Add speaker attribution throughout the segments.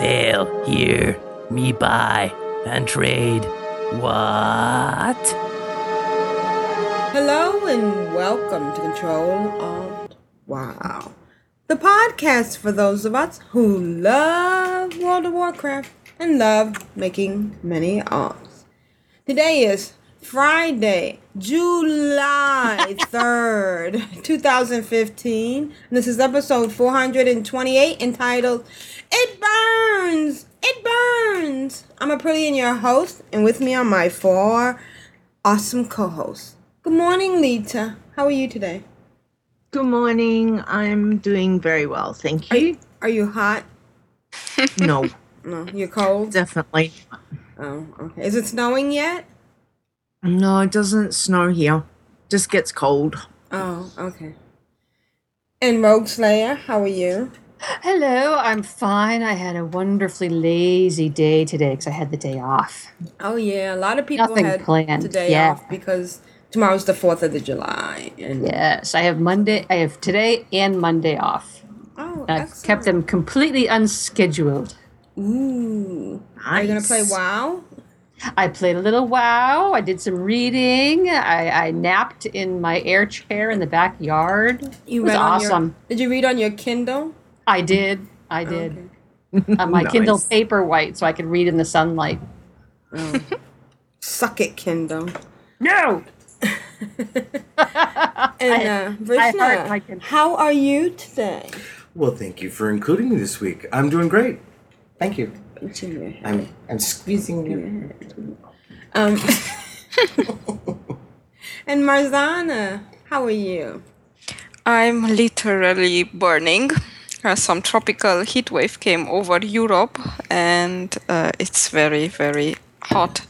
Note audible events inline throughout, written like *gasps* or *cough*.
Speaker 1: Sail here, me buy and trade. What?
Speaker 2: Hello and welcome to Control Alt Wow, the podcast for those of us who love World of Warcraft and love making many alts. Today is Friday, July *laughs* 3rd, 2015, and this is episode 428 entitled It Burns! It Burns! I'm Aprillian your host, and with me are my four awesome co-hosts. Good morning, Leeta. How are you today?
Speaker 3: Good morning. I'm doing very well, thank you.
Speaker 2: Are you hot? *laughs*
Speaker 3: no,
Speaker 2: No, you're cold.
Speaker 3: definitely.
Speaker 2: Oh, okay. Is it snowing yet?
Speaker 3: No, it doesn't snow here. Just gets cold.
Speaker 2: Oh, okay. And Rogueslayer, how are you?
Speaker 4: Hello, I'm fine. I had a wonderfully lazy day today because I had the day off.
Speaker 2: Oh yeah, a lot of people
Speaker 4: Nothing
Speaker 2: had
Speaker 4: planned,
Speaker 2: today
Speaker 4: yeah.
Speaker 2: off because tomorrow's the Fourth of the July, and
Speaker 4: Yes, I have Monday. I have today and Monday off.
Speaker 2: oh,
Speaker 4: And I've kept them completely unscheduled.
Speaker 2: Ooh, are you gonna play WoW?
Speaker 4: I played a little WoW. I did some reading. I, I napped in my air chair in the backyard.
Speaker 2: You
Speaker 4: it was awesome.
Speaker 2: Your, did you read on your Kindle?
Speaker 4: I did. I did. On my *laughs* Kindle
Speaker 3: Nice.
Speaker 4: Paperwhite, so I could read in the sunlight.
Speaker 2: Suck it, Kindle.
Speaker 4: No. *laughs*
Speaker 2: And uh,
Speaker 4: I heart my
Speaker 2: Vrishna, how are you today?
Speaker 5: Well, thank you for including me this week. I'm doing great. Thank you. I'm I'm squeezing you.
Speaker 2: Um, *laughs* and Marzana, how are you?
Speaker 6: I'm literally burning. Uh, some tropical heat wave came over Europe, and uh, it's very, very hot.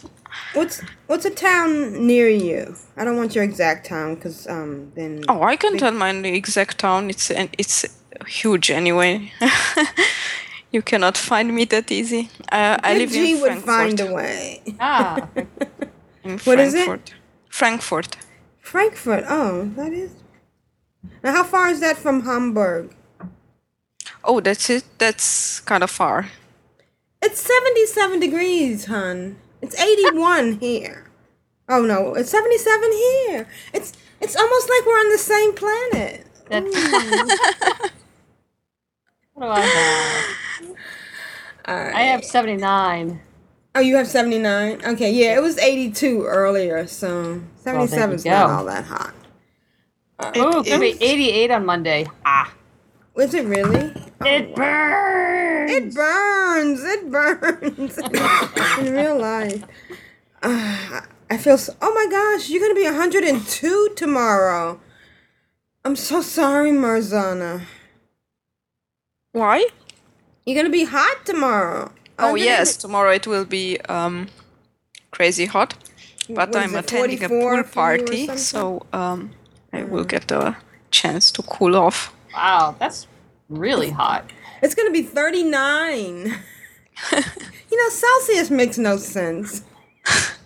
Speaker 2: What's what's a town near you? I don't want your exact town because um then
Speaker 6: Oh, I can tell my exact town. It's and it's huge anyway. *laughs* you cannot find me that easy. Uh, I
Speaker 2: Big
Speaker 6: live
Speaker 2: G
Speaker 6: in
Speaker 2: would
Speaker 6: Frankfurt.
Speaker 2: find a way.
Speaker 4: Ah, *laughs*
Speaker 6: in
Speaker 2: What is it?
Speaker 6: Frankfurt. Frankfurt.
Speaker 2: Frankfurt. Oh, that is. Now, how far is that from Hamburg?
Speaker 6: Oh, that's it. That's kind of far.
Speaker 2: It's seventy-seven degrees, hun. It's eighty-one *laughs* here. Oh no, it's seventy-seven here. It's it's almost like we're on the same planet. *laughs*
Speaker 4: what do I have?
Speaker 2: All right.
Speaker 4: I have 79.
Speaker 2: Oh, you have seventy-nine. Okay, yeah, it was eighty-two earlier, so seventy-seven is
Speaker 4: you
Speaker 2: not all that hot.
Speaker 4: Oh, it's going to be 88 on Monday. Ah.
Speaker 2: Was it really?
Speaker 4: It burns.
Speaker 2: It burns. It burns *laughs* in real life. Ah, I feel so. Oh my gosh, you're gonna be 102 tomorrow. I'm so sorry, Marzana.
Speaker 6: Why?
Speaker 2: You're gonna be hot tomorrow.
Speaker 6: Oh
Speaker 2: 100
Speaker 6: yes, tomorrow it will be um, crazy hot. But I'm attending a pool
Speaker 2: for you or
Speaker 6: party, so um, I will get a chance to cool off.
Speaker 4: Wow, that's really hot.
Speaker 2: It's gonna be 39. you know, Celsius makes no sense. *laughs*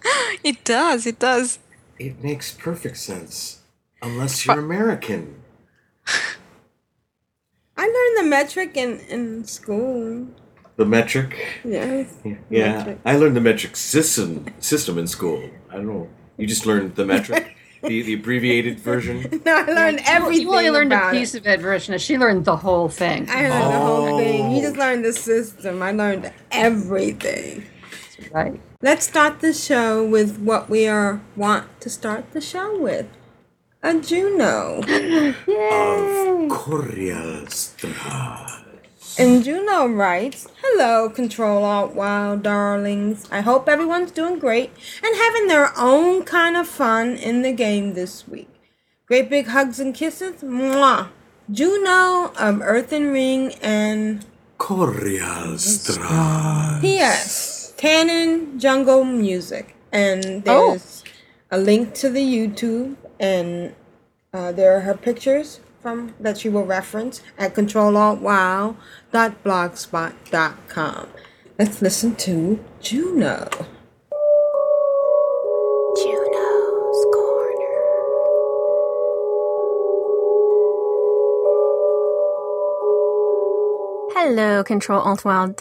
Speaker 6: It does, it does.
Speaker 5: It makes perfect sense. Unless you're American.
Speaker 2: I learned the metric in in school.
Speaker 5: The metric.
Speaker 2: Yes.
Speaker 5: Yeah.
Speaker 2: Metric.
Speaker 5: I learned the metric system system in school. I don't know. You just learned the metric? *laughs* the the abbreviated version? *laughs*
Speaker 2: No, I learned everything.
Speaker 4: You only learned a piece
Speaker 2: it.
Speaker 4: of it, Varishna. She learned the whole thing.
Speaker 2: I learned the whole oh. thing. You
Speaker 5: Oh.
Speaker 2: just learned the system. I learned everything.
Speaker 4: Right.
Speaker 2: Let's start the show with what we are want to start the show with. A Juno. *gasps*
Speaker 5: Of Korialstrasz.
Speaker 2: And Juno writes, Hello, Control Alt Wow darlings. I hope everyone's doing great and having their own kind of fun in the game this week. Great big hugs and kisses. Mwah. Juno of Earthen Ring and
Speaker 5: Korialstrasz.
Speaker 2: P.S. Tanaan Jungle Music. And there's a link to the YouTube, and uh, there are her pictures that she will reference at controlaltwow.blogspot.com. Let's listen to Juno.
Speaker 7: Juno's Corner. Hello, Control Alt Wild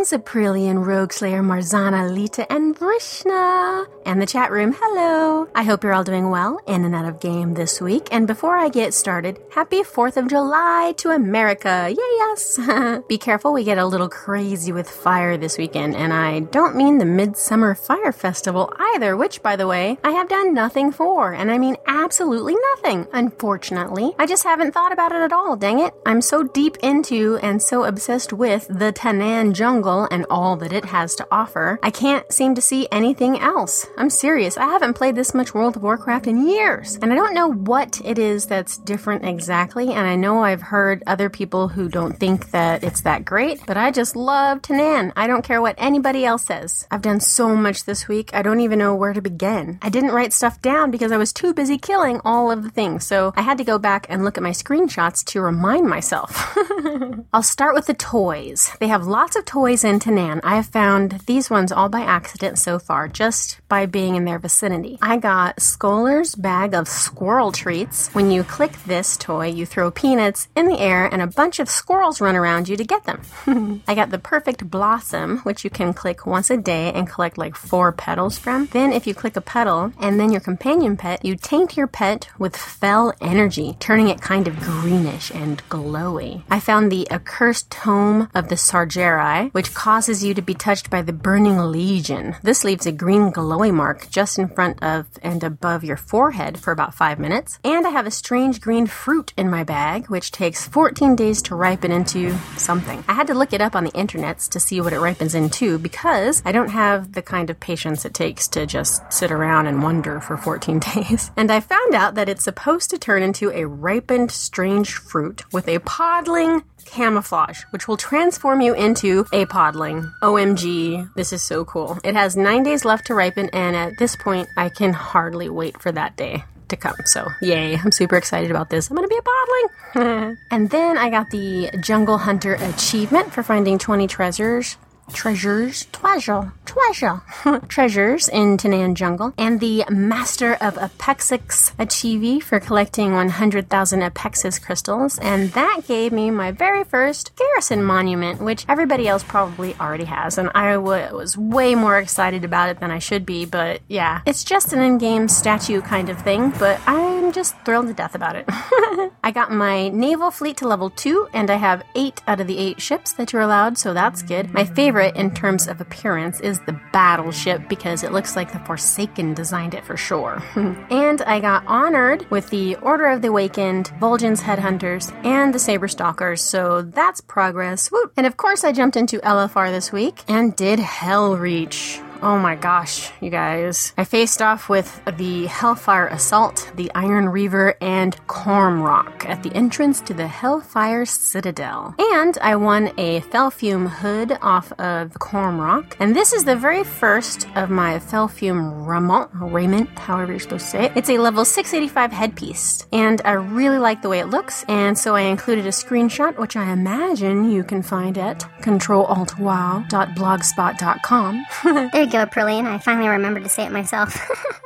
Speaker 7: darlings, Aprillian Rogueslayer Marzana, Leeta, and Vrishna. And the chat room, hello. I hope you're all doing well in and out of game this week. And before I get started, happy 4th of July to America. Yay, yes. *laughs* Be careful, we get a little crazy with fire this weekend. And I don't mean the Midsummer Fire Festival either, which, by the way, I have done nothing for. And I mean absolutely nothing, unfortunately. I just haven't thought about it at all, dang it. I'm so deep into and so obsessed with the Tanaan jungle and all that it has to offer, I can't seem to see anything else. I'm serious. I haven't played this much World of Warcraft in years. And I don't know what it is that's different exactly. And I know I've heard other people who don't think that it's that great, but I just love Tanaan. I don't care what anybody else says. I've done so much this week, I don't even know where to begin. I didn't write stuff down because I was too busy killing all of the things. So I had to go back and look at my screenshots to remind myself. *laughs* I'll start with the toys. They have lots of toys in Tanaan. I have found these ones all by accident so far, just by being in their vicinity. I got Scholar's bag of squirrel treats. When you click this toy, you throw peanuts in the air and a bunch of squirrels run around you to get them. *laughs* I got the perfect blossom, which you can click once a day and collect like four petals from. Then, if you click a petal and then your companion pet, you taint your pet with fel energy, turning it kind of greenish and glowy. I found the accursed tome of the Sargerei, which causes you to be touched by the burning legion. This leaves a green glowy mark just in front of and above your forehead for about five minutes. And I have a strange green fruit in my bag, which takes 14 days to ripen into something. I had to look it up on the internets to see what it ripens into because I don't have the kind of patience it takes to just sit around and wonder for 14 *laughs* days. And I found out that it's supposed to turn into a ripened strange fruit with a podling camouflage, which will transform you into a podling. OMG, this is so cool. It has nine days left to ripen, and at this point, I can hardly wait for that day to come. So, yay, I'm super excited about this. I'm gonna be a podling. *laughs* and then I got the Jungle Hunter achievement for finding 20 treasures. Treasures, treasure, treasure, *laughs* treasures in Tanaan Jungle, and the Master of Apexis achievie for collecting 100,000 Apexis crystals, and that gave me my very first Garrison Monument, which everybody else probably already has, and I was way more excited about it than I should be, but yeah, it's just an in-game statue kind of thing, but I'm just thrilled to death about it. *laughs* I got my naval fleet to level 2, and I have 8 out of the 8 ships that you're allowed, so that's good. My favorite in terms of appearance is the battleship because it looks like the Forsaken designed it for sure. *laughs* and I got honored with the Order of the Awakened, Vol'jin's Headhunters, and the Saber Stalkers, so that's progress. Woo! And of course, I jumped into LFR this week and did Hellbreach. Oh my gosh, you guys. I faced off with the Hellfire Assault, the Iron Reaver, and Kormrok at the entrance to the Hellfire Citadel. And I won a Felfume hood off of Kormrok. And this is the very first of my Felfume raiment, raiment, however you're supposed to say it. It's a level 685 headpiece. And I really like the way it looks. And so I included a screenshot, which I imagine you can find at controlaltwow.blogspot.com. *laughs*
Speaker 8: Prillian. I finally remembered to say it myself.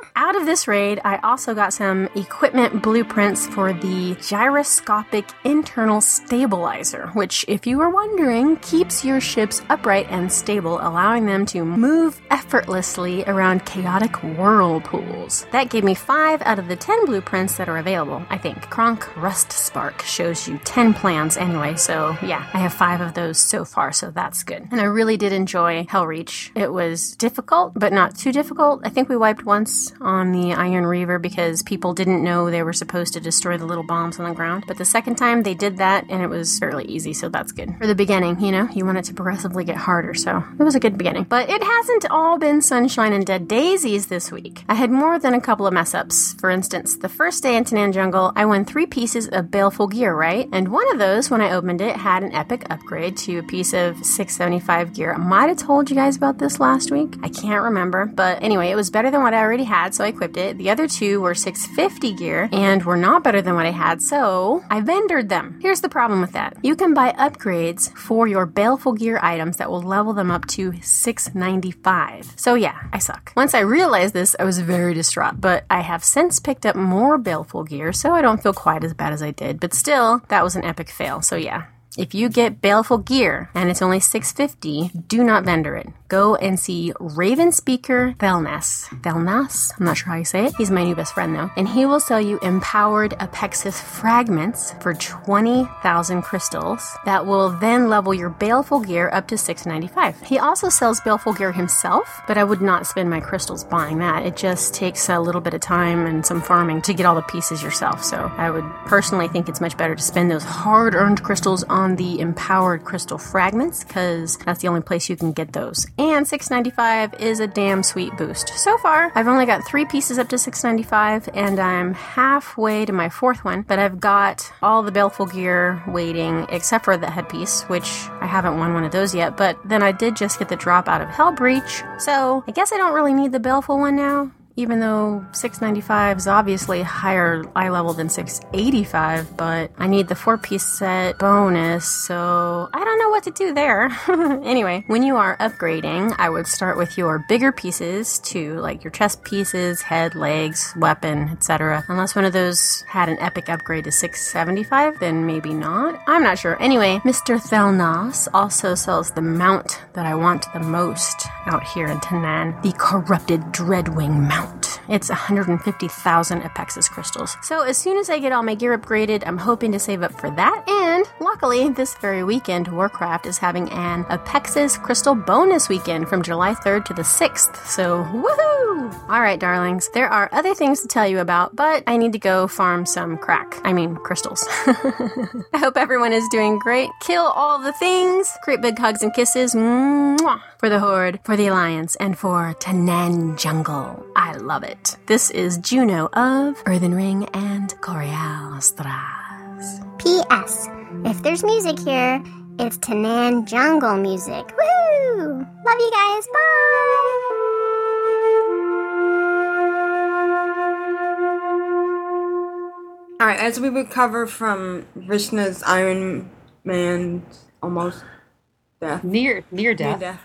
Speaker 8: *laughs*
Speaker 7: Out of this raid, I also got some equipment blueprints for the gyroscopic internal stabilizer, which, if you were wondering, keeps your ships upright and stable, allowing them to move effortlessly around chaotic whirlpools. That gave me 5 out of the 10 blueprints that are available, I think. Kronk Rust Spark shows you 10 plans anyway, so yeah, I have 5 of those so far, so that's good. And I really did enjoy Hellbreach. It was difficult difficult, but not too difficult. I think we wiped once on the Iron Reaver because people didn't know they were supposed to destroy the little bombs on the ground. But the second time they did that and it was fairly easy, so that's good. For the beginning, you know, you want it to progressively get harder, so it was a good beginning. But it hasn't all been sunshine and dead daisies this week. I had more than a couple of mess ups. For instance, the first day in Tanaan Jungle, I won three pieces of baleful gear, right? And one of those, when I opened it, had an epic upgrade to a piece of 675 gear. I might have told you guys about this last week. I can't remember. But anyway, it was better than what I already had, so I equipped it. The other two were 650 gear and were not better than what I had, so I vendored them. Here's the problem with that you can buy upgrades for your baleful gear items that will level them up to 695. So yeah, I suck. Once I realized this, I was very distraught, but I have since picked up more baleful gear, so I don't feel quite as bad as I did. But still, that was an epic fail. So yeah, if you get baleful gear and it's only 650, do not vendor it. Go and see Raven Speaker Thelnas. Thelnas? I'm not sure how you say it. He's my new best friend though. And he will sell you empowered Apexis fragments for 20,000 crystals that will then level your baleful gear up to 695. He also sells baleful gear himself, but I would not spend my crystals buying that. It just takes a little bit of time and some farming to get all the pieces yourself. So I would personally think it's much better to spend those hard earned crystals on the empowered crystal fragments because that's the only place you can get those. And 695 is a damn sweet boost. So far, I've only got three pieces up to 695 and I'm halfway to my fourth one, but I've got all the baleful gear waiting except for the headpiece, which I haven't won one of those yet, but then I did just get the drop out of Hellbreach, so I guess I don't really need the baleful one now even though 695 is obviously higher eye level than 685, but I need the four piece set bonus, so I don't know what to do there. *laughs* anyway, when you are upgrading, I would start with your bigger pieces to like your chest pieces, head, legs, weapon, etc. Unless one of those had an epic upgrade to 675, then maybe not. I'm not sure. Anyway, Mr. Thelnas also sells the mount that I want the most out here in Tanaan the corrupted Dreadwing mount. It's 150,000 Apexis crystals. So as soon as I get all my gear upgraded, I'm hoping to save up for that. And luckily, this very weekend, Warcraft is having an Apexis crystal bonus weekend from July 3rd to the 6th. So woohoo! All right, darlings, there are other things to tell you about, but I need to go farm some crack. I mean, crystals. *laughs* I hope everyone is doing great. Kill all the things. Create big hugs and kisses. Mwah! For the Horde, for the Alliance, and for Tanaan Jungle. I love it. This is Juno of Earthen Ring and Korialstrasz.
Speaker 8: P.S. If there's music here, it's Tanaan Jungle music. Woohoo! Love you guys. Bye!
Speaker 2: All right, as we recover from Vrishna's Iron Man almost death.
Speaker 4: Near near death.
Speaker 3: Near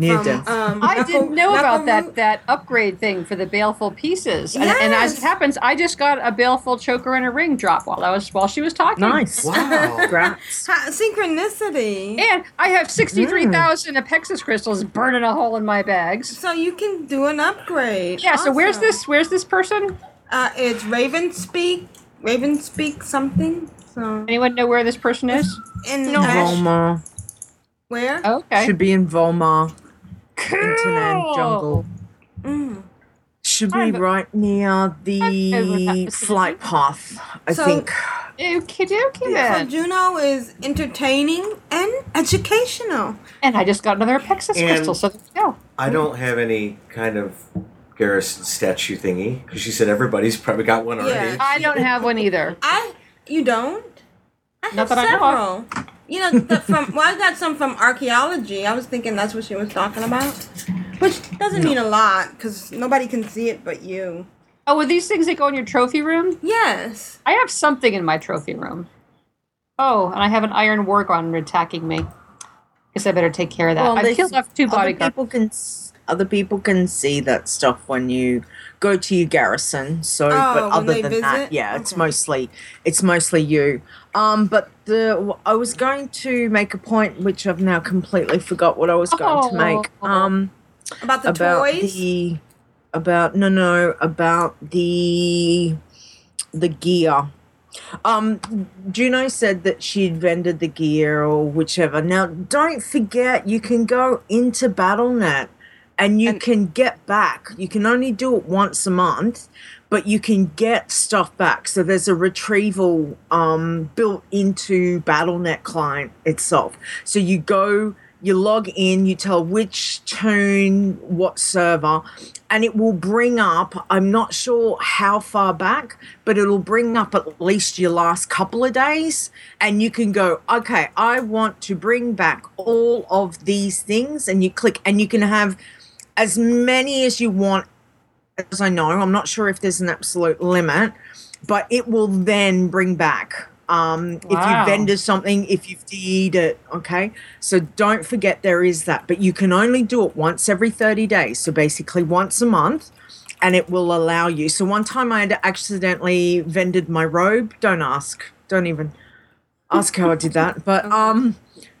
Speaker 2: From. Um,
Speaker 4: I didn't know about
Speaker 2: Nakamura-
Speaker 4: that that upgrade thing for the baleful pieces. And, and as it happens, I just got a baleful choker and a ring drop while I was while she was talking.
Speaker 3: Nice.
Speaker 5: Wow. *laughs*
Speaker 3: Congrats.
Speaker 2: Synchronicity.
Speaker 4: And I have sixty three thousand Apexis crystals burning a hole in my bags.
Speaker 2: So you can do an upgrade.
Speaker 4: Yeah. So where's this? Where's this person?
Speaker 2: Uh, it's Raven Speak. Raven Speak something. So
Speaker 4: Anyone know where this person is?
Speaker 2: in
Speaker 3: No.
Speaker 2: Ash-
Speaker 3: Vol'mar.
Speaker 2: where?
Speaker 4: Okay.
Speaker 3: Should be in Vol'mar. Internet jungle.
Speaker 2: Mm.
Speaker 3: Should
Speaker 4: I
Speaker 3: be
Speaker 4: have
Speaker 3: right near
Speaker 4: I have a
Speaker 3: the flight path, I
Speaker 2: So-
Speaker 3: think.
Speaker 4: Okie dokie
Speaker 2: So
Speaker 4: then.
Speaker 2: Juno is entertaining and educational.
Speaker 4: And I just got another Apexis
Speaker 5: And-
Speaker 4: crystal. So there you go.
Speaker 5: I don't have any kind of Garrison statue thingy because she said everybody's probably got one already.
Speaker 2: Yeah.
Speaker 4: I don't have one either.
Speaker 2: I you don't? I have
Speaker 4: Not that I know
Speaker 2: several. You know, the, from well, I got some from archaeology. I was thinking that's what she was talking about, which doesn't mean a lot because nobody can see it but you.
Speaker 4: Oh, were these things that go in your trophy room?
Speaker 2: Yes.
Speaker 4: I have something in my trophy room. Oh, and I have an iron war gun attacking me. Guess I better take care of that. Well,
Speaker 3: I
Speaker 4: killed off two
Speaker 3: other
Speaker 4: bodyguards.
Speaker 3: people can other people can see that stuff when you go to your garrison. So,
Speaker 2: Oh,
Speaker 3: but other than
Speaker 2: visit?
Speaker 3: that, yeah, it's mostly it's mostly you. Um, but the I was going to make a point which I've now completely forgot what I was going to make.
Speaker 4: Oh.
Speaker 3: Um,
Speaker 2: About the
Speaker 3: about
Speaker 2: toys.
Speaker 3: the about no no about the the gear. Um, Juno said that she'd vended the gear or whichever. Now, don't forget, you can go into BattleNet and you can get back. You can only do it once a month, but you can get stuff back. So there's a retrieval um, built into BattleNet client itself. So you go, you log in, you tell which tune, what server, and it will bring up. I'm not sure how far back, but it'll bring up at least your last couple of days, and you can go, okay, I want to bring back all of these things, and you click, and you can have as many as you want as I know. I'm not sure if there's an absolute limit, but it will then bring back. Um, If
Speaker 4: Wow.
Speaker 3: you vendor something, if you've DE'd it, okay? So don't forget there is that, but you can only do it once every 30 days. So basically once a month, and it will allow you. So one time I had accidentally vended my robe. Don't ask. Don't even ask how I did that. *laughs* But um,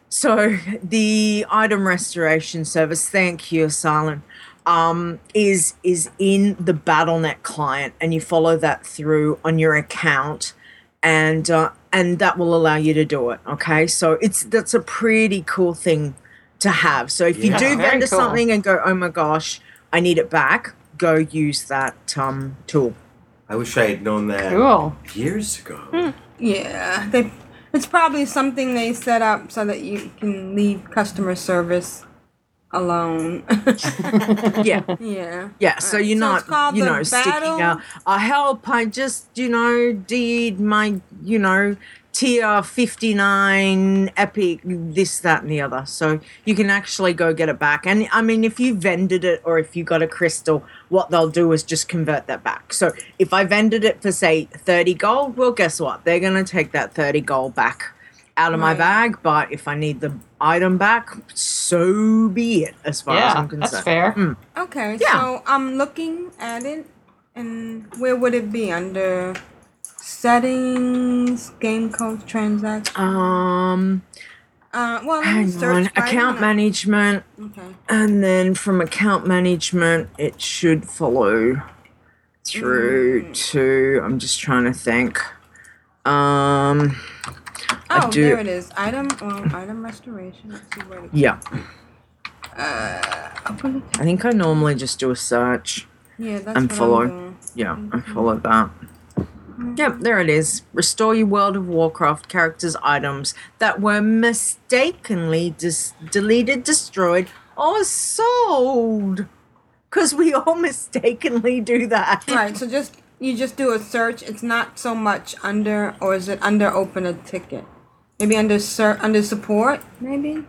Speaker 3: so the item restoration service, thank you, Silent, um, is is in the BattleNet client, and you follow that through on your account, and uh, and that will allow you to do it. Okay, so it's that's a pretty cool thing to have. So if you do
Speaker 5: Very
Speaker 3: vendor
Speaker 5: cool.
Speaker 3: something and go, oh my gosh, I need it back, go use that um, tool.
Speaker 5: I wish I had known that
Speaker 4: Cool.
Speaker 5: years ago.
Speaker 2: Hmm. Yeah, they. It's probably something they set up so that you can leave customer service alone. *laughs*
Speaker 3: yeah.
Speaker 2: Yeah.
Speaker 3: Yeah, so you're
Speaker 2: So
Speaker 3: not, you know, sticking out. I help. I just, you know, did my, you know, tier 59 epic, this, that, and the other. So you can actually go get it back. And I mean, if you vended it or if you got a crystal, what they'll do is just convert that back. So if I vended it for, say, 30 gold, well, guess what? They're going to take that 30 gold back out of my bag. But if I need the item back, so be it, as far as
Speaker 4: Yeah,
Speaker 3: I'm concerned.
Speaker 4: that's fair.
Speaker 3: Mm.
Speaker 2: Okay,
Speaker 3: Yeah.
Speaker 2: so I'm looking at it, and where would it be under settings, game code, transaction?
Speaker 3: Um,
Speaker 2: Uh, well, let me
Speaker 3: hang on, account
Speaker 2: the-
Speaker 3: management,
Speaker 2: Okay.
Speaker 3: and then from account management, it should follow through
Speaker 2: Mm.
Speaker 3: to. I'm just trying to think. Um, I
Speaker 2: Oh,
Speaker 3: do.
Speaker 2: there it is. Item, well, item restoration. Let's see where. It
Speaker 3: Yeah,
Speaker 2: Uh.
Speaker 3: I think I normally just do a search
Speaker 2: Yeah, that's
Speaker 3: and
Speaker 2: what
Speaker 3: follow.
Speaker 2: I'm doing.
Speaker 3: Yeah, I follow that. Yep, there it is. Restore your World of Warcraft characters' items that were mistakenly dis- deleted, destroyed, or sold. Because we all *laughs* mistakenly do that.
Speaker 2: Right. So just you just do a search. It's not so much under, or is it under open a ticket? Maybe under ser- under support. Maybe.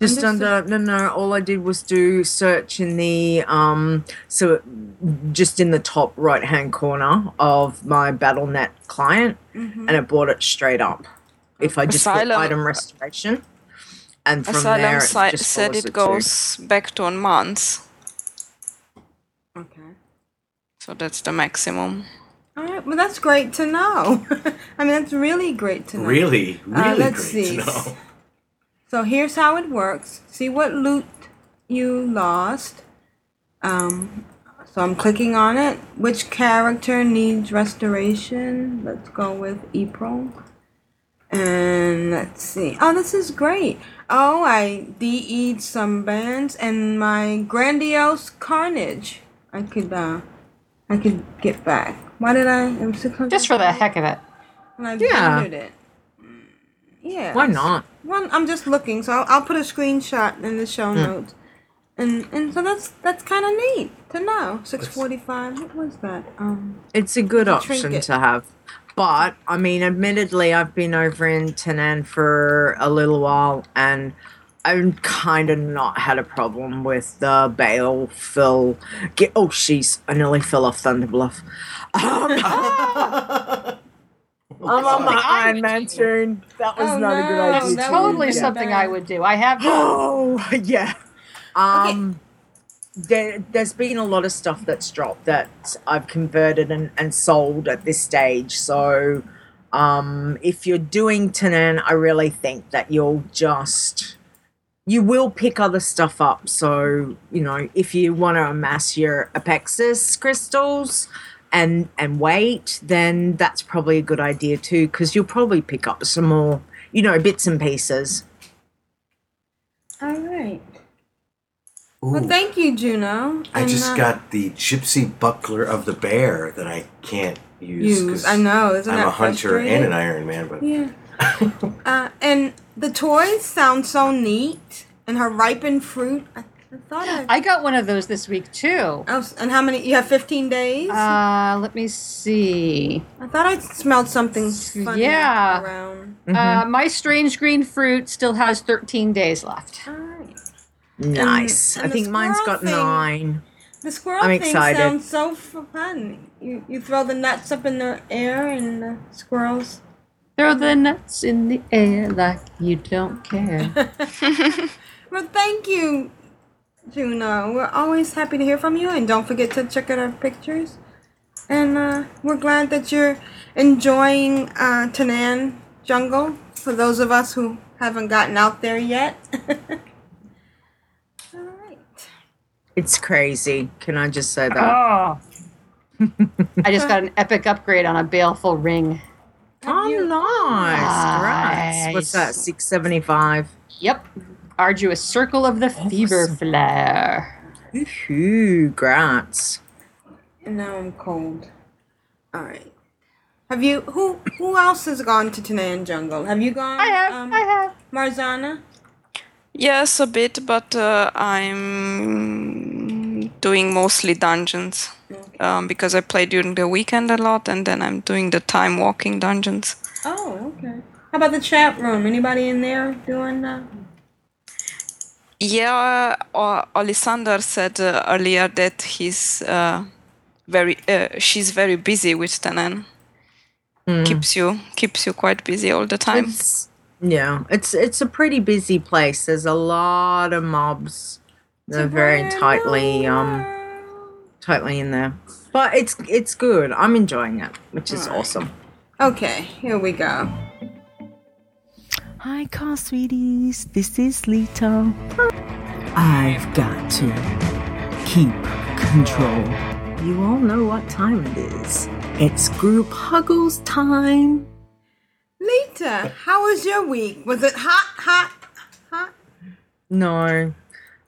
Speaker 3: Just
Speaker 2: Under
Speaker 3: under, no, no, all I did was do search in the, um, so just in the top right hand corner of my BattleNet client,
Speaker 6: Mhm.
Speaker 3: and it brought it straight up. If I just put
Speaker 6: Asylum-
Speaker 3: item restoration, and from
Speaker 6: Asylum
Speaker 3: there, it
Speaker 6: si-
Speaker 3: just
Speaker 6: said
Speaker 3: follows
Speaker 6: it
Speaker 3: too.
Speaker 6: goes back to on months.
Speaker 2: Okay.
Speaker 6: So that's the maximum.
Speaker 2: All right. Well, that's great to know. *laughs* I mean, that's really great to know.
Speaker 5: Really,
Speaker 2: Uh,
Speaker 5: really
Speaker 2: let's
Speaker 5: great
Speaker 2: see.
Speaker 5: to know. *laughs*
Speaker 2: So here's how it works. See what loot you lost. Um, so I'm clicking on it. Which character needs restoration? Let's go with April. And let's see. Oh, this is great. Oh, I DE'd some bands and my grandiose carnage. I could uh, I could get back. Why did I? It was
Speaker 4: Just for the heck of it.
Speaker 2: And I
Speaker 3: Yeah.
Speaker 2: vended it. Mm, Yeah.
Speaker 3: Why not?
Speaker 2: Well, I'm just looking, so I'll, I'll put a screenshot in the show
Speaker 3: Hmm.
Speaker 2: notes, and and so that's that's kind of neat to know. Six forty five. What was that? Um.
Speaker 3: It's a good option
Speaker 2: trinket.
Speaker 3: to have. But I mean, admittedly, I've been over in Tanaan for a little while, and I've kind of not had a problem with the baleful. Get oh, she's I nearly fell off Thunder Bluff. Um, *laughs* *laughs* I'm on my Iron Man tune. That was
Speaker 2: Oh,
Speaker 3: not a good idea.
Speaker 4: That's totally
Speaker 2: be
Speaker 4: something. I would do. I have done. *gasps*
Speaker 3: Oh yeah. Um there, there's been a lot of stuff that's dropped that I've converted and, and sold at this stage. So um if you're doing Tanaan, I really think that you'll just you will pick other stuff up. So, you know, if you want to amass your Apexis crystals and and wait, then that's probably a good idea too, because you'll probably pick up some more, you know, bits and pieces.
Speaker 2: All right. Well, thank you, Juno.
Speaker 5: I
Speaker 2: And,
Speaker 5: just
Speaker 2: uh,
Speaker 5: got the gypsy buckler of the bear that I can't use.
Speaker 2: Use.
Speaker 5: 'cause
Speaker 2: I know, isn't
Speaker 5: I'm
Speaker 2: that
Speaker 5: a hunter and an Iron Man, but
Speaker 2: Yeah. *laughs* uh, and the toys sound so neat. And her ripened fruit. I, I thought I.
Speaker 4: I got one of those this week too.
Speaker 2: Oh, and how many? You have 15 days?
Speaker 4: Uh, let me see.
Speaker 2: I thought I smelled something funny
Speaker 4: Yeah.
Speaker 2: around.
Speaker 4: Uh, my strange green fruit still has 13 days left.
Speaker 3: Nice.
Speaker 2: and
Speaker 3: I think mine's got
Speaker 2: thing-
Speaker 3: nine.
Speaker 2: The squirrel
Speaker 3: I'm
Speaker 2: thing
Speaker 3: excited.
Speaker 2: sounds so fun. You you throw the nuts up in the air and the squirrels.
Speaker 4: Throw the nuts in the air like you don't care. *laughs*
Speaker 2: Well, thank you, Juno. We're always happy to hear from you, and don't forget to check out our pictures. And uh, we're glad that you're enjoying uh, Tanaan Jungle. For those of us who haven't gotten out there yet, *laughs*
Speaker 3: It's crazy. Can I just say that?
Speaker 4: oh. *laughs* I just got an epic upgrade on a baleful ring.
Speaker 3: Oh, nice. Congrats. What's that? Six seventy five.
Speaker 4: Yep. Arduous Circle of the Fever Flare.
Speaker 3: Ooh, grats.
Speaker 2: and now I'm cold. All right. Have you who who else has gone to Tanaan Jungle? Have you gone? I have. Um, I
Speaker 4: have.
Speaker 2: Marzana.
Speaker 6: Yes, a bit, but uh, I'm doing mostly dungeons um, because I play during the weekend a lot, and then I'm doing the time walking dungeons.
Speaker 2: Oh, okay. How about the chat room? Anybody in there doing uh
Speaker 6: Yeah, uh, Alisander said uh, earlier that he's uh, very, uh, she's very busy with Tanaan. Keeps you keeps you quite busy all the time.
Speaker 3: It's, yeah, it's it's a pretty busy place. There's a lot of mobs. They're very tightly um tightly in there. But it's it's good. I'm enjoying it, which is awesome.
Speaker 2: Okay, here we go.
Speaker 9: Hi, car sweeties. This is Lito. I've got to keep control. You all know what time it is. It's group huggles time.
Speaker 2: Leeta, how was your week? Was it hot, hot, hot?
Speaker 3: No.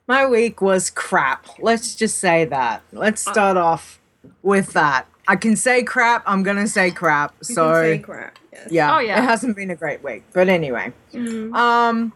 Speaker 3: My week was crap. Let's just say that. Let's start off with that. I can say crap. I'm gonna say crap. So
Speaker 2: say crap. Yes.
Speaker 3: yeah,
Speaker 4: Oh, yeah.
Speaker 3: it hasn't been a great week. But anyway,
Speaker 2: Mm.
Speaker 3: um,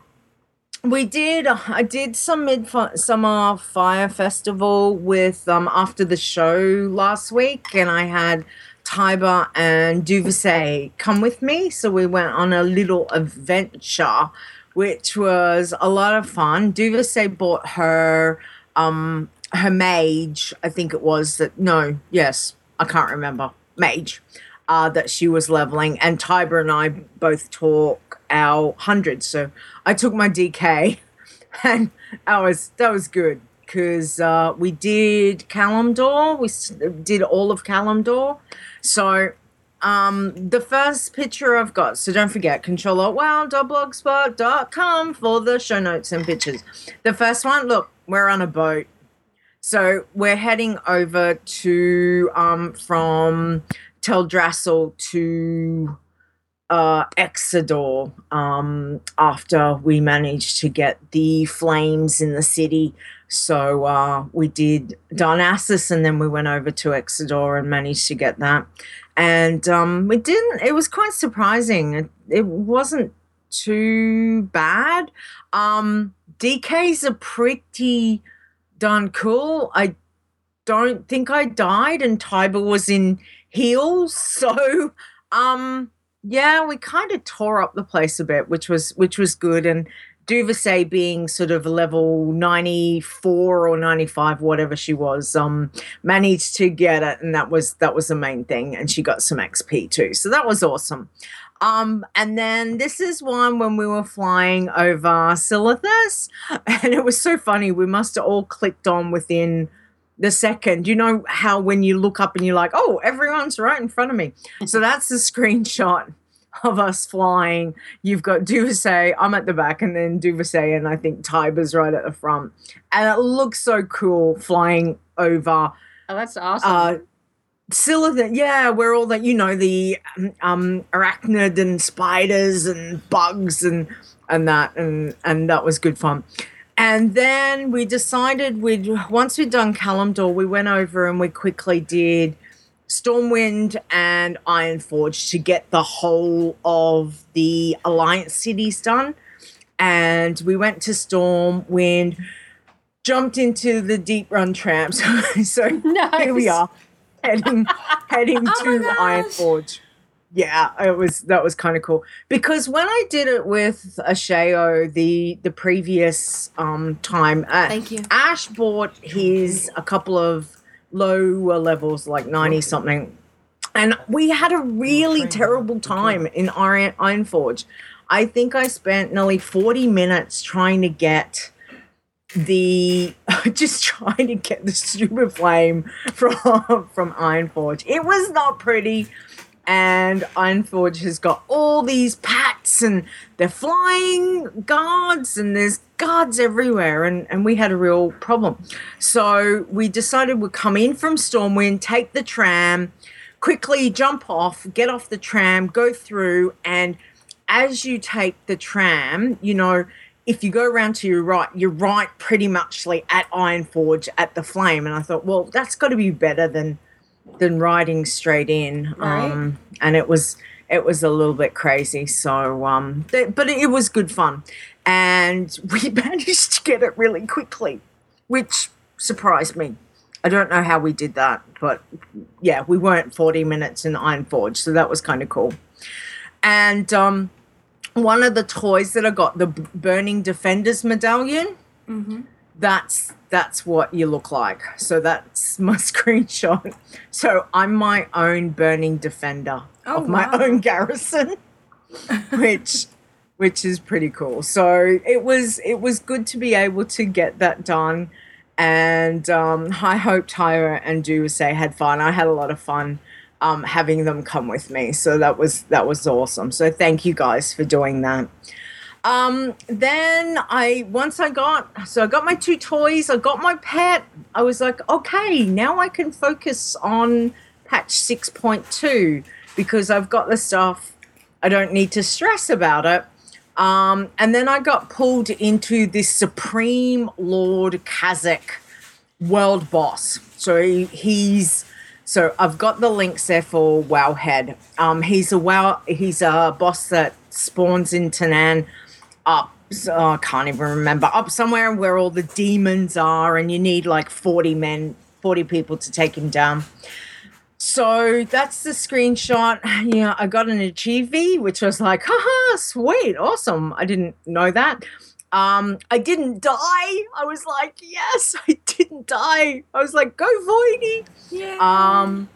Speaker 3: we did. I did some midsummer fire festival with um after the show last week, and I had Tiber and Duvesay come with me. So we went on a little adventure, which was a lot of fun. Duvesay bought her um her mage, I think it was that no, yes, I can't remember. Mage. Uh, that she was leveling, and Tiber and I both took our hundreds. So I took my DK, *laughs* and that was that was good because uh, we did Kalimdor. We did all of Kalimdor. So um, the first picture I've got, so don't forget, control.wow.blogspot.com for the show notes and pictures. The first one, look, we're on a boat. So we're heading over to, um, from Teldrassil to uh, Exodar um, after we managed to get the flames in the city. So uh, we did Darnassus and then we went over to Exodar and managed to get that. And um, we didn't, it was quite surprising. It, it wasn't too bad. Um, DKs are pretty darn cool. I don't think I died and Tiber was in heels. *laughs* So um yeah, we kind of tore up the place a bit, which was which was good. And Duvesay being sort of level 94 or 95, whatever she was, um, managed to get it, and that was that was the main thing. And she got some XP too. So that was awesome. Um, and then this is one when we were flying over Silithus, *laughs* and it was so funny. We must have all clicked on within the second. You know how when you look up and you're like, oh, everyone's right in front of me. so that's the screenshot of us flying. You've got Duvesay, I'm at the back, and then Duvesay, and I think Tiber's right at the front. And it looks so cool flying over.
Speaker 4: Oh, that's awesome.
Speaker 3: Uh, Silitha, yeah, we're all that you know the um arachnid and spiders and bugs and and that and and that was good fun. And then we decided we'd once we'd done Kalimdor, we went over and we quickly did Stormwind and Ironforge to get the whole of the Alliance cities done. And we went to Stormwind, jumped into the Deeprun Tram. *laughs* so here we are, heading *laughs* heading
Speaker 2: Oh
Speaker 3: to Ironforge. Yeah, it was that was kind of cool because when I did it with Asheo the the previous um time, uh,
Speaker 2: Thank you.
Speaker 3: Ash bought his a couple of lower levels, like ninety something, and we had a really terrible time in Iron Ironforge. I think I spent nearly forty minutes trying to get the *laughs* just trying to get the super flame *laughs* from from Ironforge. It was not pretty. And Ironforge has got all these packs and they're flying guards and there's guards everywhere and, and we had a real problem. So we decided we'd come in from Stormwind, take the tram, quickly jump off, get off the tram, go through, and as you take the tram, you know, if you go around to your right, you're right pretty much like at Ironforge at the flame. And I thought, well, that's got to be better than than riding straight in.
Speaker 2: Right.
Speaker 3: Um, and it was it was a little bit crazy. So, um, th- but it was good fun, and *laughs* we managed to get it really quickly, which surprised me. I don't know how we did that, but yeah, we weren't 40 minutes in Ironforge, so that was kind of cool. And um, one of the toys that I got, the Burning Defenders medallion, that's that's what you look like. So that's *laughs* my screenshot. So I'm my own Burning Defender
Speaker 2: Oh,
Speaker 3: of my
Speaker 2: wow.
Speaker 3: own garrison, *laughs* which which is pretty cool. So it was it was good to be able to get that done. And um, I hope Tyra and Do say had fun. I had a lot of fun um, having them come with me. So that was that was awesome. So thank you guys for doing that. Um, then I once I got so I got my two toys, I got my pet. I was like, okay, now I can focus on patch 6.2 because I've got the stuff. I don't need to stress about it. Um, and then I got pulled into this Supreme Lord Kazzak world boss. So he, he's so I've got the links there for Wowhead. Um, he's a wow. He's a boss that spawns in Tanaan up. So, I can't even remember up somewhere where all the demons are, and you need like forty men, forty people to take him down. So that's the screenshot. Yeah, I got an achievement, which was like, haha, sweet, awesome. I didn't know that. Um, I didn't die. I was like, yes, *laughs* I didn't die. I was like, go Voidy.
Speaker 2: Yeah.
Speaker 3: Um,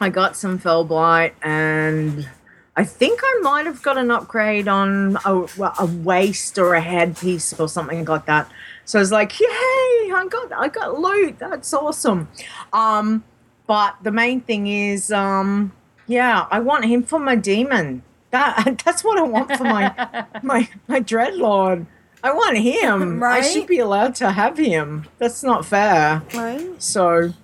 Speaker 3: I got some felblight, and I think I might have got an upgrade on a, a waist or a headpiece or something like that. So I was like, yay! I got I got loot. That's awesome. Um, but the main thing is, um, yeah, I want him for my demon. That *laughs* that's what I want for my *laughs* my my dreadlord. I want him. I should be allowed to have him. That's not fair.
Speaker 2: Right.
Speaker 3: So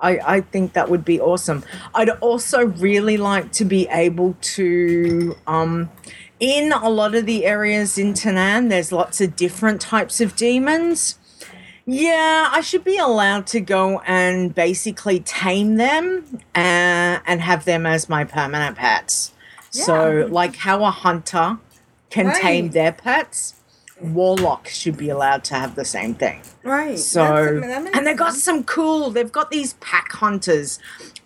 Speaker 3: I, I think that would be awesome. I'd also really like to be able to, um, in a lot of the areas in Tanaan, there's lots of different types of demons. Yeah, I should be allowed to go and basically tame them uh, and have them as my permanent pets. Yeah. So, like how a hunter can tame their pets, warlock should be allowed to have the same thing.
Speaker 2: Right.
Speaker 3: So,
Speaker 2: That's- that makes
Speaker 3: and they've got some cool, they've got these pack hunters.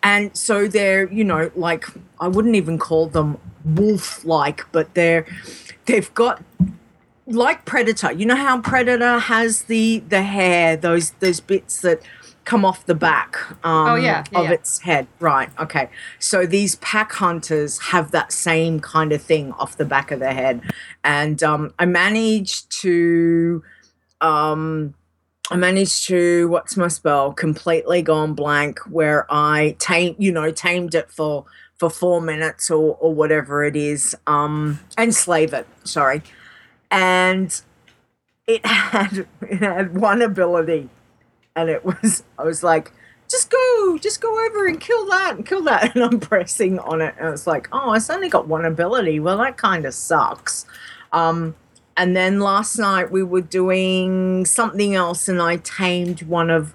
Speaker 3: And so they're, you know, like, I wouldn't even call them wolf like, but they're, they've got, like Predator. You know how Predator has the, the hair, those, those bits that come off the back um,
Speaker 4: Oh, yeah, yeah,
Speaker 3: of
Speaker 4: yeah.
Speaker 3: its head. Right. Okay. So these pack hunters have that same kind of thing off the back of their head. And um, I managed to, um, I managed to what's my spell? Completely gone blank. Where I tame, you know, tamed it for for four minutes or or whatever it is, um, and slave it. Sorry, and it *laughs* had it had one ability, and it was I was like, just go, just go over and kill that and kill that, *laughs* and I'm pressing on it, and it's like, oh, it's only got one ability. Well, that kind of sucks. Um, and then last night we were doing something else, and I tamed one of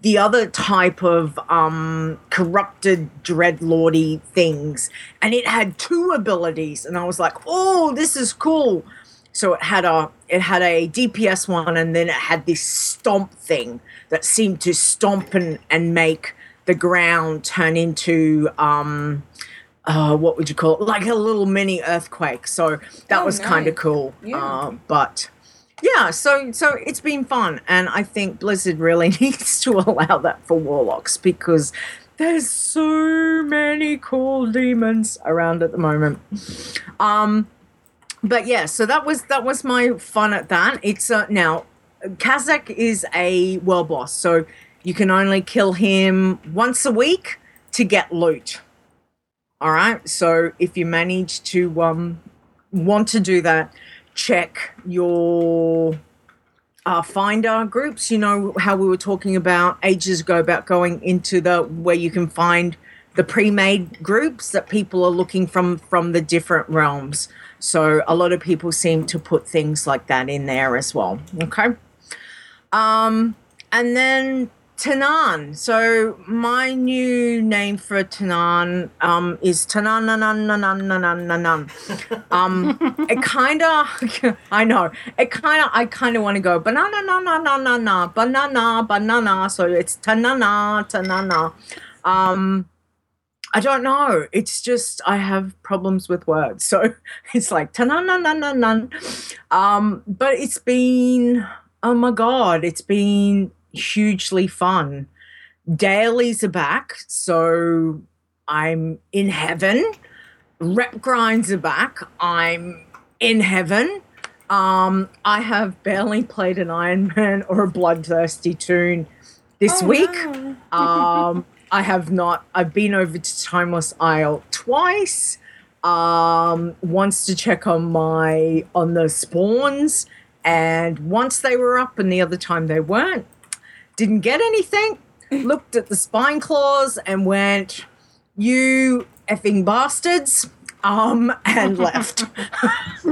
Speaker 3: the other type of um, corrupted dreadlordy things, and it had two abilities, and I was like, "Oh, this is cool." So it had a it had a DPS one, and then it had this stomp thing that seemed to stomp and and make the ground turn into um, uh, what would you call it? Like a little mini earthquake. So that
Speaker 2: Oh,
Speaker 3: was kind of cool.
Speaker 2: Yeah.
Speaker 3: Uh, but yeah, so so it's been fun, and I think Blizzard really *laughs* needs to allow that for warlocks because there's so many cool demons around at the moment. Um, but yeah, so that was that was my fun at that. It's uh, now Kazzak is a world boss, so you can only kill him once a week to get loot. All right. So if you manage to um want to do that, check your uh, finder groups. You know how we were talking about ages ago about going into the where you can find the pre-made groups that people are looking from from the different realms. So a lot of people seem to put things like that in there as well. Okay. Um, and then Tanaan. So my new name for Tanaan um, is Tanan. Um, it kind of, I know, it kind of, I kind of want to go banana, na na na na na, banana, banana. So it's Tanana, Tanana. Um, I don't know. It's just I have problems with words, so it's like na. Um, but it's been, oh my god, it's been hugely fun. Dailies are back, so I'm in heaven. Rep grinds are back. I'm in heaven. Um, I have barely played an Iron Man or a Bloodthirsty toon this
Speaker 2: Oh,
Speaker 3: week.
Speaker 2: no. *laughs*
Speaker 3: Um, I have not. I've been over to Timeless Isle twice. Um, once to check on my on the spawns, and once they were up, and the other time they weren't. Didn't get anything. *laughs* Looked at the spine claws and went, "You effing bastards!" Um, and *laughs* left. *laughs*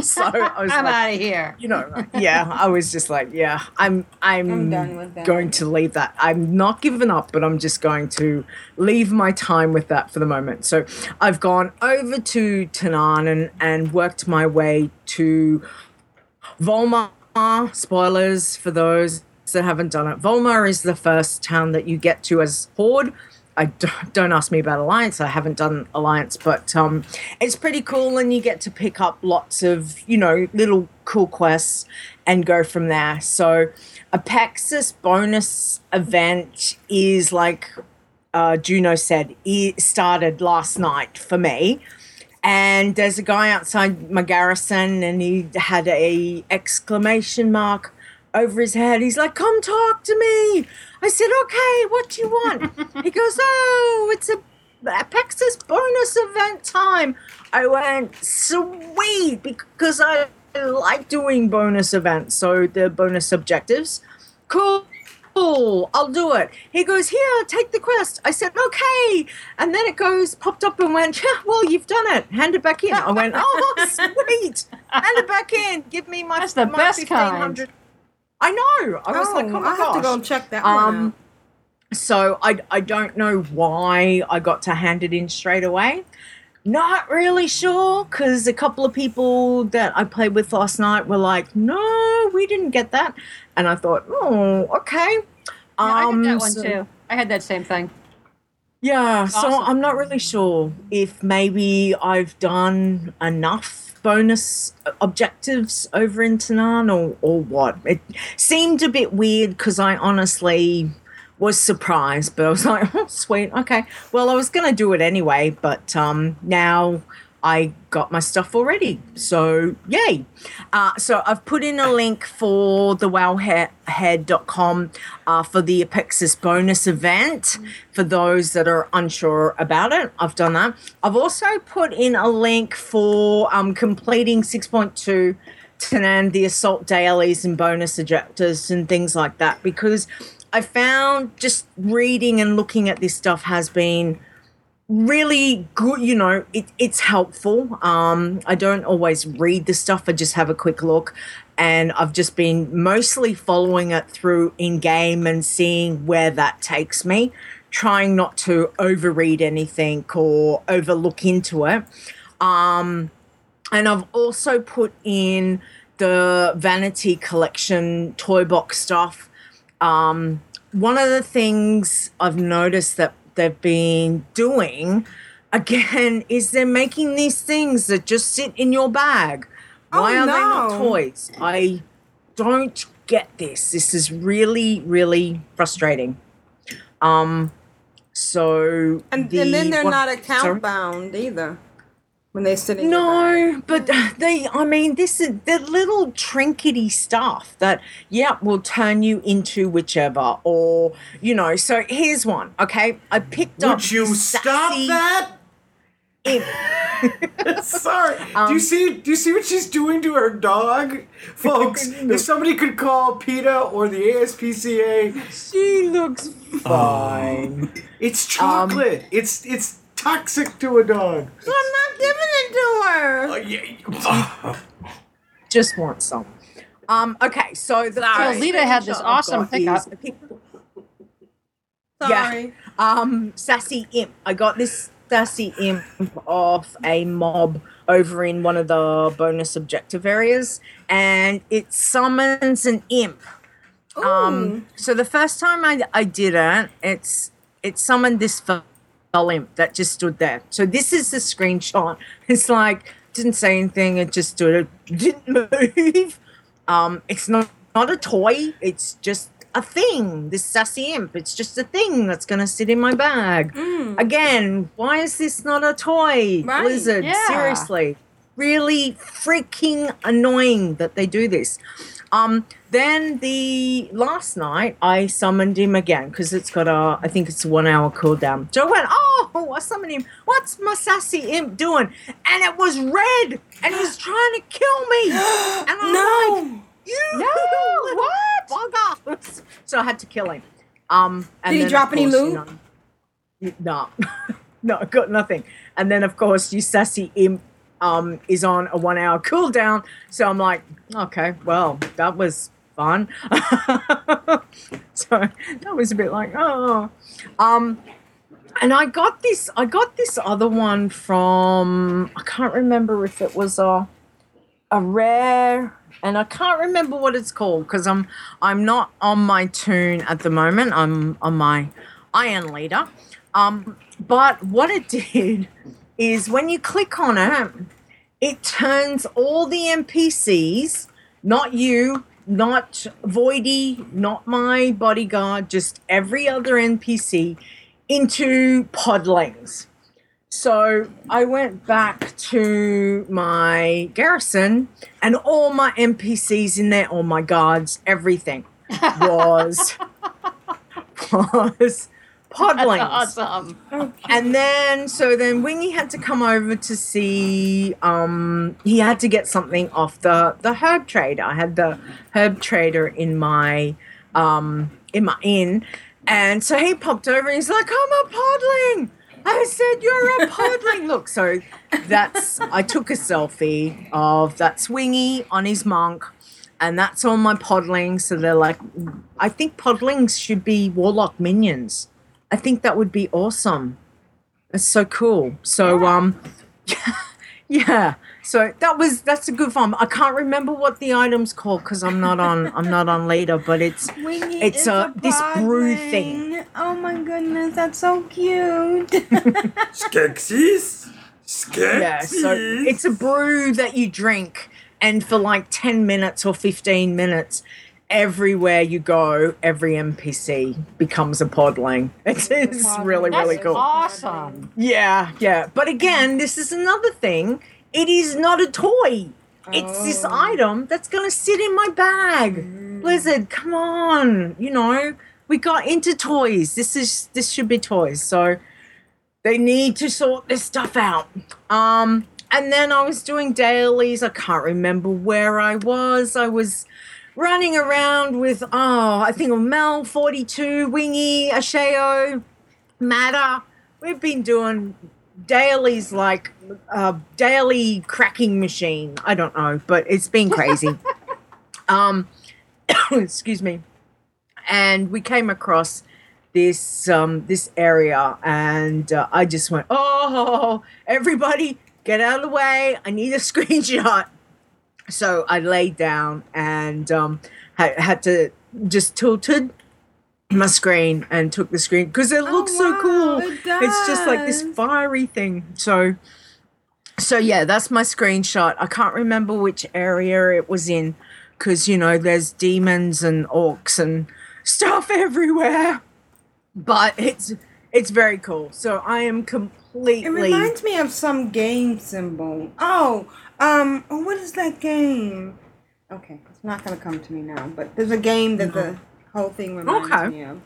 Speaker 3: so I was
Speaker 4: I'm
Speaker 3: like,
Speaker 4: out of here.
Speaker 3: you know, yeah, I was just like, yeah, I'm, I'm,
Speaker 2: I'm done with that.
Speaker 3: going to leave that. I'm not giving up, but I'm just going to leave my time with that for the moment. So I've gone over to Tanaan and, and worked my way to Vol'mar. Spoilers for those that haven't done it. Vol'mar is the first town that you get to as Horde. I don't, don't ask me about Alliance. I haven't done Alliance, but um, it's pretty cool, and you get to pick up lots of you know little cool quests and go from there. So, Apexis bonus event is like uh, Juno said, it started last night for me. And there's a guy outside my garrison, and he had a exclamation mark over his head. He's like, "Come talk to me." I said, "Okay, what do you want?" he *laughs* goes, "Oh, it's a Apexis bonus event time." I went, "Sweet," because I like doing bonus events, so the bonus objectives. Cool. Cool, I'll do it. He goes, Here, take the quest. I said, Okay. And then it goes, popped up and went, yeah, Well, you've done it. Hand it back in. I went, Oh, *laughs* sweet. Hand it back in. Give me my,
Speaker 4: That's the
Speaker 3: my
Speaker 4: best kind.
Speaker 3: 1500. I know. I was like, Oh my
Speaker 2: I have to
Speaker 3: gosh.
Speaker 2: go check that one
Speaker 3: Um,
Speaker 2: out.
Speaker 3: so I, I don't know why I got to hand it in straight away. Not really sure because a couple of people that I played with last night were like, "No, we didn't get that," and I thought, "Oh, okay."
Speaker 4: Yeah, I
Speaker 3: Um,
Speaker 4: had that one
Speaker 3: so-
Speaker 4: too. I had that same thing.
Speaker 3: Yeah, so I'm not really sure if maybe I've done enough bonus objectives over in Tanaan or, or what. It seemed a bit weird because I honestly was surprised, but I was like, *laughs* oh, sweet, okay. Well, I was going to do it anyway, but um, now I got my stuff already. So, yay. Uh, so, I've put in a link for the wowhead.com uh, for the Apexis bonus event for those that are unsure about it. I've done that. I've also put in a link for um, completing 6.2 Tanaan, the assault dailies and bonus ejectors and things like that because I found just reading and looking at this stuff has been really good you know it, it's helpful. Um i don't always read the stuff. I just have a quick look. And i've just been mostly following it through in game and seeing where that takes me trying not to overread anything or overlook into it. Um and i've also put in the vanity collection toy box stuff. Um one of the things i've noticed that they've been doing again is they're making these things that just sit in your bag. Why
Speaker 2: Oh,
Speaker 3: are they not toys? I don't get this. This is really, really frustrating. Um, so
Speaker 2: And,
Speaker 3: the-
Speaker 2: and then they're
Speaker 3: what-
Speaker 2: not account
Speaker 3: sorry?
Speaker 2: bound either when they sit in your
Speaker 3: No, but *sighs* they, I mean, this is the little trinkety stuff that, yeah, will turn you into whichever, or, you know. So here's one, okay? I picked up.
Speaker 5: Would you stop
Speaker 3: sassy
Speaker 5: that?
Speaker 3: imp. *laughs*
Speaker 5: Sorry.
Speaker 3: Um,
Speaker 5: do you see? Do you see what she's doing to her dog, *laughs* folks? if somebody could call PETA or the ASPCA,
Speaker 3: she looks fine.
Speaker 5: It's chocolate. it's it's toxic to a dog.
Speaker 2: So I'm not giving it to her.
Speaker 3: yeah *laughs* Just want some. Um, okay, so the
Speaker 4: So Leeta had this
Speaker 3: screenshot
Speaker 4: awesome
Speaker 3: got
Speaker 4: pickup.
Speaker 3: is a pic-
Speaker 2: Sorry.
Speaker 3: Yeah. Um, sassy imp. I got this sassy imp off a mob over in one of the bonus objective areas, and it summons an imp. Um, so the first time I, I did it, it's it summoned this fel imp that just stood there. So this is the screenshot. *laughs* It's like didn't say anything. It just stood. It didn't move. *laughs* Um, it's not not a toy. It's just a thing. This sassy imp. It's just a thing that's gonna sit in my bag. Again, why is this not a toy?
Speaker 2: Right,
Speaker 3: Blizzard,
Speaker 2: yeah.
Speaker 3: seriously, really freaking annoying that they do this. Um, then the last night I summoned him again because it's got a, I think it's a one hour cooldown. So I went, oh, I summoned him. What's my sassy imp doing? And it was red and was trying to kill me. *gasps* And I'm
Speaker 2: No.
Speaker 3: like, you no, *laughs* what? Bugger. So I had to kill him. Um, and
Speaker 2: Did he drop
Speaker 3: of
Speaker 2: any
Speaker 3: course, you
Speaker 2: loot?
Speaker 3: know, *laughs* no, *laughs* no, got nothing. And then, of course, you sassy imp um, is on a one hour cooldown. So I'm like, okay, well, that was fun. *laughs* so that was a bit like, oh. Um, and I got this, I got this other one from, I can't remember if it was a, a rare, and I can't remember what it's called because I'm, I'm not on my toon at the moment. I'm on my Iron Leader. Um, but what it *laughs* did is when you click on it, it turns all the NPCs, not you, not Voidy, not my bodyguard, just every other NPC, into podlings. So I went back to my garrison, and all my NPCs in there, all my guards, everything *laughs* was was podlings.
Speaker 4: That's awesome.
Speaker 3: And then, so then Wingy had to come over to see. Um, he had to get something off the the herb trader. I had the herb trader in my um in my inn, and so he popped over and he's like, "I'm a podling." I said, "You're a podling." Look, so that's I took a selfie of that Swingy on his monk. And that's all my podlings. So they're like, I think podlings should be warlock minions. I think that would be awesome. It's so cool. So um *laughs* yeah. So that was that's a good fun. I can't remember what the item's called because I'm not on I'm not on later, but it's it's
Speaker 2: is
Speaker 3: a, this brew thing.
Speaker 2: Oh my goodness, that's so cute.
Speaker 5: Skeksis? *laughs* Skeksis?
Speaker 3: Yeah, so it's a brew that you drink and for like 10 minutes or 15 minutes everywhere you go, every NPC becomes a podling. It's, *laughs* it's really, really
Speaker 4: That's
Speaker 3: cool.
Speaker 4: awesome.
Speaker 3: Yeah, yeah. But again, this is another thing. It is not a toy. It's this item that's going to sit in my bag. Blizzard, come on. You know, we got into toys. This is this should be toys. So they need to sort this stuff out. Um and then I was doing dailies. I can't remember where I was. I was running around with oh, I think Mel 42, Wingy, Asheo, Matter, we've been doing dailies like a daily cracking machine. I don't know, but it's been crazy. *laughs* um, *coughs* excuse me. And we came across this um this area, and uh, I just went, "Oh, everybody, get out of the way! I need a *laughs* screenshot." So I laid down and um, had, had to just tilted my screen and took the screen because it looks so cool. It's just like this fiery thing. So, so yeah, that's my screenshot. I can't remember which area it was in because you know there's demons and orcs and stuff *laughs* everywhere. But it's it's very cool. So I am completely.
Speaker 2: It reminds me of some game symbol. Oh, um, oh, what is that game? Okay, it's not gonna come to me now. But there's a game that the whole thing reminds
Speaker 3: Okay.
Speaker 2: me of.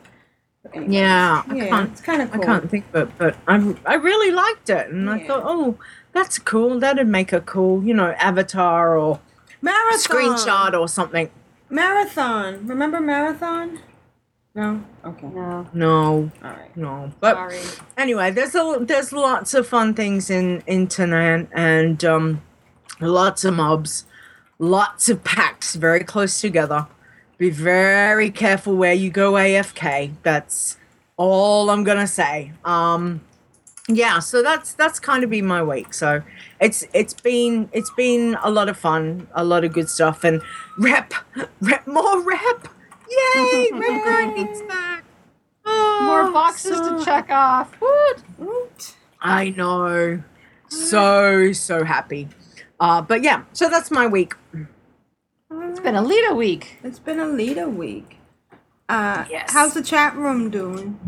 Speaker 2: But anyways,
Speaker 3: Yeah, I
Speaker 2: yeah, it's kind of cool.
Speaker 3: I can't think of it, but I I really liked it, and I thought, oh, that's cool. That'd make a cool, you know, avatar or
Speaker 2: Marathon.
Speaker 3: screenshot or something.
Speaker 2: Marathon. Remember Marathon? No. Okay.
Speaker 4: No.
Speaker 3: No,
Speaker 2: All right.
Speaker 3: no. But
Speaker 4: Sorry.
Speaker 3: anyway, there's a there's lots of fun things in in Tanaan and um, lots of mobs, lots of packs very close together. Be very careful where you go AFK. That's all I'm gonna say. Um, yeah, so that's that's kind of been my week. So it's it's been it's been a lot of fun, a lot of good stuff, and rep rep more rep. Yay, *laughs* rep grinding's back.
Speaker 4: More boxes
Speaker 3: so-
Speaker 4: to check off. Woot.
Speaker 3: I know. So, so happy. Uh, but yeah, so that's my week.
Speaker 4: It's been a Leeta week.
Speaker 2: It's been a leader week. Uh,
Speaker 6: Yes.
Speaker 2: How's the chat room doing?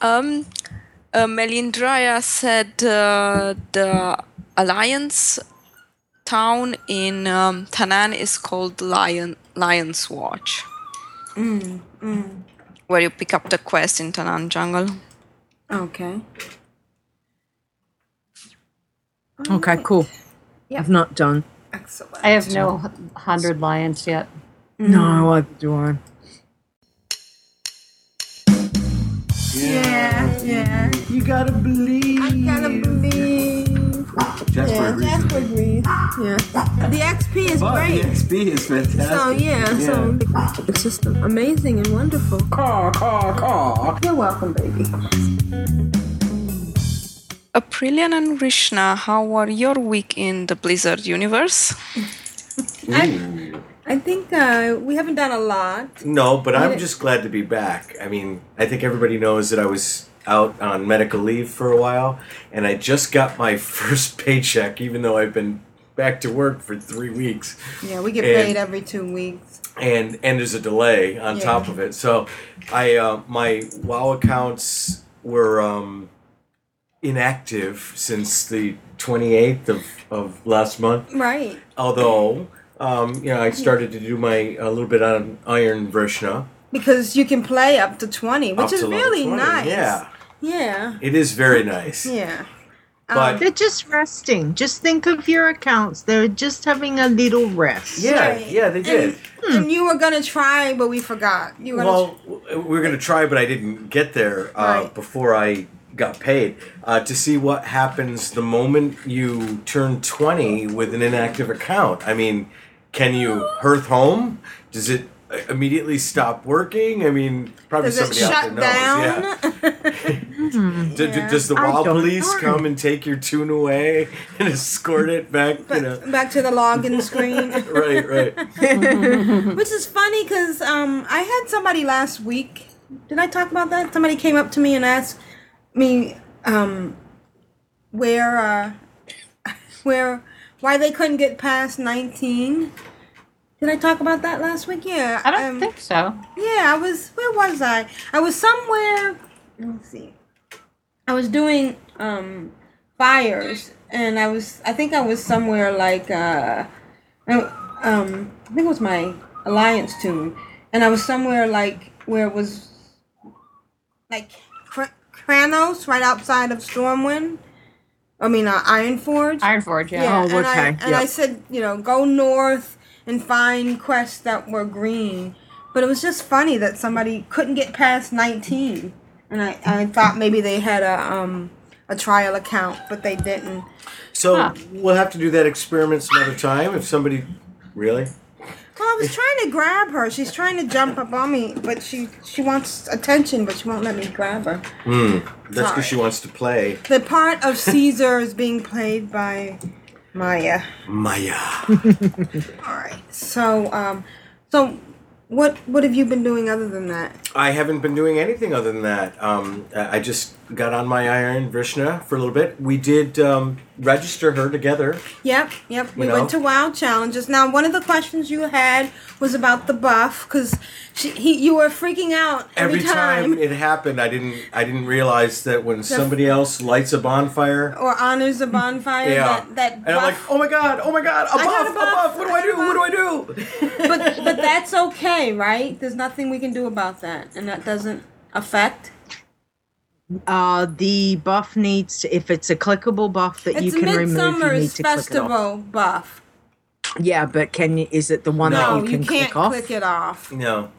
Speaker 6: Um, uh, Melindria said uh, the Alliance town in um, Tanaan is called Lion Lion's Watch,
Speaker 2: Mm, mm.
Speaker 6: where you pick up the quest in Tanaan Jungle.
Speaker 2: Okay.
Speaker 3: Okay, cool. I've not done.
Speaker 2: Excellent.
Speaker 4: I have no hundred lions yet. Mm.
Speaker 3: No, I do. I.
Speaker 2: Yeah, yeah.
Speaker 5: You gotta believe.
Speaker 2: I gotta believe.
Speaker 5: Jasper
Speaker 2: yeah,
Speaker 5: agrees with
Speaker 2: Jasper agrees. Yeah. The XP is
Speaker 5: But
Speaker 2: great.
Speaker 5: the XP is fantastic.
Speaker 2: So yeah, so it's just amazing and wonderful.
Speaker 5: Caw, caw, caw.
Speaker 2: You're welcome, baby.
Speaker 6: Aprillian and Vrishna, how are your week in the Blizzard universe?
Speaker 2: I think uh, we haven't done a lot.
Speaker 5: No, but I'm just glad to be back. I mean, I think everybody knows that I was out on medical leave for a while, and I just got my *laughs* first paycheck, even though I've been back to work for three weeks.
Speaker 2: Yeah, we get
Speaker 5: And-
Speaker 2: paid every two weeks.
Speaker 5: and and there's a delay on
Speaker 2: Yeah.
Speaker 5: top of it. So I uh, my WoW accounts were um, inactive since the 28th of, of last month.
Speaker 2: Right.
Speaker 5: Although um, you know I started to do my a little bit on Iron Vrishna.
Speaker 2: Because you can play up to 20, which
Speaker 5: Up
Speaker 2: is really
Speaker 5: 20,
Speaker 2: nice.
Speaker 5: yeah.
Speaker 2: Yeah.
Speaker 5: It is very nice.
Speaker 2: Yeah.
Speaker 5: But
Speaker 3: They're just resting. Just think of your accounts. They're just having a little rest.
Speaker 5: yeah, yeah, they did.
Speaker 2: And you were gonna try, but we forgot. You were gonna
Speaker 5: Well, w- we were going to try, but I didn't get there uh,
Speaker 2: Right.
Speaker 5: before I got paid uh, to see what happens the moment you turn 20 with an inactive account. I mean, can you hearth home? Does it uh, immediately stop working? I mean, probably
Speaker 2: Does it
Speaker 5: somebody out
Speaker 2: shut
Speaker 5: there knows.
Speaker 2: down? *laughs*
Speaker 5: Yeah. Do- do-
Speaker 2: Yeah.
Speaker 5: does the
Speaker 2: I
Speaker 5: wild police
Speaker 2: know.
Speaker 5: come and take your toon away *laughs* and escort it back? You know,
Speaker 2: Back to the login *laughs* screen.
Speaker 5: right, right.
Speaker 2: Which is funny because um, I had somebody last week. Did I talk about that? Somebody came up to me and asked me um, where, uh, *laughs* where, why they couldn't get past nineteen. Did I talk about that last week? Yeah.
Speaker 4: I don't think so.
Speaker 2: Yeah, I was. Where was I? I was somewhere. Let me see. I was doing um fires, and I was. I think I was somewhere like uh, I- um, I think it was my alliance toon, and I was somewhere like where it was like Kr- Kharanos, right outside of Stormwind. I mean, uh, Ironforge.
Speaker 4: Ironforge, yeah.
Speaker 2: Yeah,
Speaker 3: Oh,
Speaker 2: and I,
Speaker 3: okay,
Speaker 2: and I said, you know, go north and find quests that were green. But it was just funny that somebody couldn't get past 19. and I, I thought maybe they had a um a trial account, but they didn't.
Speaker 5: So we'll have to do that experiment some other time if somebody really.
Speaker 2: Well, I was trying to grab her. She's trying to jump up on me, but she she wants attention, but she won't let me grab her.
Speaker 5: Hmm. That's because she wants to play.
Speaker 2: The part of Caesar is being played by Maya.
Speaker 5: Maya. *laughs*
Speaker 2: All right. So, um, so what what have you been doing other than that?
Speaker 5: I haven't been doing anything other than that. Um, I I just got on my Iron Vrishna for a little bit. We did um, register her together.
Speaker 2: Yep, yep. We
Speaker 5: You
Speaker 2: went to Wild Challenges. Now, one of the questions you had was about the buff because he you were freaking out every,
Speaker 5: Every time it happened, I didn't I didn't realize that when somebody else lights a bonfire.
Speaker 2: or honors a bonfire.
Speaker 5: Yeah.
Speaker 2: That, that
Speaker 5: And I'm like, oh my god, oh my god, a
Speaker 2: I got
Speaker 5: buff,
Speaker 2: a
Speaker 5: a buff. What do I do? What do I do?
Speaker 2: but but that's okay, right? There's nothing we can do about that, and that doesn't affect.
Speaker 3: Uh, the buff needs to, if it's a clickable buff that you
Speaker 2: It's
Speaker 3: can remove, you need
Speaker 2: Midsummer's
Speaker 3: to click it off.
Speaker 2: Festival buff.
Speaker 3: Yeah, but can you? Is it the one
Speaker 2: no,
Speaker 3: that you can
Speaker 2: you can't
Speaker 3: click off?
Speaker 2: click it off.
Speaker 5: No,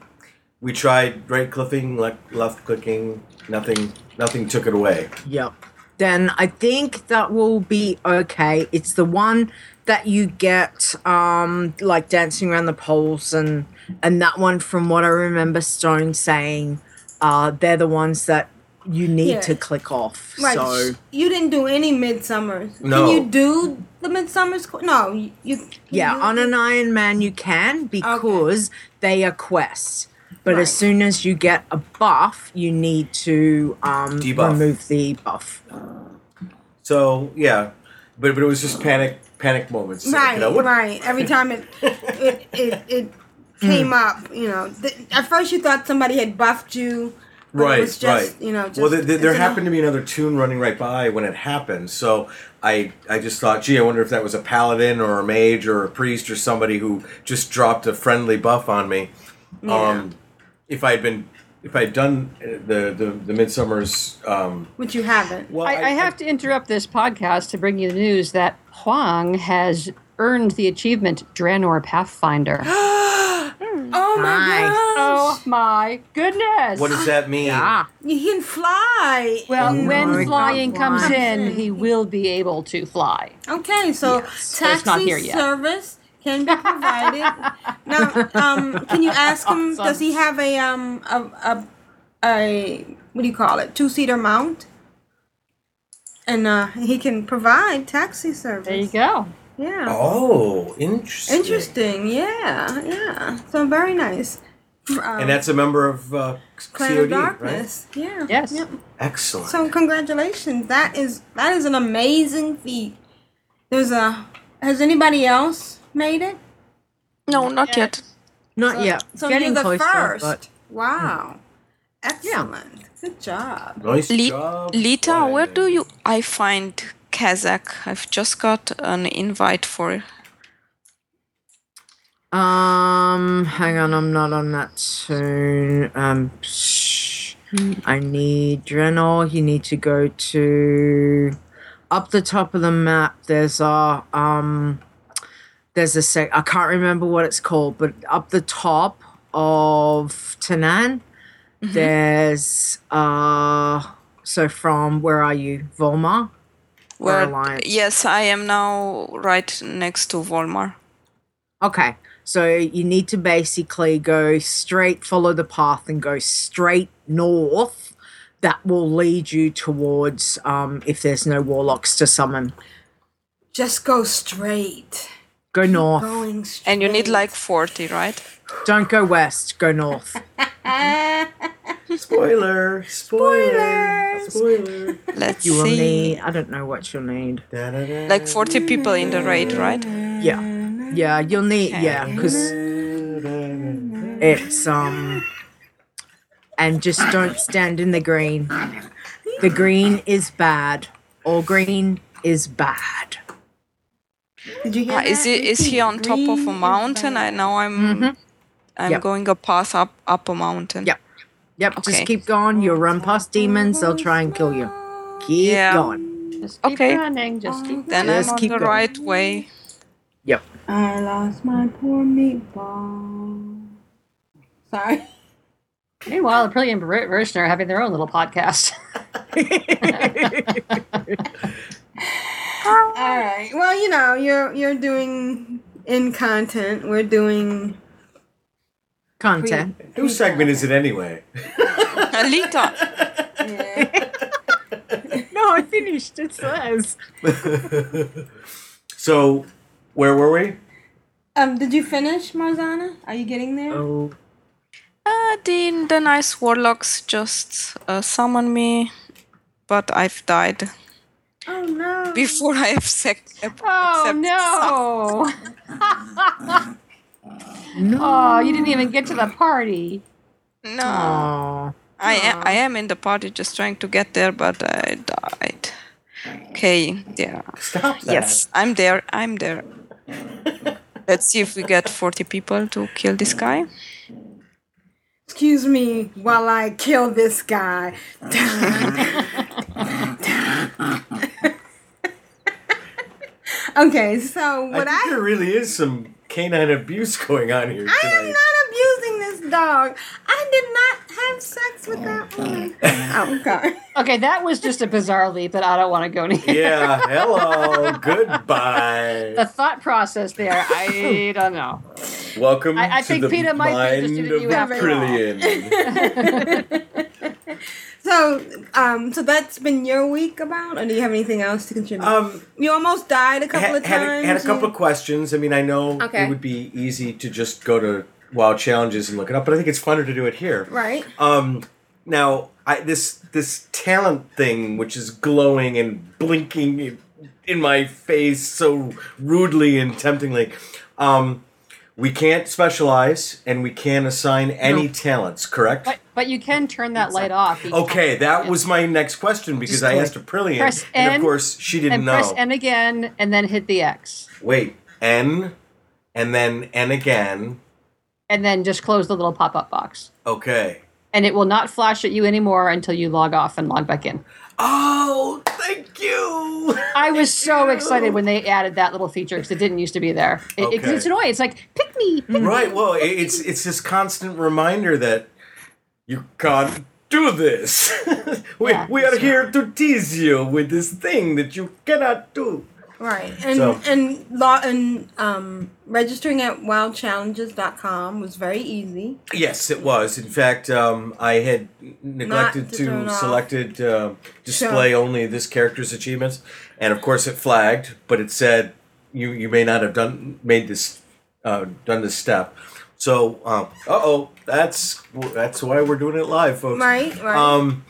Speaker 5: we tried right clicking, left, left clicking. Nothing, nothing took it away.
Speaker 3: Yep. Then I think that will be okay. It's the one that you get um like dancing around the poles and and that one from what I remember Stone saying, uh they're the ones that you need
Speaker 2: Yeah.
Speaker 3: to click off.
Speaker 2: Right.
Speaker 3: So
Speaker 2: you didn't do any Midsummers.
Speaker 3: No.
Speaker 2: Can you do the Midsummers? qu- No, you. you
Speaker 3: yeah,
Speaker 2: you-
Speaker 3: on an Iron Man you can because they are quests. But as soon as you get a buff, you need to um,
Speaker 5: Debuff.
Speaker 3: remove the buff.
Speaker 5: So yeah, but but it was just panic, panic moments.
Speaker 2: Right,
Speaker 5: you know,
Speaker 2: right. Every time it *laughs* it it, it came up, you know. Th- at first, you thought somebody had buffed you. But
Speaker 5: right,
Speaker 2: it was just,
Speaker 5: right.
Speaker 2: You know, just,
Speaker 5: well, th- th- there
Speaker 2: it's an-
Speaker 5: happened to be another toon running right by when it happened, so I I just thought, gee, I wonder if that was a paladin or a mage or a priest or somebody who just dropped a friendly buff on me. Um, if I had been, if I had done uh, the the the midsummer's, um,
Speaker 2: Which you haven't.
Speaker 5: Well,
Speaker 4: I, I have to interrupt this podcast to bring you the news that Huang has earned the achievement Draenor Pathfinder. *gasps*
Speaker 2: Oh my gosh.
Speaker 4: Oh my goodness!
Speaker 5: what does that mean?
Speaker 2: He can fly.
Speaker 4: Well,
Speaker 2: and-
Speaker 4: when flying comes
Speaker 2: Comes
Speaker 4: in, he will be able to fly.
Speaker 2: Okay, so
Speaker 4: but it's
Speaker 2: taxi
Speaker 4: not here yet.
Speaker 2: service can be provided. now, um, can you ask him? *laughs*
Speaker 4: Awesome.
Speaker 2: Does he have a um a a, a what do you call it? Two seater mount, and uh, he can provide taxi service. There you
Speaker 4: go.
Speaker 2: Yeah.
Speaker 5: Oh, interesting.
Speaker 2: Interesting. Yeah. Yeah. So very nice. Um,
Speaker 5: and that's a member of uh,
Speaker 2: Clan
Speaker 5: COD,
Speaker 2: of Darkness. Yeah.
Speaker 4: Yes.
Speaker 2: Yep.
Speaker 5: Excellent.
Speaker 2: So congratulations. That is that is an amazing feat. There's a has anybody else made it?
Speaker 6: No, not yet.
Speaker 3: Not
Speaker 2: So-
Speaker 3: yet.
Speaker 2: So
Speaker 3: Getting
Speaker 2: you're the
Speaker 3: closer,
Speaker 2: first.
Speaker 3: but-
Speaker 2: Wow. Excellent. Good job.
Speaker 5: Nice
Speaker 6: Li-
Speaker 5: job.
Speaker 6: Leeta, where do you I find Kazzak? I've just got an invite for
Speaker 3: Um, hang on, I'm not on that soon. Um. I need Draenor. You need to go to up the top of the map. There's a um, there's a sec. I can't remember what it's called, but up the top of Tanaan, there's uh. So from where are you, Vol'mar? Or
Speaker 6: where
Speaker 3: Alliance?
Speaker 6: yes, I am now right next to Vol'mar.
Speaker 3: Okay. So you need to basically go straight, follow the path, and go straight north. That will lead you towards um, if there's no warlocks to summon.
Speaker 2: Just go straight.
Speaker 3: Go north.
Speaker 2: Going
Speaker 6: And you need like 40, right?
Speaker 3: Don't go west. Go north. *laughs*
Speaker 5: Spoiler. Spoiler. Spoiler.
Speaker 6: Let's
Speaker 3: you will
Speaker 6: see.
Speaker 3: need. I don't know what you'll need.
Speaker 6: Like 40 people in the raid, right?
Speaker 3: Yeah. Yeah. You'll need. Yeah, because it's um. And just don't stand in the green. The green is bad. All green is bad.
Speaker 2: Did you hear
Speaker 6: Uh, is
Speaker 2: that?
Speaker 6: he is he on top of a mountain? I know I'm I'm
Speaker 3: Yep.
Speaker 6: going a path up up a mountain.
Speaker 3: Yep. Yep,
Speaker 6: Okay.
Speaker 3: just keep going. You'll run past demons, they'll try and kill you. Keep
Speaker 6: Yeah.
Speaker 3: going.
Speaker 4: Just keep
Speaker 6: Okay.
Speaker 4: running. Just keep
Speaker 6: Then
Speaker 3: Just
Speaker 6: I'm on
Speaker 3: keep
Speaker 6: the
Speaker 3: going.
Speaker 6: right way.
Speaker 3: Yep.
Speaker 2: I lost my poor meatball. Sorry.
Speaker 4: Meanwhile, Aprillia and Bar- Varishna are having their own little podcast. *laughs*
Speaker 2: All right. Well, you know, you're you're doing in content. We're doing
Speaker 3: Content.
Speaker 5: Whose segment is it anyway? *laughs*
Speaker 6: Alita. *laughs*
Speaker 3: no, I finished. It says. *laughs*
Speaker 5: so, where were we?
Speaker 2: Um, did you finish, Marzana? Are you getting there?
Speaker 3: Oh.
Speaker 6: Uh, the, the nice warlocks just uh, summon me, but I've died
Speaker 2: Oh no.
Speaker 6: before I have sec-
Speaker 4: Oh no! Oh, you didn't even get to the party.
Speaker 6: No. I am, I am in the party just trying to get there, but I died. Okay, yeah.
Speaker 5: Stop that.
Speaker 6: Yes, I'm there. I'm there. *laughs* Let's see if we get 40 people to kill this guy.
Speaker 2: Excuse me while I kill this guy. *laughs* *laughs* okay, so
Speaker 5: I
Speaker 2: what
Speaker 5: think
Speaker 2: I,
Speaker 5: there really is some canine abuse *laughs* going on here
Speaker 2: I am not abusing this dog. I did not have sex with that one. *laughs* oh god.
Speaker 4: Okay, that was just a bizarre leap, but I don't want to go any.
Speaker 5: yeah, hello, *laughs* goodbye.
Speaker 4: The thought process there, I don't know.
Speaker 5: Welcome
Speaker 4: I- I
Speaker 5: to
Speaker 4: think
Speaker 5: the
Speaker 4: PETA might be
Speaker 5: mind
Speaker 4: interested in
Speaker 5: of
Speaker 4: you after all.
Speaker 5: Aprillian.
Speaker 2: So, um, so that's been your week about, or do you have anything else to contribute?
Speaker 5: Um,
Speaker 2: you almost died a couple
Speaker 5: had,
Speaker 2: of
Speaker 5: had
Speaker 2: times.
Speaker 5: a, had a couple
Speaker 2: You-
Speaker 5: of questions. I mean, I know
Speaker 2: Okay.
Speaker 5: it would be easy to just go to Wild Challenges and look it up, but I think it's funner to do it here.
Speaker 2: Right.
Speaker 5: Um, now, I this this talent thing, which is glowing and blinking in, in my face so rudely and temptingly, um, we can't specialize and we can't assign any
Speaker 4: No.
Speaker 5: talents. Correct?
Speaker 4: But, but you can turn that light off.
Speaker 5: Okay,
Speaker 4: time.
Speaker 5: that was my next question because I asked Aprillian,
Speaker 4: Press
Speaker 5: and
Speaker 4: N,
Speaker 5: of course she didn't
Speaker 4: and
Speaker 5: know.
Speaker 4: press N again, and then hit the X,
Speaker 5: Wait, N, and then N again.
Speaker 4: And then just close the little pop-up box,
Speaker 5: Okay.
Speaker 4: and it will not flash at you anymore until you log off and log back in.
Speaker 5: Oh, thank you.
Speaker 4: I was so excited when they added that little feature because it didn't used to be there. It, it- 'cause it's annoying. It's like pick me, pick me.
Speaker 5: Right. Well, it- it's it's this constant reminder that you can't do this. *laughs* we
Speaker 4: Yeah,
Speaker 5: we are here to tease you with this thing that you cannot do.
Speaker 2: Right. And
Speaker 5: So-
Speaker 2: and law and um registering at wildchallenges.com was very easy.
Speaker 5: Yes, it was. In fact, um, I had neglected
Speaker 2: to
Speaker 5: to selected uh, display only this character's achievements, and of course it flagged, but it said you you may not have done made this uh, done this step. So, uh oh, that's that's why we're doing it live, folks.
Speaker 2: Right, right.
Speaker 5: Um,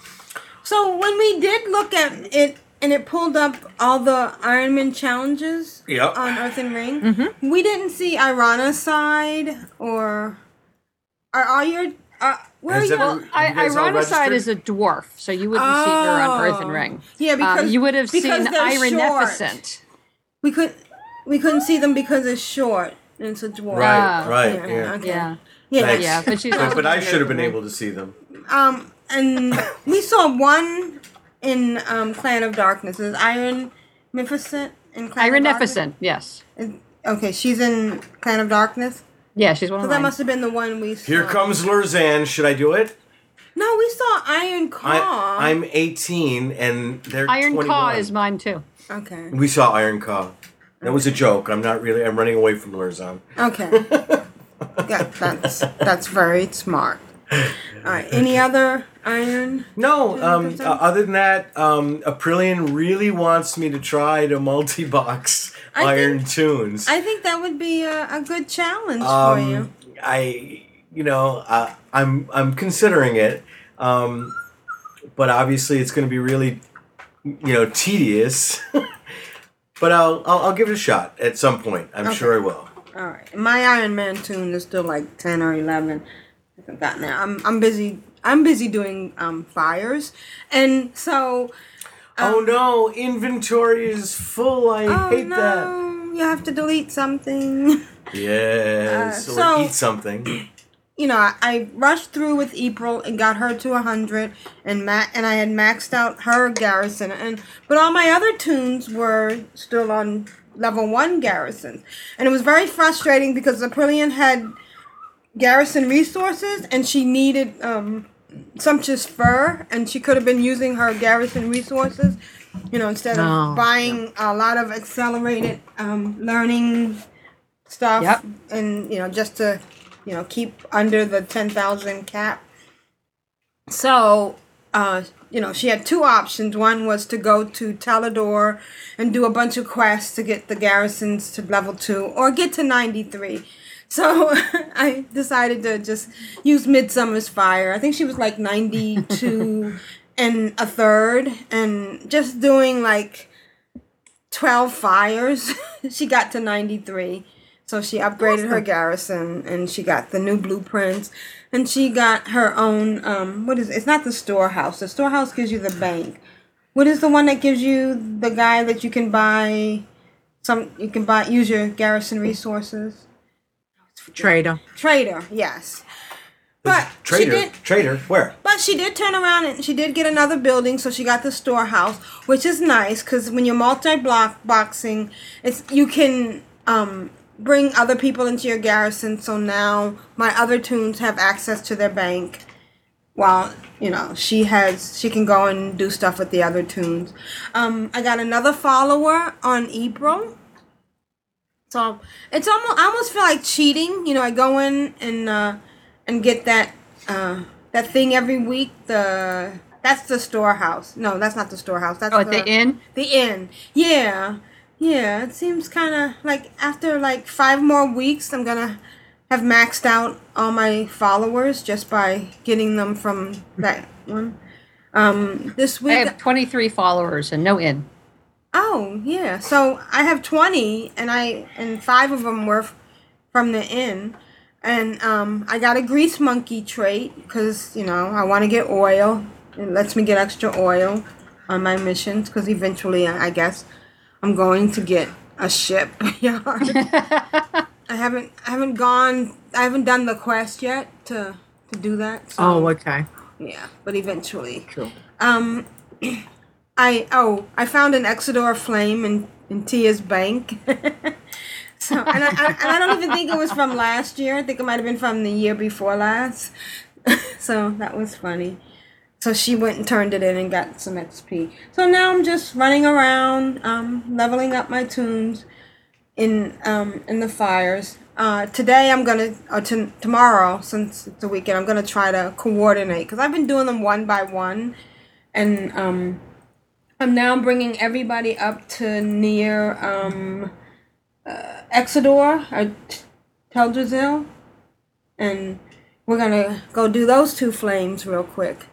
Speaker 2: So when we did look at it and it pulled up all the Ironman challenges
Speaker 5: Yep.
Speaker 2: on Earthen Ring, we didn't see Irana's side or are all your uh, where
Speaker 5: Has
Speaker 2: are you?
Speaker 5: every- Have you guys all
Speaker 4: Ironicide is a dwarf, so you wouldn't see her on Earth and
Speaker 2: Oh.
Speaker 4: Ring.
Speaker 2: Yeah,
Speaker 4: Um,
Speaker 2: because
Speaker 4: you would have seen
Speaker 2: they're We could we couldn't see them because it's short and it's a dwarf.
Speaker 5: Right,
Speaker 4: Ah,
Speaker 5: right,
Speaker 2: Yeah.
Speaker 5: yeah.
Speaker 2: Okay.
Speaker 4: Yeah.
Speaker 2: Yeah.
Speaker 4: Yeah, but she's
Speaker 5: but, but I should have been able to see them.
Speaker 2: Um, and we saw one in um, Clan of Darkness. Is Iron Mificent in Clan of Darkness?
Speaker 4: Ireneficent, yes.
Speaker 2: Is- Okay, she's in Clan of Darkness.
Speaker 4: Yeah, she's one
Speaker 2: So
Speaker 4: of
Speaker 2: that
Speaker 4: mine.
Speaker 2: must have been the one we saw.
Speaker 5: Here comes Lurzan. Should I do it?
Speaker 2: No, we saw Iron Claw.
Speaker 5: I, I'm 18 and they're
Speaker 4: Iron
Speaker 5: 21.
Speaker 4: Caw is mine too.
Speaker 2: okay.
Speaker 5: We saw Iron Caw. That was a joke. I'm not really. I'm running away from Lurzan.
Speaker 2: Okay. *laughs* yeah, that's that's very smart. All right. Any other Iron?
Speaker 5: No, um, uh, other than that, um, really wants me to try to multi-box
Speaker 2: I
Speaker 5: Iron Toons.
Speaker 2: I think that would be a, a good challenge for
Speaker 5: Um,
Speaker 2: you.
Speaker 5: I, you know, uh, I'm I'm considering it, um, but obviously it's going to be really, you know, tedious. *laughs* but I'll, I'll I'll give it a shot at some point. I'm
Speaker 2: Okay.
Speaker 5: sure I will.
Speaker 2: All right. My Iron Man toon is still like ten or eleven. Gotten there. I'm I'm busy. I'm busy doing um fires, and so.
Speaker 5: oh no, inventory is full. I
Speaker 2: oh
Speaker 5: hate
Speaker 2: no!
Speaker 5: that.
Speaker 2: You have to delete something. *laughs*
Speaker 5: Yes,
Speaker 2: Uh, so-
Speaker 5: eat something. *clears throat*
Speaker 2: you know, I, I rushed through with April and got her to hundred, and Matt and I had maxed out her garrison, and but all my other toons were still on level one garrisons, and it was very frustrating because the Aprillian had garrison resources, and she needed um, sumptuous fur, and she could have been using her garrison resources, you know, instead of
Speaker 3: Oh,
Speaker 2: buying a lot of accelerated um, learning stuff,
Speaker 4: Yep.
Speaker 2: and you know, just to you know keep under the ten thousand cap. So, uh, you know, she had two options. One was to go to Talador and do a bunch of quests to get the garrisons to level two or get to 93. So *laughs* I decided to just use Midsummer's Fire. I think she was like 92 *laughs* and a third, and just doing like 12 fires, *laughs* she got to 93. So she upgraded her garrison and she got the new blueprints and she got her own um what is it? It's not the storehouse. The storehouse gives you the bank. What is the one that gives you the guy that you can buy some you can buy use your garrison resources?
Speaker 3: Trader.
Speaker 2: Trader, yes. But she
Speaker 5: Trader,
Speaker 2: did
Speaker 5: trader, where?
Speaker 2: but she did turn around and she did get another building, so she got the storehouse, which is nice because when you're multi-block boxing, it's you can um, bring other people into your garrison. So now my other toons have access to their bank, while you know she has she can go and do stuff with the other toons. Um, I got another follower on April. So it's almost I almost feel like cheating. You know, I go in and uh, and get that uh, that thing every week. The that's the storehouse. No, that's not the storehouse. That's
Speaker 4: Oh, at the inn?
Speaker 2: The inn. Yeah, yeah. It seems kind of like after like five more weeks, I'm gonna have maxed out all my followers just by getting them from that one. Um, this
Speaker 4: I have 23 followers and no in.
Speaker 2: Oh yeah, so I have twenty, and I and five of them were f- from the inn, and um, I got a grease monkey trait because you know I want to get oil. It lets me get extra oil on my missions because eventually I guess I'm going to get a ship *laughs* yard. *laughs* I haven't I haven't gone I haven't done the quest yet to to do that. So.
Speaker 3: Oh, okay.
Speaker 2: Yeah, but eventually.
Speaker 3: Cool.
Speaker 2: Um, *clears throat* I oh I found an Exodar flame in in Tia's bank. *laughs* so and I, I and I don't even think it was from last year. I think it might have been from the year before last. *laughs* so that was funny. So she went and turned it in and got some XP. So now I'm just running around, um, leveling up my toons in um in the fires. Uh, today I'm gonna or t- tomorrow since it's a weekend I'm gonna try to coordinate because I've been doing them one by one, and um, I'm now bringing everybody up to near um, uh, Exodar or T- Teldrassil, and we're gonna go do those two flames real quick.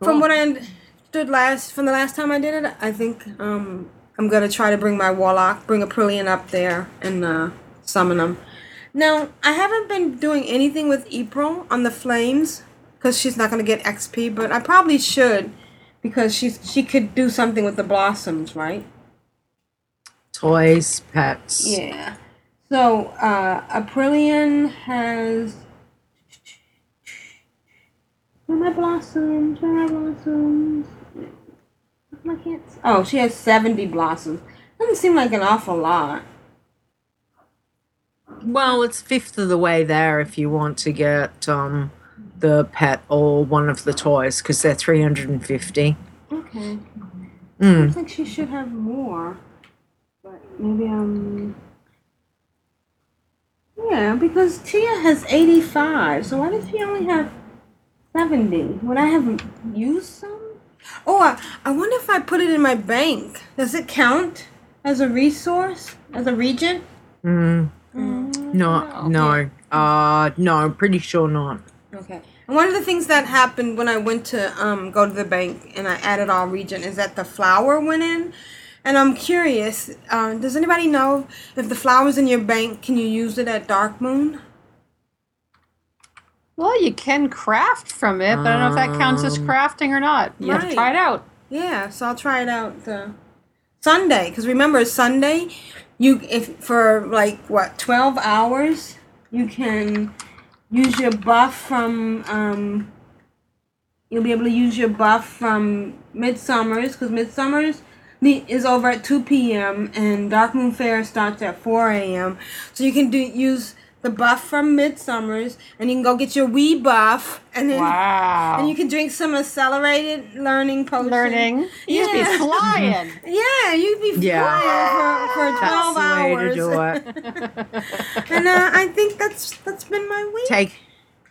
Speaker 2: From what I understood last from the last time I did it, I think um, I'm gonna try to bring my warlock, bring a Prillian up there, and uh, summon them. Now I haven't been doing anything with April on the flames because she's not gonna get XP, but I probably should because she's she could do something with the blossoms, right?
Speaker 3: Toys, pets.
Speaker 2: Yeah. So uh, Aprillian has. Where are my blossoms? Where are my blossoms? I can't. Oh, she has seventy blossoms. Doesn't seem like an awful lot.
Speaker 3: Well, it's fifth of the way there if you want to get um, the pet or one of the toys because they're 350.
Speaker 2: Okay.
Speaker 3: Mm.
Speaker 2: Looks like she should have more, but maybe um. Yeah, because Tia has eighty-five. So why does she only have seventy? Would I have used some? Oh, I, I wonder if I put it in my bank. Does it count as a resource as a region
Speaker 3: Mm. No, no. Uh, no, I'm pretty sure not.
Speaker 2: Okay. And one of the things that happened when I went to um, go to the bank and I added all region is that the flour went in. And I'm curious, uh, does anybody know if the flour's in your bank, can you use it at Dark Moon?
Speaker 4: Well, you can craft from it, but I don't know if that counts as
Speaker 2: Um,
Speaker 4: crafting or not. You have to
Speaker 2: right.
Speaker 4: try it out.
Speaker 2: Yeah, so I'll try it out uh, Sunday. Because remember, Sunday, you if for like what twelve hours, you can use your buff from. Um, you'll be able to use your buff from Midsummer's because Midsummer's is over at two p.m. and Dark Moon Fair starts at four a.m. So you can do use the buff from Midsummer's, and you can go get your wee buff, and then
Speaker 4: Wow.
Speaker 2: and you can drink some accelerated learning potion.
Speaker 4: Learning. You just be flying. *laughs*
Speaker 2: Yeah, you'd be
Speaker 3: Yeah.
Speaker 2: flying for, for
Speaker 3: That's
Speaker 2: twelve
Speaker 3: the way
Speaker 2: hours.
Speaker 3: to do it. *laughs*
Speaker 2: and uh, I think that's that's been my week.
Speaker 3: Take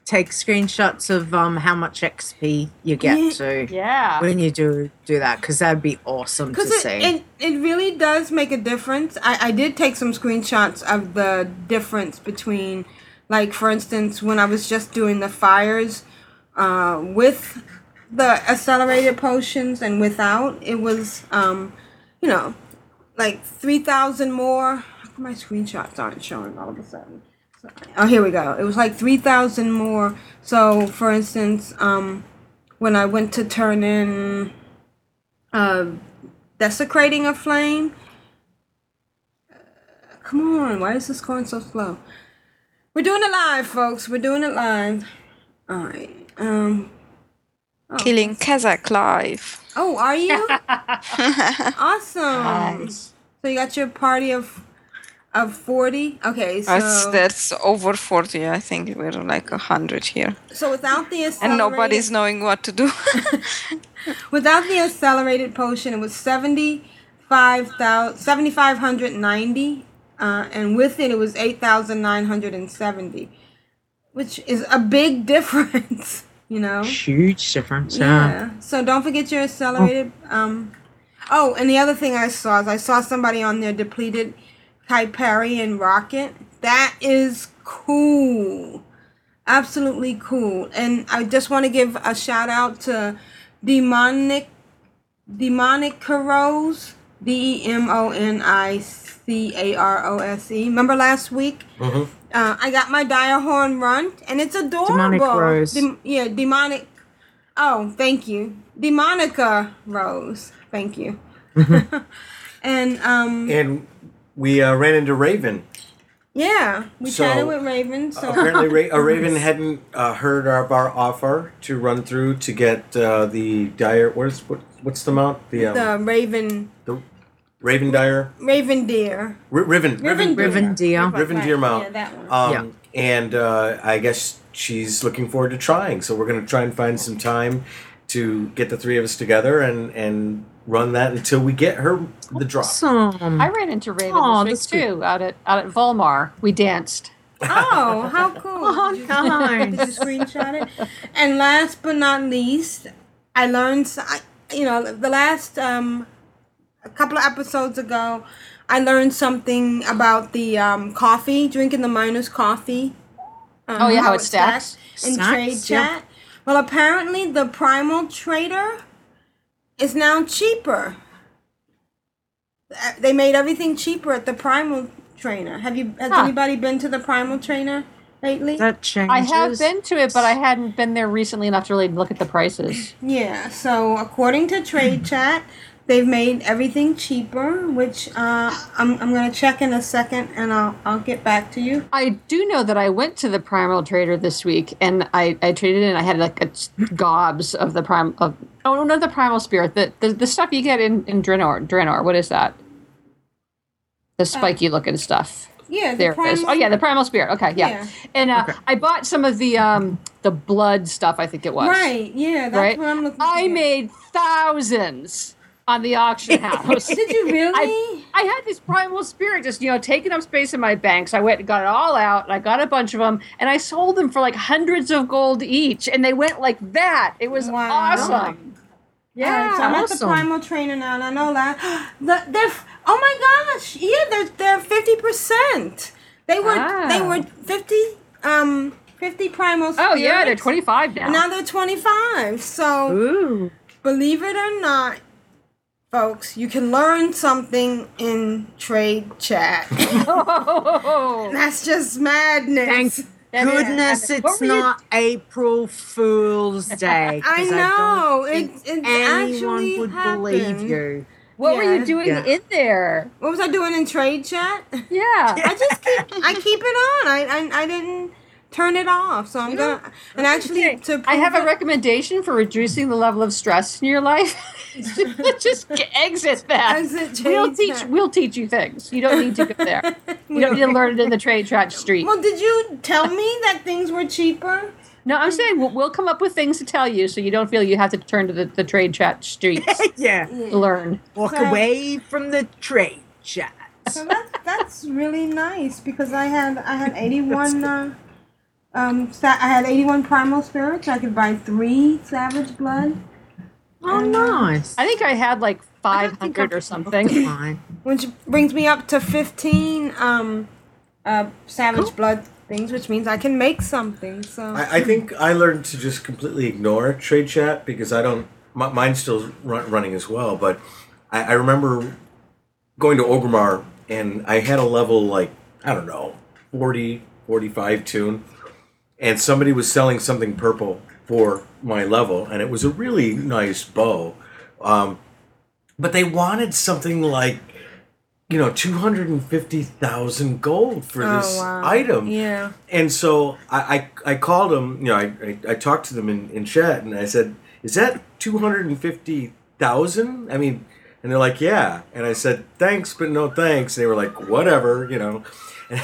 Speaker 3: take screenshots of um how much XP you get
Speaker 2: Yeah.
Speaker 3: to
Speaker 4: Yeah.
Speaker 3: when you do do that because that'd be awesome to
Speaker 2: it,
Speaker 3: see.
Speaker 2: it, it really does make a difference. I, I did take some screenshots of the difference between, like, for instance, when I was just doing the fires uh, with the accelerated potions and without, it was, um, you know, like 3,000 more. How come my screenshots aren't showing all of a sudden? Oh, here we go. It was like 3,000 more. So, for instance, um, when I went to turn in uh, desecrating a flame. Uh, come on, why is this going so slow? We're doing it live, folks. We're doing it live. All right. Um.
Speaker 6: Killing Kazzak live.
Speaker 2: Oh, are you? *laughs* awesome.
Speaker 4: Nice.
Speaker 2: So you got your party of of forty. Okay, so
Speaker 6: That's that's over forty. I think we're like a hundred here,
Speaker 2: so without the accelerated.
Speaker 6: and nobody's knowing what to do. *laughs*
Speaker 2: without the accelerated potion, it was seventy five thousand seventy five hundred ninety, uh, and with it, it was eight thousand nine hundred and seventy, which is a big *laughs* difference. You know.
Speaker 3: Huge difference. Yeah.
Speaker 2: Yeah. So don't forget your accelerated. Um. Oh, and the other thing I saw is I saw somebody on their depleted Kyparium rocket. That is cool. Absolutely cool. And I just want to give a shout out to Demonic Demonic Rose. D E M O N I C A R O S E. Remember last week?
Speaker 5: Mhm.
Speaker 2: Uh, I got my dire horn run, and it's adorable.
Speaker 3: Demonic Rose.
Speaker 2: Dem- yeah, demonic. Oh, thank you, Demonica Rose. Thank you. *laughs* and um,
Speaker 5: And we uh, ran into Raven.
Speaker 2: yeah, we
Speaker 5: So,
Speaker 2: chatted with Raven. So
Speaker 5: Apparently, Ra- uh, *laughs* Raven hadn't uh, heard of our offer to run through to get uh, the dire. What's what, what's the mount? The, um,
Speaker 2: the Raven
Speaker 5: the Raven dire.
Speaker 2: Raven deer.
Speaker 5: R- Riven,
Speaker 2: Riven.
Speaker 3: Riven deer.
Speaker 5: Riven
Speaker 2: Right,
Speaker 5: deer mount.
Speaker 2: Yeah, that one.
Speaker 5: Um,
Speaker 3: Yeah.
Speaker 5: And uh, I guess she's looking forward to trying. So we're going to try and find some time to get the three of us together and and run that until we get her the drop.
Speaker 3: Awesome.
Speaker 4: I ran into Raven
Speaker 3: Aw,
Speaker 4: this
Speaker 3: that's
Speaker 4: week
Speaker 3: good.
Speaker 4: too, out at out at Vol'mar. We danced.
Speaker 2: Oh, how cool! *laughs*
Speaker 3: Oh,
Speaker 2: did, you,
Speaker 3: nice.
Speaker 2: did you screenshot it? And last but not least, I learned. s- I, you know, the last um, a couple of episodes ago, I learned something about the um, coffee, drinking the miners' coffee. Um,
Speaker 4: Oh, yeah, how it stacks.
Speaker 2: in
Speaker 3: Stacks,
Speaker 2: trade
Speaker 3: yeah.
Speaker 2: chat. Well, apparently the primal trader is now cheaper. Uh, They made everything cheaper at the primal trainer. Have you? Has
Speaker 4: Huh.
Speaker 2: anybody been to the primal trainer lately?
Speaker 3: That changes.
Speaker 4: I have been to it, but I hadn't been there recently enough to really look at the prices.
Speaker 2: Yeah, so according to Trade Chat, they've made everything cheaper, which uh, I'm, I'm going to check in a second and I'll, I'll get back to you.
Speaker 4: I do know that I went to the Primal Trader this week, and I, I traded in. I had like a, gobs of the prime of oh no, the Primal Spirit. The the, the stuff you get in in Draenor. Draenor. What is that? The spiky looking stuff.
Speaker 2: Yeah, the
Speaker 4: There it is. Oh yeah, the Primal Spirit. Okay, yeah.
Speaker 2: Yeah.
Speaker 4: And uh, I bought some of the um the blood stuff. I think it was.
Speaker 2: Right, yeah, that's
Speaker 4: right.
Speaker 2: what I'm looking
Speaker 4: I
Speaker 2: for.
Speaker 4: made thousands on the auction *laughs* house.
Speaker 2: Did you really?
Speaker 4: I, I had this primal spirit just, you know, taking up space in my bank. So I went and got it all out and I got a bunch of them and I sold them for like hundreds of gold each. And they went like that. It was
Speaker 2: Wow.
Speaker 4: awesome.
Speaker 2: Yeah, so I'm at the primal trainer now, and I know that *gasps* the, they're. Oh my gosh! Yeah, they're they're fifty percent. They were they
Speaker 4: Ah.
Speaker 2: were fifty um fifty primal.
Speaker 4: Oh, yeah, they're 25 now.
Speaker 2: now they're twenty five. So
Speaker 3: Ooh.
Speaker 2: believe it or not, folks, you can learn something in trade chat. *laughs*
Speaker 4: Oh,
Speaker 2: That's just madness.
Speaker 3: Thank goodness
Speaker 4: What
Speaker 3: it's
Speaker 4: were you-
Speaker 3: not April Fool's *laughs* Day.
Speaker 2: I know
Speaker 3: think
Speaker 2: it. It
Speaker 3: anyone
Speaker 2: actually
Speaker 3: would
Speaker 2: happened.
Speaker 3: believe you.
Speaker 4: what were you doing
Speaker 3: Yeah.
Speaker 4: in there?
Speaker 2: What was I doing in trade chat?
Speaker 4: Yeah.
Speaker 2: I just keep I *laughs* keep it on. I I, I didn't turn it off. So I'm gonna and actually to
Speaker 4: I have a
Speaker 2: it-
Speaker 4: recommendation for reducing the level of stress in your life. *laughs* Just *laughs* exit that.
Speaker 2: Exit
Speaker 4: we'll teach.
Speaker 2: chat.
Speaker 4: We'll teach you things. You don't need to go there. *laughs* You don't need to learn it in the trade chat street.
Speaker 2: Well, did you tell me that things were cheaper?
Speaker 4: No, I'm saying we'll, we'll come up with things to tell you, so you don't feel you have to turn to the, the trade chat streets
Speaker 3: yeah.
Speaker 4: to learn.
Speaker 3: Walk
Speaker 2: So-
Speaker 3: away from the trade chat.
Speaker 2: So that that's really nice because I had I had 81 uh, um sa- I had 81 primal spirits. I could buy 3 savage blood.
Speaker 3: Oh, nice.
Speaker 4: I think I had like 500 or something. *laughs*
Speaker 3: Fine.
Speaker 2: Which brings me up to 15 um uh savage blood things, which means I can make something. So
Speaker 5: I, I think I learned to just completely ignore trade chat because I don't. My, mine's still run, running as well, but I, I remember going to Orgrimmar and I had a level like I don't know 40, 45 toon, and somebody was selling something purple for my level, and it was a really nice bow, um, but they wanted something like. You know, two hundred and fifty thousand gold for
Speaker 2: Oh,
Speaker 5: this
Speaker 2: wow.
Speaker 5: item.
Speaker 2: Yeah.
Speaker 5: And so I, I, I called them, you know, I, I, I talked to them in, in chat and I said, is that 250,000? I mean, and they're like, yeah. And I said, thanks, but no thanks. And they were like, whatever, you know. *laughs*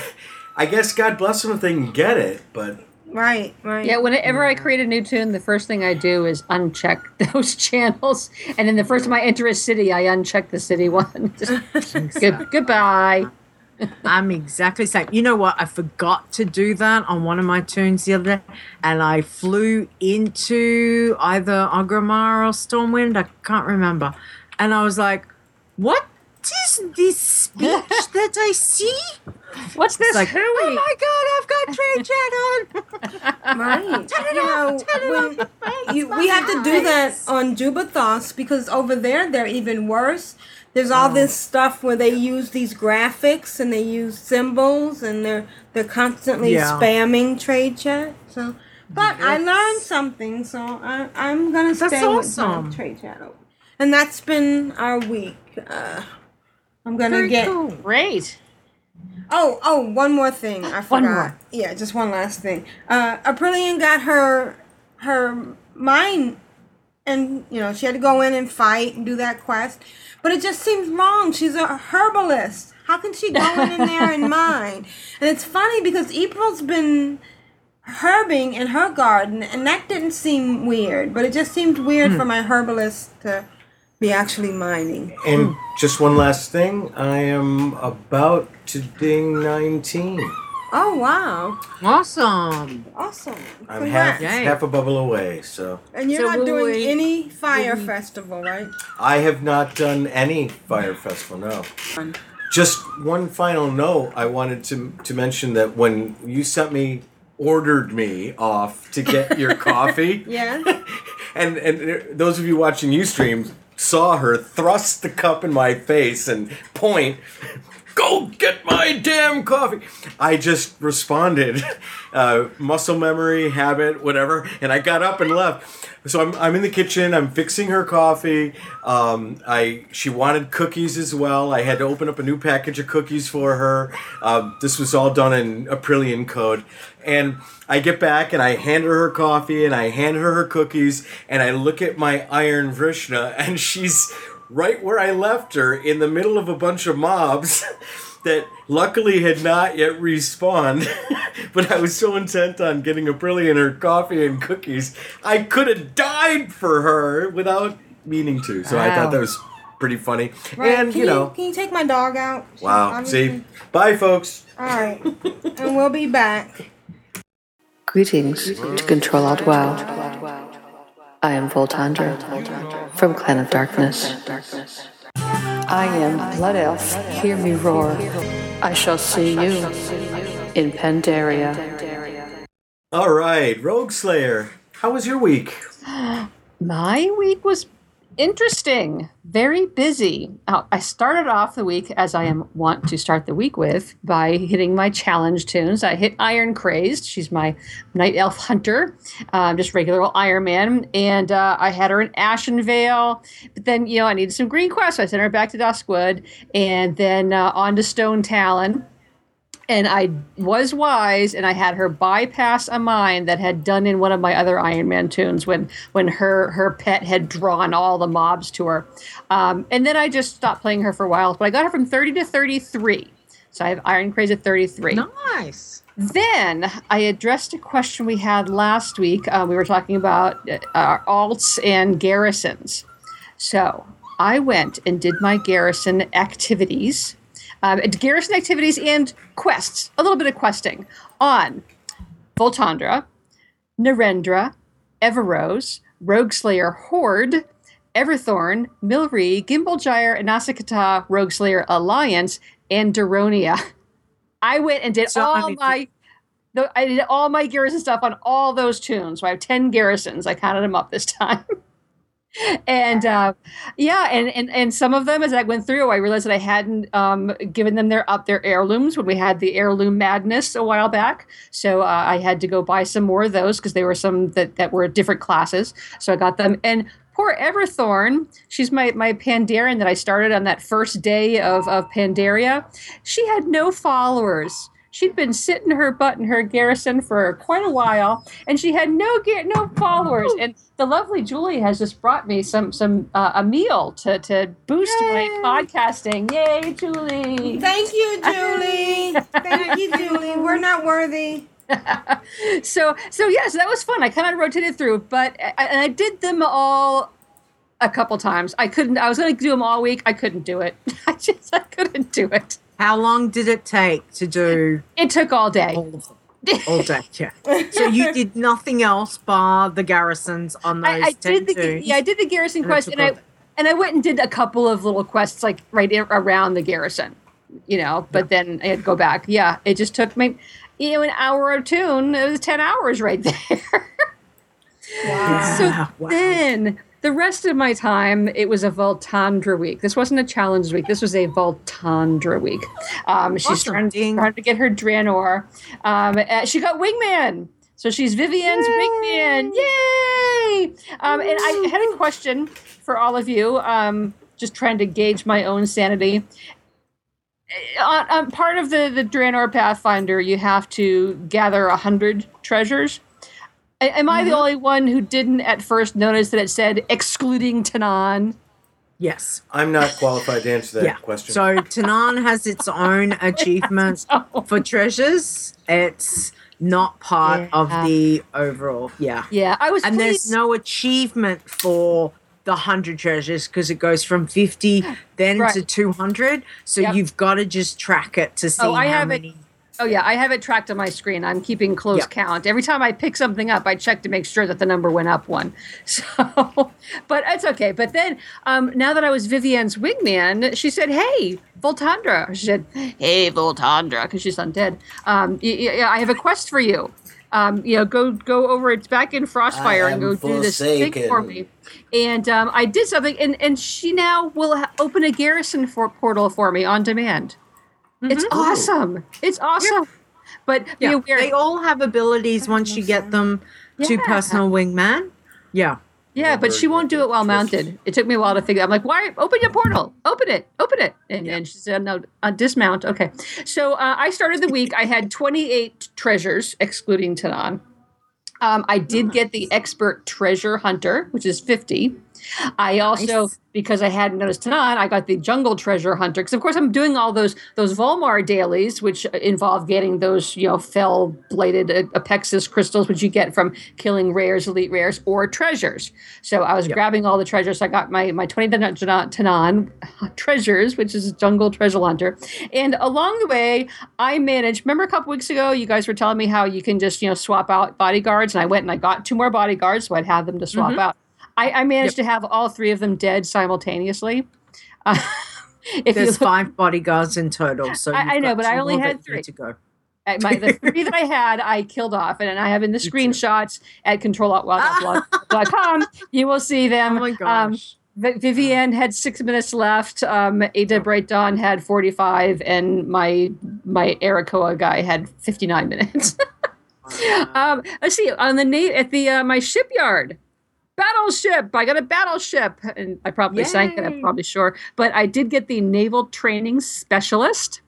Speaker 5: I guess God bless them if they can get it, but
Speaker 2: right, right.
Speaker 4: Yeah, whenever I create a new toon, the first thing I do is uncheck *laughs* those channels, and then the first time I enter a city, I uncheck the city one. *laughs* Just, good, goodbye.
Speaker 3: I'm exactly the same. You know what? I forgot to do that on one of my toons the other day, and I flew into either Orgrimmar or Stormwind. I can't remember. And I was like, "What is this speech *laughs* that I see?"
Speaker 4: What's this?
Speaker 3: like, oh my god, I've got trade chat on. *laughs*
Speaker 2: Right.
Speaker 3: Turn it
Speaker 2: you know,
Speaker 3: turn it off.
Speaker 2: you, we have to do that on Jubei'Thos because over there they're even worse. There's all
Speaker 3: Oh.
Speaker 2: this stuff where they use these graphics and they use symbols and they're they're constantly
Speaker 3: Yeah.
Speaker 2: spamming trade chat. So, but I learned something, so I, I'm gonna
Speaker 3: That's
Speaker 2: stay with
Speaker 3: awesome.
Speaker 2: my trade chat. And that's been our week. Uh, I'm gonna
Speaker 3: Very
Speaker 2: get.
Speaker 3: cool.
Speaker 4: Great.
Speaker 2: Oh, oh, one more thing. *gasps* I forgot.
Speaker 4: One more.
Speaker 2: Yeah, just one last thing. Uh Aprillian got her her mind and you know, she had to go in and fight and do that quest. But it just seems wrong. She's a herbalist. How can she go in, in there and *laughs* mine? And it's funny because April's been herbing in her garden and that didn't seem weird, but it just seemed weird for my herbalist to be actually mining.
Speaker 5: And just one last thing, I am about to ding 19.
Speaker 2: Oh wow.
Speaker 3: Awesome.
Speaker 2: Awesome.
Speaker 5: I'm half,
Speaker 2: Congrats.
Speaker 5: half a bubble away, so.
Speaker 2: And you're
Speaker 3: So
Speaker 2: not
Speaker 3: will
Speaker 2: doing
Speaker 3: we-
Speaker 2: any fire festival, right?
Speaker 5: I have not done any fire festival, no. Just one final note, I wanted to to mention that when you sent me ordered me off to get your *laughs* coffee,
Speaker 2: Yeah. *laughs*
Speaker 5: and and uh, those of you watching you UStream saw her thrust the cup in my face and point, "Go get my damn coffee!" I just responded, *laughs* uh, muscle memory, habit, whatever, and I got up and left. So I'm, I'm in the kitchen. I'm fixing her coffee. Um, I she wanted cookies as well. I had to open up a new package of cookies for her. Um, this was all done in Aprillian code, and I get back and I hand her her coffee and I hand her her cookies and I look at my Iron Vrishna *laughs* and she's right where I left her in the middle of a bunch of mobs *laughs* that luckily had not yet respawned. *laughs* but I was so intent on getting Aprillian her coffee and cookies, I could have died for her without meaning to. So I thought that was pretty funny.
Speaker 2: Right.
Speaker 5: And
Speaker 2: can
Speaker 5: you know,
Speaker 2: can you take my dog out?
Speaker 5: Wow. See, bye, folks.
Speaker 2: All right, and we'll be back.
Speaker 10: Greetings to Control Alt WoW. I am Voltandra from Clan of Darkness. I am Blood Elf, hear me roar. I shall see you in Pandaria.
Speaker 5: All right, Rogueslayer. How was your week? *gasps*
Speaker 4: My week was interesting, very busy. I started off the week as I am wont to start the week with by hitting my challenge toons. I hit Iron Crazed. She's my night elf hunter, um, just regular old Iron Man, and uh, I had her in Ashenvale. But then you know I needed some green quests, so I sent her back to Duskwood, and then uh, on to Stonetalon. And I was wise, and I had her bypass a mine that had done in one of my other Iron Man toons when when her her pet had drawn all the mobs to her, um, and then I just stopped playing her for a while. But I got her from thirty to thirty three, so I have Iron Craze at thirty three.
Speaker 3: Nice.
Speaker 4: Then I addressed a question we had last week. Uh, we were talking about uh, alts and garrisons. So I went and did my garrison activities, um, garrison activities and quests, a little bit of questing on Voltandra, Narendra, Everose, Rogueslayer Horde, Everthorn, Milri, Gimbalgyre, Nasikata, Rogueslayer Alliance, and Daronia. *laughs* I went and did
Speaker 3: So,
Speaker 4: all
Speaker 3: I mean-
Speaker 4: my I did all my garrison stuff on all those toons. So I have 10 garrisons. I counted them up this time. *laughs* *laughs* and uh, yeah, and, and and some of them as I went through, I realized that I hadn't um, given them their up their heirlooms when we had the heirloom madness a while back. So uh, I had to go buy some more of those because there were some that, that were different classes. So I got them. And poor Everthorn, she's my my Pandaren that I started on that first day of of Pandaria. She had no followers. She'd been sitting her butt in her garrison for quite a while, and she had no gar- no followers. And the lovely Julie has just brought me some some uh, a meal to to boost my podcasting. Yay, Julie!
Speaker 2: Thank you, *laughs* Julie. Thank you, Julie. We're not worthy. *laughs*
Speaker 4: so so yes, that was fun. I kind of rotated through, but I, and I did them all a couple times. I couldn't. I was going to do them all week. I couldn't do it. *laughs* I just I couldn't do it.
Speaker 3: How long did it take to do?
Speaker 4: It took all day.
Speaker 3: All of them. All day, yeah. So you *laughs* did nothing else bar the garrisons on those
Speaker 4: I, I did the
Speaker 3: toons?
Speaker 4: yeah I did the garrison
Speaker 3: And
Speaker 4: quest and I
Speaker 3: day.
Speaker 4: and I went and did a couple of little quests like right in, around the garrison, you know. But then I had to go back. Yeah, it just took me you know an hour of toon. It was ten hours right *laughs* there. wow. so then the rest of my time, it was a Voltandra week. This wasn't a challenge week. This was a Voltandra week. Um, she's
Speaker 3: Awesome.
Speaker 4: trying, trying to get her Draenor. Um, uh, she got Wingman. So she's Vivianne's Wingman. Yay! Um, and I had a question for all of you, um, just trying to gauge my own sanity. Uh, On, on part of the, the Draenor Pathfinder, you have to gather a hundred treasures. A- Am I the mm-hmm. only one who didn't at first notice that it said excluding Tanaan?
Speaker 3: Yes.
Speaker 5: I'm not qualified to answer that
Speaker 3: yeah.
Speaker 5: question.
Speaker 3: So Tanaan has its own *laughs* achievement for treasures. It's not part of the overall. Yeah.
Speaker 4: Yeah, I was
Speaker 3: And there's no achievement for the 100 treasures because it goes from 50 *gasps* then
Speaker 4: Right.
Speaker 3: to 200. So
Speaker 4: Yep.
Speaker 3: you've got to just track it to oh, see
Speaker 4: Oh, I
Speaker 3: how
Speaker 4: have
Speaker 3: many.
Speaker 4: Oh yeah, I have it tracked on my screen. I'm keeping close count. Every time I pick something up, I check to make sure that the number went up one. *laughs* So, but it's okay. But then, um, now that I was Vivianne's wingman, she said, "Hey, Voltandra." She said, "Hey, Voltandra," because she's undead. Um, y- y- y- I have a quest for you. Um, you know, go go over. It's back in Frostfire and go do this thing for me. And um, I did something, and and she now will ha- open a garrison for portal for me on demand. It's awesome. It's awesome. But be
Speaker 3: Yeah,
Speaker 4: aware,
Speaker 3: they all have abilities once you get them to
Speaker 4: Yeah.
Speaker 3: personal wingman. Yeah.
Speaker 4: yeah, but she won't do it while mounted. It took me a while to figure. I'm like, why? Open your portal. Open it. Open it. And, and she said, no, uh, dismount. Okay. So uh, I started the week. I had 28 treasures, excluding Tanaan. Um, I did get the expert treasure hunter, which is 50. I also, because I hadn't noticed Tanaan, I got the jungle treasure hunter. Because of course I'm doing all those those Vol'mar dailies, which involve getting those you know fell bladed Apexis crystals, which you get from killing rares, elite rares, or treasures. So I was grabbing all the treasures. I got my my 20 Tanaan Tanaan treasures, which is jungle treasure hunter. And along the way, I managed. Remember a couple weeks ago, you guys were telling me how you can just you know swap out bodyguards, and I went and I got two more bodyguards, so I'd have them to swap
Speaker 3: Mhm.
Speaker 4: out. I, I managed to have all three of them dead simultaneously. Uh, *laughs* if
Speaker 3: There's
Speaker 4: look,
Speaker 3: five bodyguards in total. So
Speaker 4: I- I know, but I only had three.
Speaker 3: to go.
Speaker 4: at my the three that I had, I killed off, and I have in the *laughs* screenshots at control.wild.blog.com. *laughs* You will see them. Oh my
Speaker 3: gosh.
Speaker 4: Um, Vi- Vivianne had six minutes left. Um, Aeda Brightdawn had forty-five, and my my Arakkoa guy had fifty-nine minutes. um, let's see on the na- at the uh, my shipyard battleship. I got a battleship, and I probably sank it. I'm probably sure, but I did get the naval training specialist.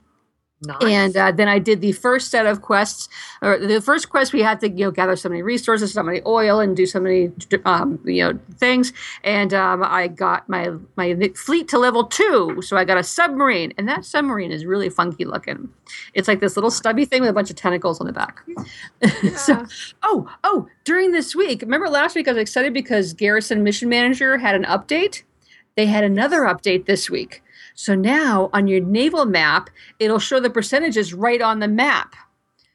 Speaker 4: And uh, then I did the first set of quests, or the first quest we had to you know gather so many resources, so many oil, and do so many um, you know things. And um, I got my my fleet to level two, so I got a submarine, and that submarine is really funky looking. It's like this little stubby thing with a bunch of tentacles on the back. *laughs* so, oh oh, during this week, remember last week I was excited because Garrison Mission Manager had an update. They had another update this week. So now on your naval map, it'll show the percentages right on the map.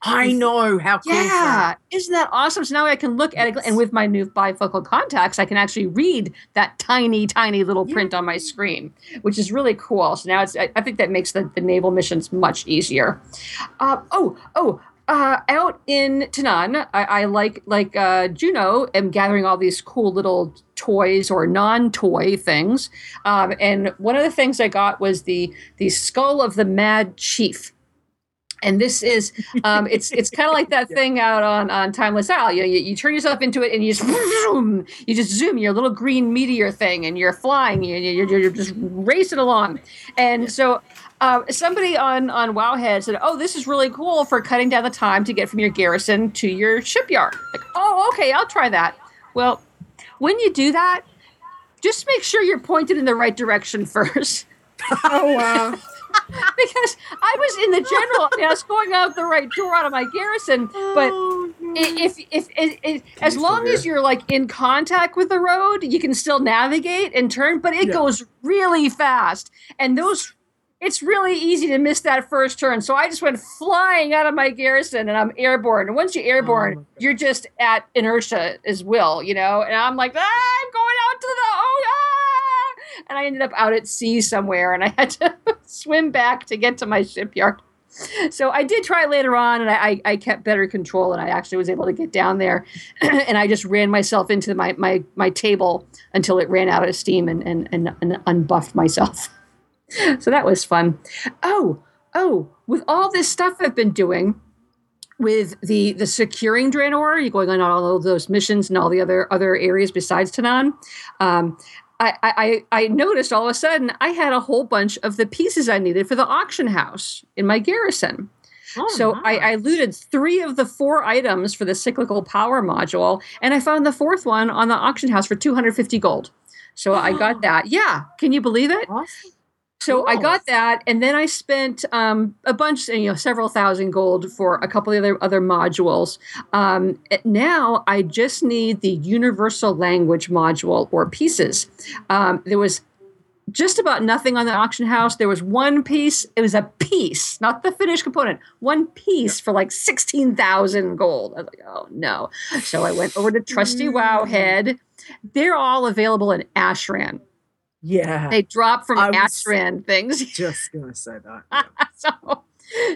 Speaker 3: I know how cool.
Speaker 4: Yeah,
Speaker 3: is that?
Speaker 4: isn't that awesome? So now I can look at it, and with my new bifocal contacts, I can actually read that tiny, tiny little print on my screen, which is really cool. So now it's, I, I think that makes the, the naval missions much easier. Uh, oh, oh, uh, out in Tanaan, I, I like like uh, Juno, am gathering all these cool little toys or non-toy things. Um, and one of the things I got was the the skull of the Mad Chief. And this is, um, it's it's kind of like that *laughs* thing out on on Timeless Isle. You, you you turn yourself into it and you just zoom, you just zoom your little green meteor thing, and you're flying. You, you're, you're just racing along. And so uh, somebody on on Wowhead said, "Oh, this is really cool for cutting down the time to get from your garrison to your shipyard." Like, oh, okay, I'll try that. Well, when you do that, just make sure you're pointed in the right direction *laughs* first.
Speaker 2: Oh wow. *laughs*
Speaker 4: because I was in the general, I, mean, I was going out the right door out of my garrison, but i- if if, if, if as long as you're like in contact with the road, you can still navigate and turn, but it
Speaker 3: Yeah.
Speaker 4: goes really fast, and those. It's really easy to miss that first turn. So I just went flying out of my garrison and I'm airborne. And once you're airborne, you're just at inertia as will, you know? And I'm like, ah, I'm going out to the, oh, ah! And I ended up out at sea somewhere and I had to *laughs* swim back to get to my shipyard. So I did try later on, and I, I, I kept better control, and I actually was able to get down there, *clears throat* and I just ran myself into my my my table until it ran out of steam and and and, and unbuffed myself. *laughs* so that was fun. Oh oh, with all this stuff I've been doing, with the the securing Draenor, you're going on all of those missions and all the other other areas besides Tanaan. Um, I, I I noticed all of a sudden I had a whole bunch of the pieces I needed for the auction house in my garrison. so I, I looted three of the four items for the cyclical power module, and I found the fourth one on the auction house for 250 gold. So I got that. Yeah, can you believe it? So I got that, and then I spent um, a bunch, you know, several thousand gold for a couple of other other modules. Um, now I just need the universal language module or pieces. Um, there was just about nothing on the auction house. There was one piece. It was a piece, not the finished component. One piece for like sixteen thousand gold. I was like, oh no! So I went over to Trusty Wowhead. They're all available in Ashran.
Speaker 3: Yeah.
Speaker 4: They drop from Ashran things. *laughs*
Speaker 3: Just gonna say that. *laughs*
Speaker 4: so,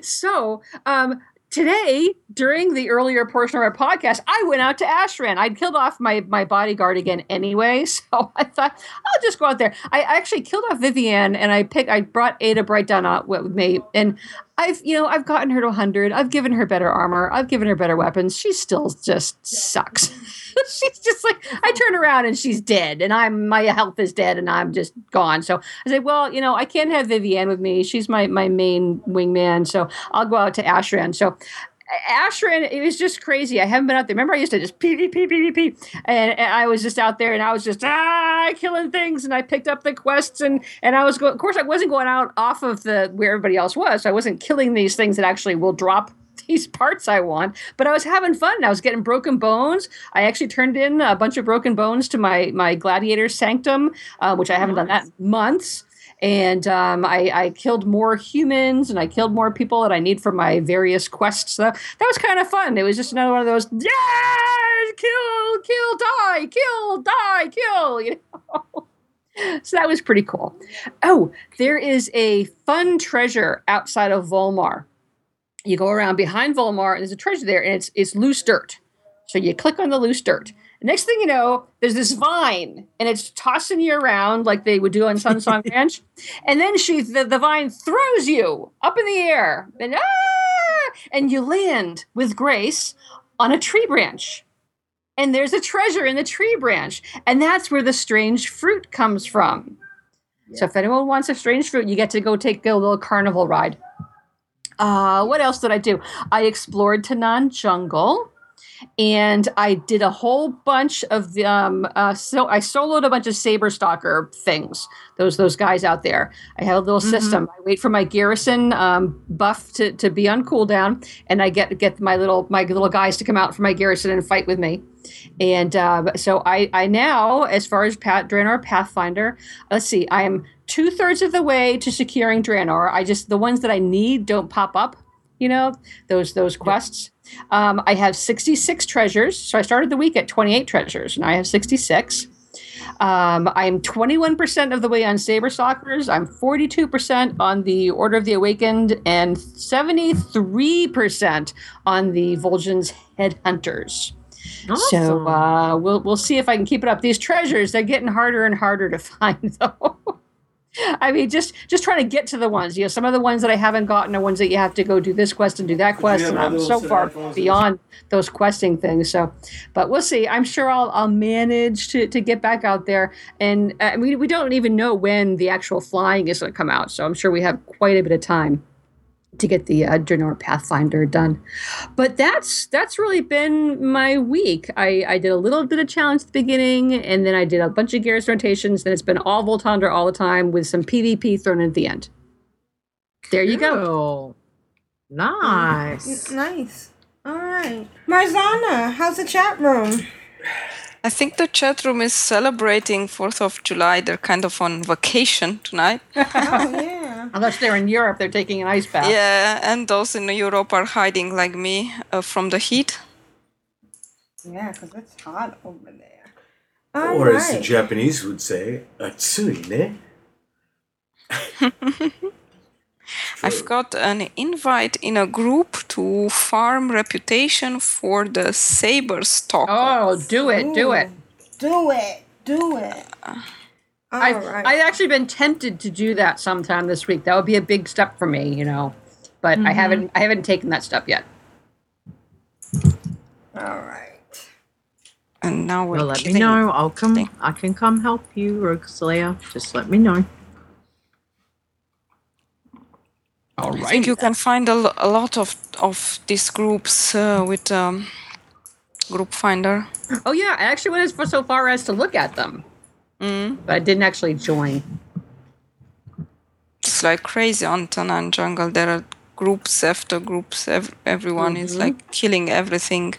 Speaker 4: so um, today during the earlier portion of our podcast, I went out to Ashran. I'd killed off my my bodyguard again anyway, *laughs* so I thought I'll just go out there. I actually killed off Vivianne, and I picked. I brought Aeda Brightdawn out with me, and I've you know I've gotten her to 100. I've given her better armor. I've given her better weapons. She still just sucks. *laughs* she's just like I turn around and she's dead, and I'm my health is dead, and I'm just gone. So I say, well, you know, I can't have Vivianne with me. She's my my main wingman, so I'll go out to Ashran. So. Ashran, it was just crazy. I haven't been out there. Remember, I used to just pee, pee, pee, pee, pee, pee. And, and I was just out there and I was just, ah, killing things. And I picked up the quests and, and I was going, of course, I wasn't going out off of the, where everybody else was. So I wasn't killing these things that actually will drop *laughs* these parts I want, but I was having fun. I was getting broken bones. I actually turned in a bunch of broken bones to my my gladiator sanctum, uh, which I haven't done that in months. And um, I, I killed more humans and I killed more people that I need for my various quests. So that was kind of fun. It was just another one of those, yeah, kill, kill, die, kill, die, kill. *laughs* You know. So that was pretty cool. Oh, there is a fun treasure outside of Vol'mar you go around behind Vol'mar, and there's a treasure there, and it's it's loose dirt. So you click on the loose dirt. Next thing you know, there's this vine, and it's tossing you around like they would do on Sunsong *laughs* Ranch. And then she, the, the vine throws you up in the air, and ah, and you land with grace on a tree branch. And there's a treasure in the tree branch, and that's where the strange fruit comes from. So if anyone wants a strange fruit, you get to go take a little carnival ride. Uh, what else did I do? I explored Tanaan Jungle. And I did a whole bunch of the um uh so I soloed a bunch of Saberstalker things. Those those guys out there. I have a little
Speaker 11: Mhm.
Speaker 4: system. I wait for my garrison um buff to, to be on cooldown and I get get my little my little guys to come out for my garrison and fight with me. And uh, so I, I now, as far as Pat Draenor Pathfinder, let's see, I am two thirds of the way to securing Draenor. I just the ones that I need don't pop up, you know, those those quests. Um, I have 66 treasures. So I started the week at 28 treasures, and I have 66. Um, I'm 21% of the way on Saberstalkers. I'm 42% on the Order of the Awakened, and 73% on the Vol'jin's Headhunters. So uh, we'll we'll see if I can keep it up. These treasures they're getting harder and harder to *laughs* find, though. I mean, just just trying to get to the ones. You know, some of the ones that I haven't gotten are ones that you have to go do this quest and do that quest, and I'm so far beyond those questing things. So, but we'll see. I'm sure I'll I'll manage to to get back out there, and uh, we we don't even know when the actual flying is going to come out. So I'm sure we have quite a bit of time to get the uh, Draenor Pathfinder done. But that's that's really been my week. I, I did a little bit of challenge at the beginning, and then I did a bunch of Garrus rotations. Then it's been all Voltandra all the time with some PvP thrown in at the end. There you go.
Speaker 3: Nice.
Speaker 2: N- nice. All right. Marzana, how's the chat room?
Speaker 6: I think the chat room is celebrating 4th of July. They're kind of on vacation tonight. *laughs*
Speaker 2: Oh, yeah.
Speaker 4: Unless they're in Europe, they're taking an ice bath.
Speaker 6: Yeah, and those in Europe are hiding like me uh, from the heat.
Speaker 2: Yeah, because it's hot over there.
Speaker 5: or as the Japanese would say, atsui ne. *laughs*
Speaker 6: I've got an invite in a group to farm reputation for the Saberstalker.
Speaker 4: Oh, do it, do it.
Speaker 2: Do it. Do it.
Speaker 4: I've,
Speaker 2: Alright.
Speaker 4: I've actually been tempted to do that sometime this week. That would be a big step for me, you know. But I haven't I haven't taken that step yet.
Speaker 2: All right.
Speaker 6: And now we're
Speaker 3: Well, let me know. I'll come. I can come help you, Rogueslayer. Just let me know.
Speaker 4: All right.
Speaker 6: I think you can find a, a lot of of these groups uh, with um, Group Finder.
Speaker 4: Oh yeah, I actually went as far, so far as to look at them,
Speaker 6: Mm.
Speaker 4: but I didn't actually join.
Speaker 6: It's like crazy on Tanaan Jungle. There are groups after groups. Ev- everyone is
Speaker 2: Mhm.
Speaker 6: like killing everything.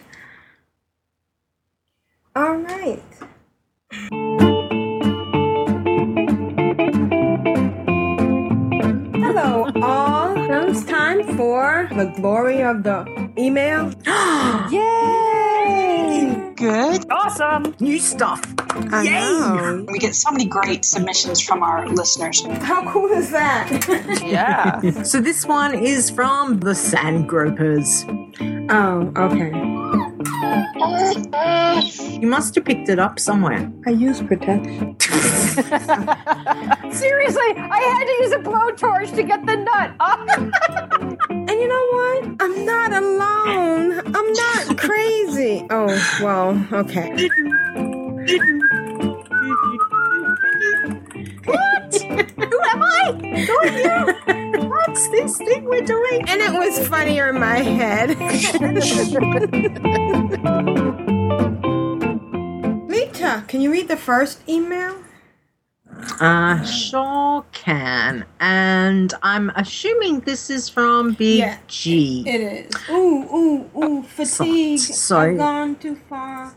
Speaker 2: All right. Hello, all. Now it's time for the glory of the email. *gasps* Yay!
Speaker 3: Good.
Speaker 12: Awesome.
Speaker 3: New stuff.
Speaker 2: I
Speaker 3: Yay!
Speaker 2: know.
Speaker 12: We get so many great submissions from our listeners.
Speaker 2: How cool is that? *laughs*
Speaker 12: Yeah.
Speaker 3: So this one is from the Sand Gropers.
Speaker 2: Oh, okay.
Speaker 3: You must have picked it up somewhere.
Speaker 2: I use protection. *laughs*
Speaker 4: Seriously, I had to use a blowtorch to get the nut. Off. *laughs*
Speaker 2: And you know what? I'm not alone. I'm not crazy. Oh, well, okay. *laughs*
Speaker 3: Who am I? Who are you? What's this thing we're doing?
Speaker 2: And it was funnier in my head. *laughs* Leeta, can you read the first email?
Speaker 3: Uh, sure can. And I'm assuming this is from Big
Speaker 2: Yeah.
Speaker 3: G.
Speaker 2: It is. Ooh, ooh, ooh, fatigue.
Speaker 3: sorry.
Speaker 2: I've gone too far.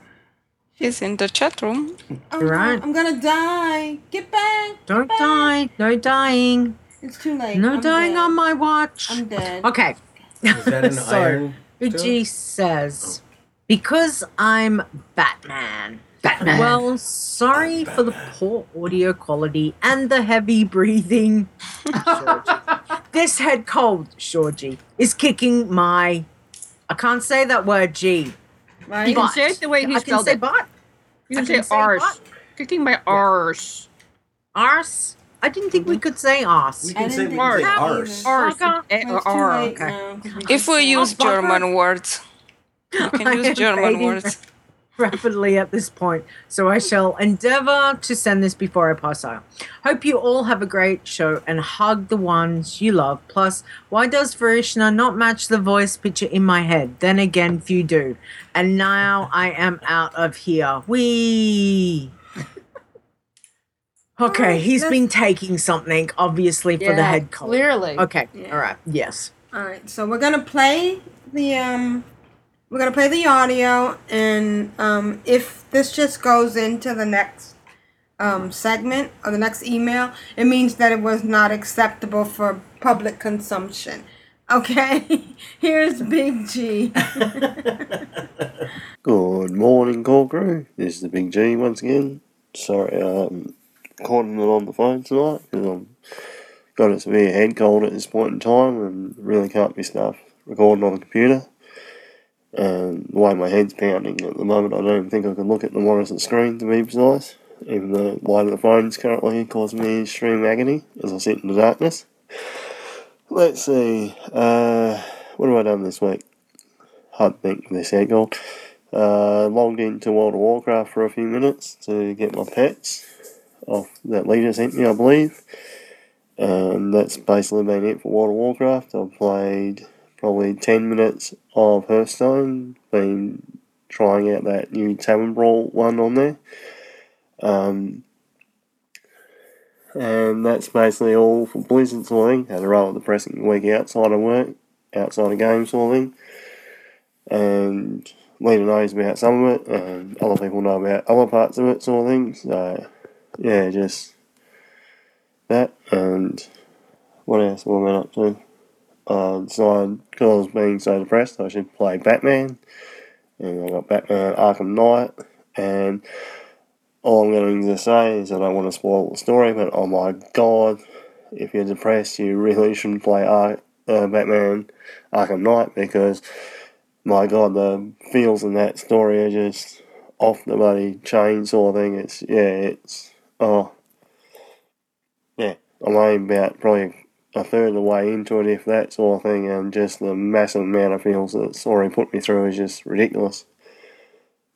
Speaker 6: He's in the chat room.
Speaker 2: I'm,
Speaker 3: Right.
Speaker 2: I'm gonna die. Get back. get
Speaker 3: Don't
Speaker 2: back.
Speaker 3: die. No dying.
Speaker 2: It's too late.
Speaker 3: No
Speaker 2: I'm
Speaker 3: dying
Speaker 2: dead.
Speaker 3: on my watch.
Speaker 2: I'm dead.
Speaker 3: Okay.
Speaker 5: Is that an *laughs*
Speaker 3: So,
Speaker 5: iron?
Speaker 3: Big G says, because I'm Batman.
Speaker 5: Batman.
Speaker 3: Well, sorry for the poor audio quality and the heavy breathing. *laughs* This head cold, Shorgy, is kicking my. I can't say that word G.
Speaker 2: Right?
Speaker 4: You can say it the way he
Speaker 3: I can
Speaker 4: spelled
Speaker 3: say
Speaker 4: it.
Speaker 3: but.
Speaker 4: You
Speaker 3: I
Speaker 4: can,
Speaker 3: can
Speaker 4: say
Speaker 3: say
Speaker 4: arse.
Speaker 3: what?
Speaker 4: Kicking my arse.
Speaker 3: Arse? I didn't think we could say arse.
Speaker 5: We can say
Speaker 2: didn't
Speaker 5: we
Speaker 2: think
Speaker 5: can say arse.
Speaker 4: Arse.
Speaker 3: Fucker.
Speaker 4: Eh,
Speaker 2: Well, it's too
Speaker 4: ar,
Speaker 2: late
Speaker 4: okay.
Speaker 2: now, 'cause we
Speaker 6: If we use
Speaker 3: fucker.
Speaker 6: German words, *laughs* you can use German words.
Speaker 3: Rapidly at this point, so I shall endeavor to send this before I pass out. Hope you all have a great show and hug the ones you love. Plus, why does Vrishna not match the voice picture in my head? Then again, few do. And now I am out of here. Wee. *laughs* Okay, he's been taking something, obviously, for the head cold.
Speaker 4: clearly.
Speaker 3: Okay, all right, yes.
Speaker 2: All right, so we're gonna play the um, we're gonna play the audio, and um, if this just goes into the next um segment or the next email, it means that it was not acceptable for public consumption. Okay, *laughs* here's Big G. *laughs*
Speaker 11: Good morning, call crew. This is the Big G once again. Sorry, um, calling it on the phone tonight because I'm got a severe head cold at this point in time and really can't be stuff recording on the computer. And the way my head's pounding at the moment, I don't even think I can look at the monitor screen to be precise. Even the light of the phone's currently causing me extreme agony as I sit in the darkness. Let's see, uh, what have I done this week? Hard to think this head. Uh, logged into World of Warcraft for a few minutes to get my pets off that leader sent me, I believe. And that's basically been it for World of Warcraft. I've played probably 10 minutes of Hearthstone, been trying out that new Tavern Brawl one on there. Um, and that's basically all for Blizzard sort thing. Had a rather depressing week outside of work, outside of games sort of thing. And Lena knows about some of it, and other people know about other parts of it, sort of thing. So, yeah, just that. And what else have I been up to? Uh, decided, because I was being so depressed, I should play Batman. And I got Batman Arkham Knight. And all I'm going to say is I don't want to spoil the story, but oh my god, if you're depressed, you really shouldn't play Ar- uh, Batman Arkham Knight because my god, the feels in that story are just off the bloody chain thing. It's yeah, it's oh yeah. I'm only about probably a third of the way into it, if that sort of thing, and just the massive amount of feels that the story put me through is just ridiculous.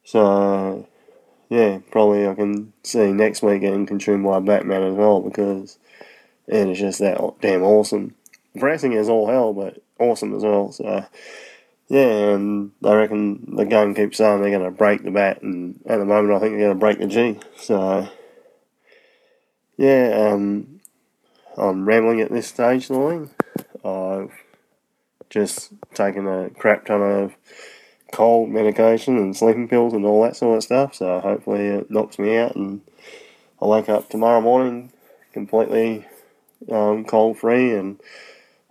Speaker 11: So yeah, probably I can see next week getting consumed by Batman as well because it is just that damn awesome. Depressing as all hell, but awesome as well. So yeah, and I reckon the game keeps saying they're going to break the bat, and at the moment I think they're going to break the G. So, yeah, um, I'm rambling at this stage, Lorraine. I've just taken a crap ton of cold medication and sleeping pills and all that sort of stuff, so hopefully it knocks me out and I wake up tomorrow morning completely um, cold free and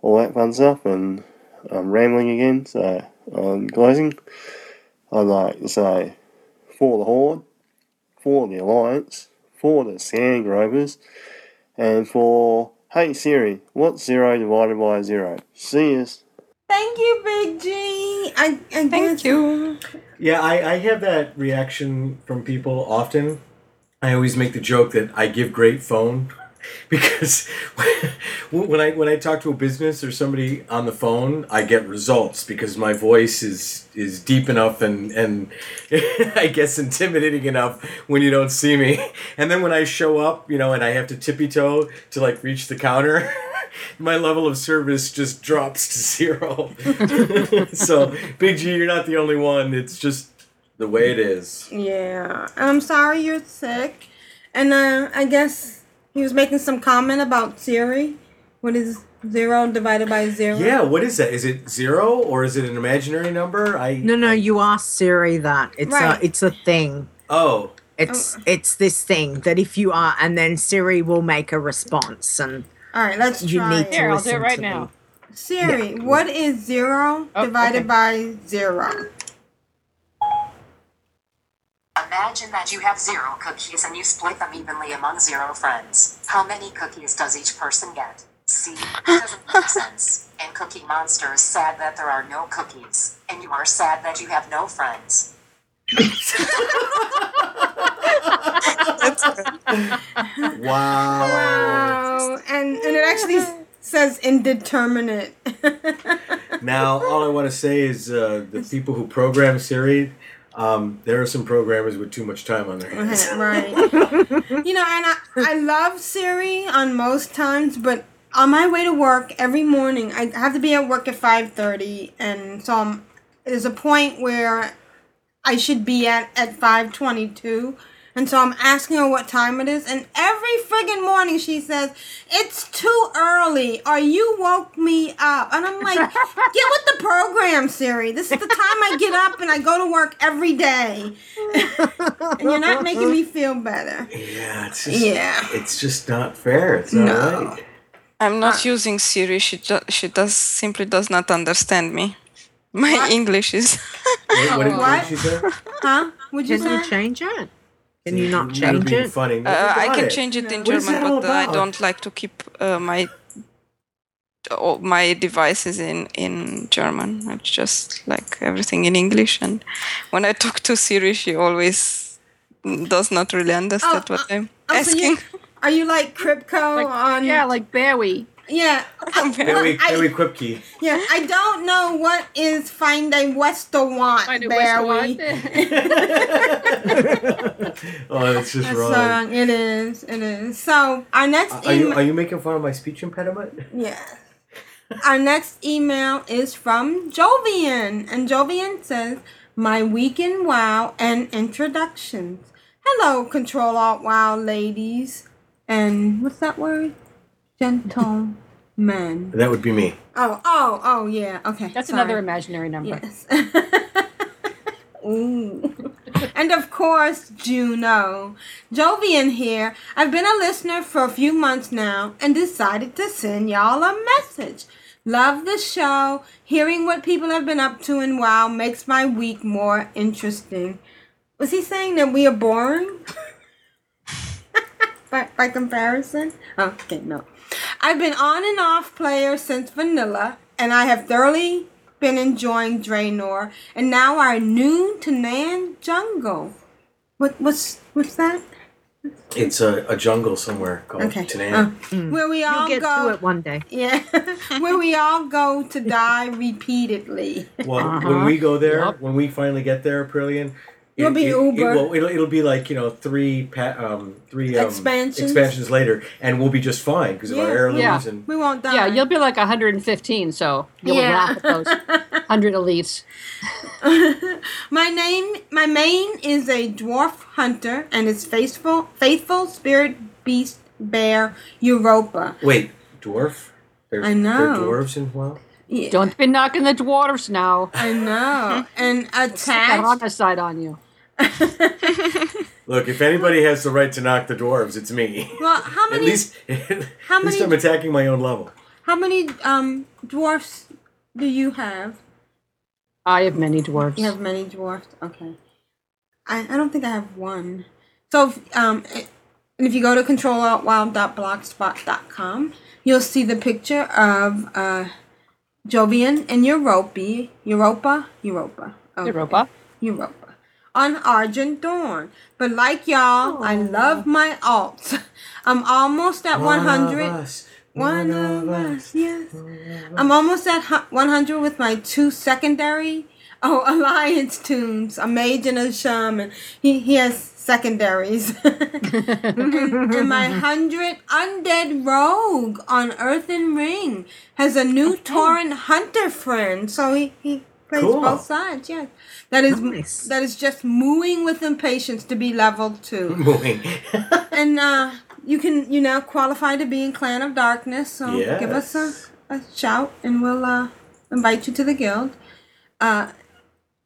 Speaker 11: all that fun stuff, and I'm rambling again, so on closing, I'd like to say for the Horde, for the Alliance, for the Sand Gropers, and for Hey Siri, what's zero divided by zero? See us.
Speaker 2: Thank you, Big G. I, I Thank
Speaker 4: you.
Speaker 5: Yeah, I, I have that reaction from people often. I always make the joke that I give great phone *laughs* because when I when I talk to a business or somebody on the phone, I get results because my voice is is deep enough and and *laughs* I guess intimidating enough when you don't see me. *laughs* And then when I show up, you know, and I have to tippy toe to like reach the counter. My level of service just drops to zero. so, Big G, you're not the only one. It's just the way it is.
Speaker 2: Yeah, I'm sorry you're sick. And uh, I guess he was making some comment about Siri. What is zero divided by zero?
Speaker 5: Yeah, what is that? Is it zero or is it an imaginary number? I
Speaker 3: No, no, you ask Siri that. It's
Speaker 2: Right.
Speaker 3: a it's a thing.
Speaker 5: oh
Speaker 3: It's it's this thing that if you are, and then Siri will make a response, and
Speaker 2: All right, let's
Speaker 3: you
Speaker 2: try
Speaker 3: need
Speaker 2: it.
Speaker 3: to
Speaker 4: Here, I'll do it right now.
Speaker 3: them.
Speaker 2: Siri, what is zero
Speaker 4: Oh,
Speaker 2: divided by zero?
Speaker 13: Imagine that you have zero cookies and you split them evenly among zero friends. How many cookies does each person get? See, it doesn't make *laughs* sense. And Cookie Monster is sad that there are no cookies, and you are sad that you have no friends. *laughs*
Speaker 5: wow.
Speaker 2: Wow, and and it actually says indeterminate. *laughs*
Speaker 5: Now, all I want to say is uh, the people who program Siri, Um, there are some programmers with too much time on their hands. *laughs*
Speaker 2: right. you know, and I, I love Siri on most times, but on my way to work every morning, I have to be at work at five thirty, and so I'm, there's a point where I should be at at five twenty two. And so I'm asking her what time it is, and every friggin' morning she says, It's too early, or you woke me up. And I'm like, *laughs* Get with the program, Siri. This is the time I get up and I go to work every day. *laughs* and you're not making me feel better.
Speaker 5: Yeah, it's just,
Speaker 2: Yeah.
Speaker 5: it's just not fair. It's not
Speaker 2: No.
Speaker 5: right.
Speaker 6: I'm not uh, using Siri. She ju- she does simply does not understand me. My English is.
Speaker 5: What, what, did- what
Speaker 2: What?
Speaker 5: did she say?
Speaker 2: Huh? Would you
Speaker 3: Can you change it? Can you not change it?
Speaker 5: Funny.
Speaker 6: Uh, I can
Speaker 5: it.
Speaker 6: change it in
Speaker 5: What is
Speaker 6: German, but uh, I don't like to keep uh, my all my devices in in German. I just like everything in English. And when I talk to Siri, she always does not really understand what I'm
Speaker 2: Oh, so you,
Speaker 6: asking.
Speaker 2: are you like Crypto on?
Speaker 4: Yeah, like Bowie.
Speaker 2: Yeah. *laughs*
Speaker 5: Very,
Speaker 2: I-
Speaker 5: very quipkey.
Speaker 2: Yeah, I don't know what is find a Westerwant,
Speaker 4: Find a
Speaker 2: Barry. *laughs* *laughs*
Speaker 5: Oh, it's just
Speaker 2: That
Speaker 5: wrong.
Speaker 2: song, it is, it is. So our next
Speaker 5: Are you are you making fun of my speech impediment?
Speaker 2: yeah, our next email is from Jovian, and Jovian says, "My weekend wow and introductions. Hello, Control Alt Wow ladies, and what's that word? Gentlemen.
Speaker 5: That would be me.
Speaker 2: Oh, oh, oh, yeah. Okay,
Speaker 4: That's
Speaker 2: sorry.
Speaker 4: another imaginary number.
Speaker 2: Yes. *laughs* Ooh. and of course, Juno. Jovian here. I've been a listener for a few months now and decided to send y'all a message. Love the show. Hearing what people have been up to and WoW makes my week more interesting. Was he saying that we are boring? *laughs* by, by comparison? Oh, okay, no. I've been on and off player since vanilla, and I have thoroughly been enjoying Draenor, and now our new Tanaan jungle. What what's what's that?
Speaker 5: It's a, a jungle somewhere called
Speaker 2: Okay.
Speaker 5: Tanaan.
Speaker 2: Oh. Uh, hmm. Where we all
Speaker 3: You'll get
Speaker 2: go.
Speaker 3: to it one day. *laughs*
Speaker 2: Yeah, where we all go to die repeatedly.
Speaker 5: Well, when uh-huh. we go there, when we finally get there, Aprillian,
Speaker 2: You'll be Uber.
Speaker 5: will, it'll, it'll be like you know three pa- um three um,
Speaker 2: Expansions.
Speaker 5: expansions later, and we'll be just fine because of our heirlooms
Speaker 4: Yeah.
Speaker 5: and
Speaker 2: We won't die.
Speaker 4: Yeah, you'll be like 115, so you'll
Speaker 2: Yeah.
Speaker 4: laugh at those *laughs* 100 elites. *laughs*
Speaker 2: my name, my main is a dwarf hunter, and is faithful, faithful spirit beast bear Europa.
Speaker 5: wait dwarf. There's,
Speaker 2: I know.
Speaker 5: There are dwarves in WoW.
Speaker 2: Yeah.
Speaker 4: Don't be knocking the dwarves now.
Speaker 2: I know, and *laughs*
Speaker 4: Stick a
Speaker 2: attached.
Speaker 4: homicide on you. *laughs*
Speaker 5: Look, if anybody has the right to knock the dwarves, it's me.
Speaker 2: Well, how many?
Speaker 5: At
Speaker 2: many?
Speaker 5: least, *laughs* at least
Speaker 2: many-
Speaker 5: I'm attacking my own level.
Speaker 2: How many um dwarfs do you have?
Speaker 4: I have many dwarves.
Speaker 2: You have many dwarfs. Okay. I, I don't think I have one. So if, um, eh, and if you go to controlaltwow.blogspot.com, you'll see the picture of uh, Jovian and Europa, Europa, Europa, okay.
Speaker 4: Europa.
Speaker 2: Europa, on Argent Dawn. But like y'all, I love my alts. *laughs* I'm almost at 100. One of us, yes. I'm almost at 100 with my two secondary. Oh, *laughs* Alliance toons. A mage and a shaman. He, he has secondaries. and, *laughs* and my 100 undead rogue on Earthen Ring has a new Tauren hunter friend. So he, he plays
Speaker 5: Cool.
Speaker 2: both sides, yes. That is that is just mooing with impatience to be level two *laughs*
Speaker 5: Moving. *laughs*
Speaker 2: and uh, you can you know qualify to be in Clan of Darkness. So give us a, a shout, and we'll uh, invite you to the guild. Uh,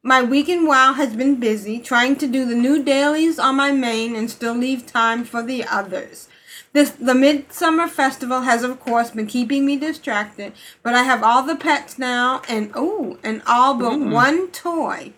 Speaker 2: my weekend WoW has been busy trying to do the new dailies on my main and still leave time for the others. This the Midsummer Festival has of course been keeping me distracted, but I have all the pets now and oh, and all but
Speaker 4: Mm.
Speaker 2: one toy.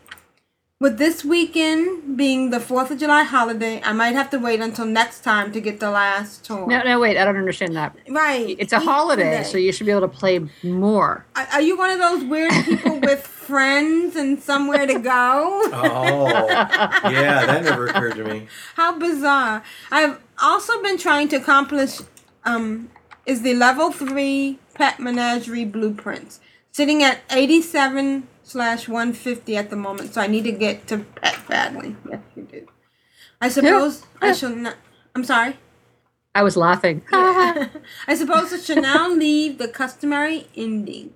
Speaker 2: With this weekend being the 4th of July holiday, I might have to wait until next time to get the last toy.
Speaker 4: No, no, wait. I don't understand that.
Speaker 2: Right.
Speaker 4: It's a holiday, so you should be able to play more.
Speaker 2: Are, are you one of those weird people *laughs* with friends and somewhere to go?
Speaker 5: Oh, yeah, that never occurred to me.
Speaker 2: How bizarre. I've also been trying to accomplish um is the level 3 pet menagerie blueprints. Sitting at 87 slash 150 at the moment, so I need to get to pet badly. Yes, you do. I suppose I shall not. I'm sorry.
Speaker 4: I was laughing. *laughs*
Speaker 2: I suppose I should now leave the customary ending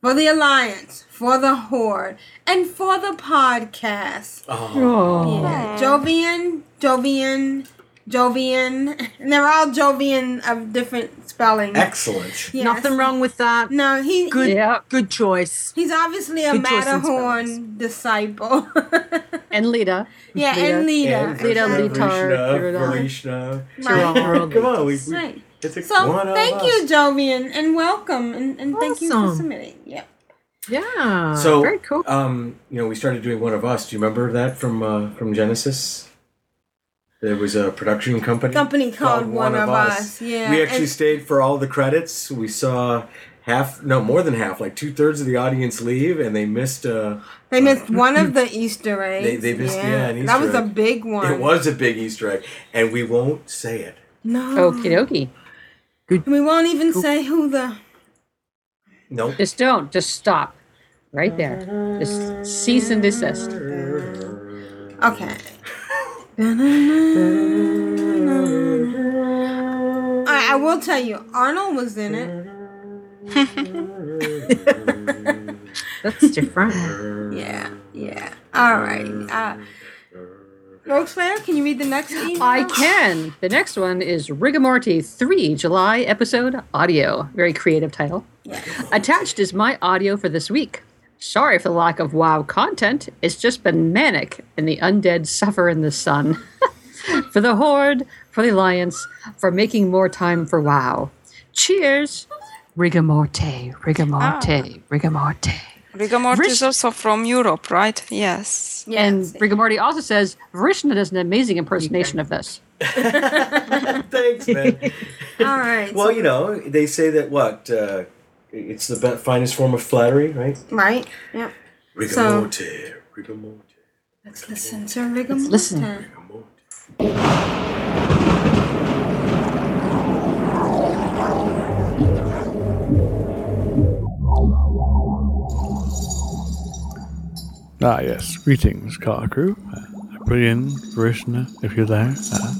Speaker 2: for the Alliance, for the Horde, and for the podcast.
Speaker 5: Oh. oh.
Speaker 2: Yeah. Jovian, Jovian, Jovian. And *laughs* they're all Jovian of different spellings.
Speaker 5: Excellent.
Speaker 2: Yes.
Speaker 3: Nothing wrong with that.
Speaker 2: No, he
Speaker 3: Good,
Speaker 2: he-
Speaker 3: good choice.
Speaker 2: he's obviously a
Speaker 3: Good
Speaker 2: Matterhorn disciple. *laughs*
Speaker 4: and Leeta.
Speaker 2: yeah, and Leeta.
Speaker 5: And
Speaker 4: Leeta,
Speaker 5: Vrishna,
Speaker 4: Litar,
Speaker 2: Vrishna.
Speaker 5: Come on, we, we
Speaker 2: Right.
Speaker 5: it's
Speaker 2: So
Speaker 5: one of
Speaker 2: thank you, Jovian, and welcome, and, and thank you for
Speaker 3: Awesome.
Speaker 2: submitting. Yep.
Speaker 3: Yeah.
Speaker 5: So,
Speaker 3: very cool.
Speaker 5: um, you know, we started doing one of us. Do you remember that from uh, from Genisys? There was a production company.
Speaker 2: Company called One of Us, yeah,
Speaker 5: We actually
Speaker 2: and-
Speaker 5: stayed for all the credits. We saw half, no, more than half, like two thirds of the audience leave, and they missed. Uh,
Speaker 2: They missed one of the *clears throat* Easter eggs.
Speaker 5: They- they missed- yeah, an
Speaker 2: that
Speaker 5: Easter
Speaker 2: was a big one.
Speaker 5: it was a big Easter egg, and we won't say it.
Speaker 2: No.
Speaker 4: Okie dokie.
Speaker 2: We won't even say who the.
Speaker 5: Nope.
Speaker 4: Just don't. Just stop. Right there. Just cease and desist.
Speaker 2: Okay. Alright, I will tell you, Arnold was in it. *laughs*
Speaker 3: That's different.
Speaker 2: Yeah, yeah. Alright. Uh, Rogueslayer, can you read the next email?
Speaker 4: I can. The next one is Rigamorty 3 July episode audio. Very creative title. Attached is my audio for this week. Sorry for the lack of WoW content. It's just been manic, and the undead suffer in the sun. *laughs* for the Horde, for the Alliance, for making more time for WoW. Cheers! Rigamorte, Rigamorte, Rigamorte.
Speaker 6: Rigamorty is also from Europe, right? Yes.
Speaker 4: And Rigamorty also says Vrishna does an amazing impersonation of this. *laughs*
Speaker 5: Thanks, man. *laughs*
Speaker 2: Alright.
Speaker 5: well, you know, they say that what uh, it's the be- finest form of flattery, right?
Speaker 2: Right? Yeah. So,
Speaker 5: Rigamorte, rigamorte.
Speaker 2: let's listen to Rigamorte.
Speaker 4: listen.
Speaker 14: Ah, yes. Greetings, car crew. Uh, Brian, Vrishna, if you're there. Uh,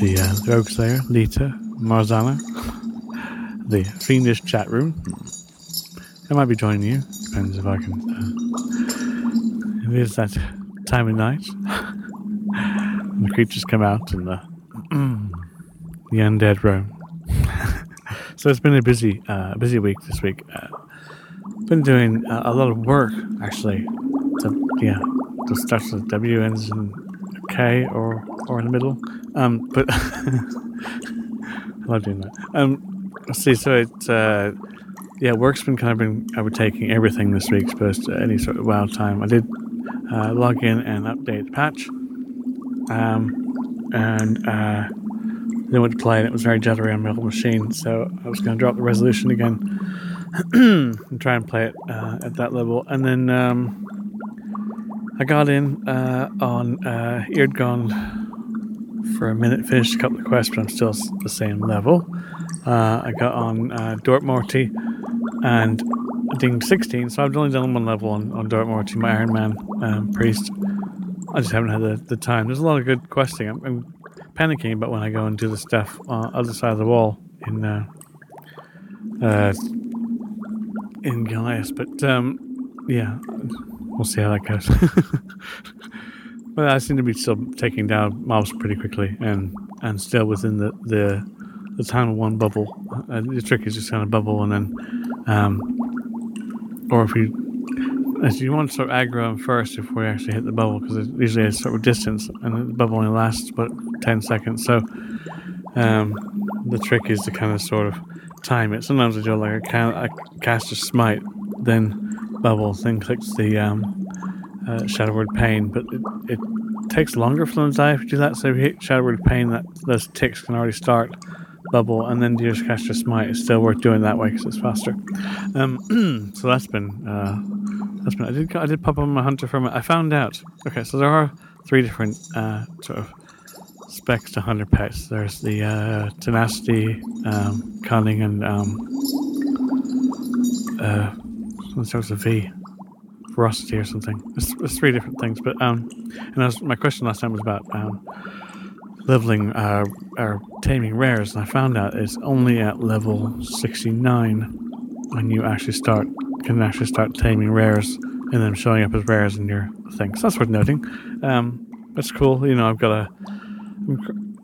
Speaker 14: the uh, Rogue Slayer, Leeta, Marzana. The Fiendish chat room. I might be joining you. Depends if I can. Uh, it is that time of night. *laughs* the creatures come out and the, *clears throat* the undead roam. *laughs* so it's been a busy, uh, busy week this week. Uh, been doing a lot of work actually. To, yeah, to start with W ends in K or or in the middle. Um, but *laughs* I love doing that. Um, see. So it's uh, yeah, work's been kind of been overtaking everything this week, supposed to any sort of wild time. I did uh, log in and update the patch, um, and uh, then went to play, and it was very jittery on my old machine. So I was going to drop the resolution again *clears throat* and try and play it uh, at that level. And then um, I got in uh, on uh, Eardgone for a minute, finished a couple of quests, but I'm still the same level. Uh, I got on uh, Dortmorty and I think 16, so I've only done one level on, on Dortmorty, my Iron Man um, priest. I just haven't had the, the time. There's a lot of good questing. I'm, I'm panicking about when I go and do the stuff on the other side of the wall in uh, uh, in Goliath, but um, yeah, we'll see how that goes. *laughs* but I seem to be still taking down mobs pretty quickly, and and still within the the, the time of one bubble. Uh, the trick is just kind of bubble, and then, um, or if you. If you want to sort of aggro first before you actually hit the bubble, because it usually it's sort of distance, and the bubble only lasts about ten seconds. So, um, the trick is to kind of sort of time it. Sometimes I do like a, ca- a caster smite, then bubble, then clicks the um, uh, Shadow Word Pain, but it, it takes longer for them to die if you do that. So if you hit Shadow Word Pain, that those ticks can already start bubble, and then do your caster smite. It's still worth doing that way because it's faster. Um, *clears throat* so that's been uh, that's been. I did I did pop on my hunter from it. I found out. Okay, so there are three different uh, sort of specs to hunter pets. There's the uh, tenacity, um, cunning, and um, uh, something starts with V. ferocity or something. It's, it's three different things. But um, and was, my question last time was about um, leveling uh, or taming rares, and I found out it's only at level sixty nine when you actually start can actually start taming rares and them showing up as rares in your thing. So that's worth noting. Um, that's cool. You know, I've got a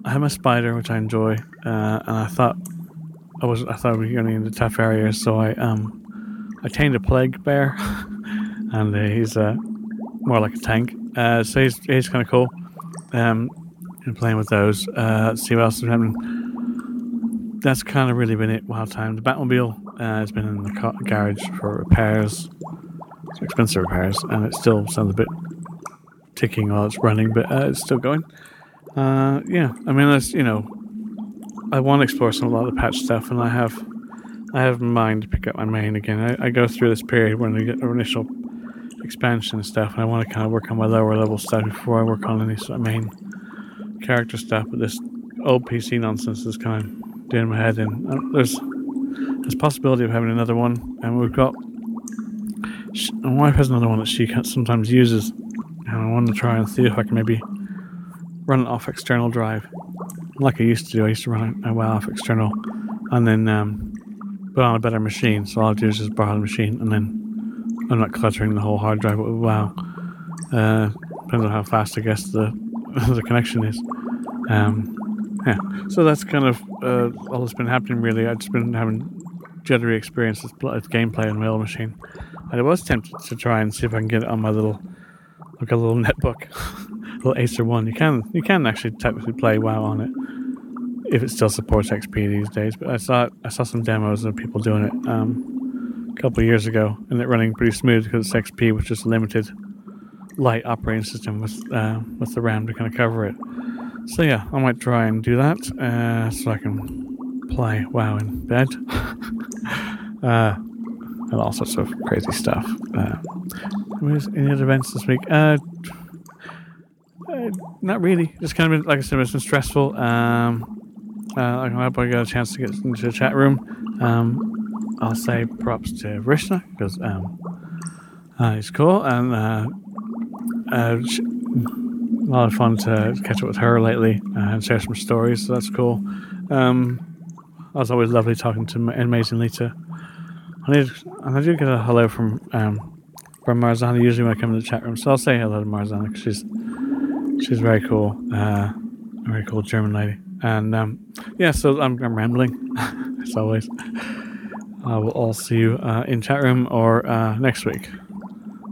Speaker 14: I have a spider, which I enjoy, uh, and I thought I was I thought we were going into tough areas, so I um I tamed a plague bear, *laughs* and he's uh, more like a tank. Uh, so he's he's kind of cool. Um, and playing with those. Uh, let's see what else is happening. That's kind of really been it. Wild time. The Batmobile uh, has been in the ca- garage for repairs. It's expensive repairs, and it still sounds a bit ticking while it's running, but uh, it's still going. Uh, yeah, I mean, that's you know, I want to explore some a lot of the patch stuff, and I have, I have in mind to pick up my main again. I, I go through this period when I get initial expansion and stuff, and I want to kind of work on my lower level stuff before I work on any sort of main character stuff. But this old PC nonsense is kind of doing my head in. Uh, there's there's possibility of having another one, and we've got. sh- My wife has another one that she sometimes uses, and I want to try and see if I can maybe run it off external drive, like I used to do. I used to run it WoW off external, and then um, put on a better machine. So all I do is just borrow the machine, and then I'm not cluttering the whole hard drive with WoW. Uh, depends on how fast I guess the *laughs* the connection is. Um, yeah, so that's kind of uh, all that's been happening. Really, I've just been having jittery experience with, gameplay on my old machine. And I was tempted to try and see if I can get it on my little, like a little *laughs* netbook, *laughs* little Acer one. You can you can actually technically play WoW on it if it still supports XP these days. But I saw I saw some demos of people doing it um, a couple years ago, and it running pretty smooth because it's XP just a limited light operating system with uh, with the RAM to kind of cover it. So yeah, I might try and do that uh, so I can play WoW in bed. *laughs* uh, and all sorts of crazy stuff. Uh, where's any other events this week? Uh, uh, not really. Just kind of been, like I said, it's been stressful. Um, uh, I hope I got a chance to get into the chat room. Um, I'll say props to Rishna because um, uh, he's cool and uh, uh, a lot of fun to catch up with her lately uh, and share some stories. So that's cool. Um, was always lovely talking to Ma- amazing Leeta. I need, and I do get a hello from um, from Marzana usually when I come in the chat room. So I'll say hello to Marzana because she's she's very cool, uh, a very cool German lady. And um, yeah, so I'm, I'm rambling *laughs* as always. I will all see you uh, in chat room or uh, next week.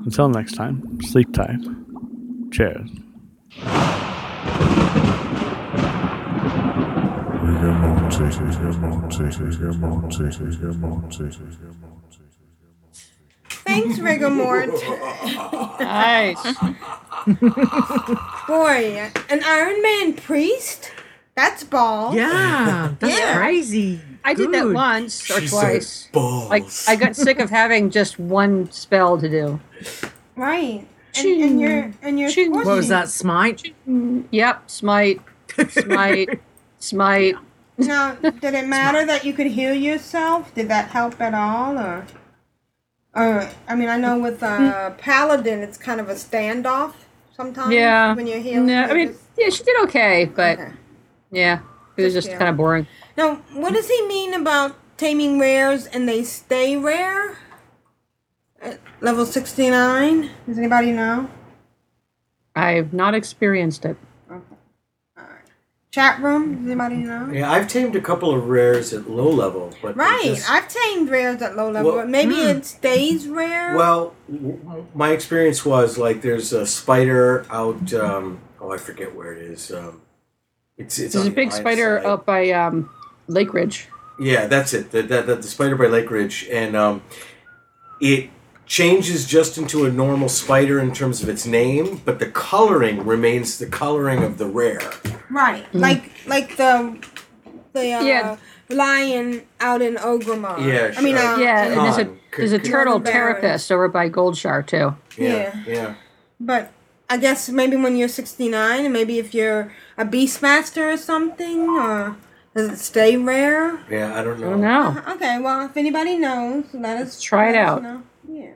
Speaker 14: Until next time, sleep tight. Cheers.
Speaker 2: Thanks, Rigor Mort.
Speaker 4: Nice.
Speaker 2: Boy, an Iron Man priest? That's ball.
Speaker 3: Yeah, that's
Speaker 4: Yeah.
Speaker 3: crazy.
Speaker 4: I did that once or
Speaker 5: She
Speaker 4: twice.
Speaker 5: balls.
Speaker 4: Like I got sick of having just one spell to do.
Speaker 2: Right. And, and you're and you're
Speaker 3: What was that, smite?
Speaker 4: Yep, smite, smite, *laughs* smite.
Speaker 2: Now, did it matter that you could heal yourself? Did that help at all, or? Or I mean, I know with uh, paladin, it's kind of a standoff sometimes.
Speaker 4: Yeah.
Speaker 2: When you're healing.
Speaker 4: No, I mean,
Speaker 2: just-
Speaker 4: yeah, she did okay, but yeah, it was just
Speaker 2: yeah.
Speaker 4: kind of boring.
Speaker 2: Now, what does he mean about taming rares and they stay rare? At level sixty nine. Does anybody know?
Speaker 4: I've not experienced it.
Speaker 2: Chat room. Does anybody know?
Speaker 5: Yeah, I've tamed a couple of rares at low level, but
Speaker 2: Right.
Speaker 5: just-
Speaker 2: I've tamed rares at low level,
Speaker 5: Well,
Speaker 2: but maybe
Speaker 5: hmm.
Speaker 2: it stays rare.
Speaker 5: Well, w- w- my experience was like there's a spider out. Um, oh, I forget where it is. Um, it's it's
Speaker 4: There's a
Speaker 5: the
Speaker 4: big spider
Speaker 5: side.
Speaker 4: up by um, Lake Ridge.
Speaker 5: Yeah, that's it. The, the, the, the spider by Lake Ridge, and um, it changes just into a normal spider in terms of its name, but the coloring remains the coloring of the rare.
Speaker 2: Right, like like the the uh,
Speaker 4: Yeah.
Speaker 2: lion out in Orgrimmar.
Speaker 5: Yeah,
Speaker 2: I mean,
Speaker 5: sure.
Speaker 2: uh,
Speaker 4: yeah, and there's a
Speaker 5: Con.
Speaker 4: there's a
Speaker 5: Con.
Speaker 4: turtle
Speaker 2: Baron.
Speaker 4: terrapist over by Goldshire too.
Speaker 2: Yeah.
Speaker 5: yeah.
Speaker 2: But I guess maybe when you're 69, and maybe if you're a beastmaster or something, or does it stay rare?
Speaker 5: Yeah, I don't know.
Speaker 4: I don't know.
Speaker 2: Okay, well, if anybody knows, let us
Speaker 4: try it
Speaker 2: let us
Speaker 4: out.
Speaker 2: know. Yeah.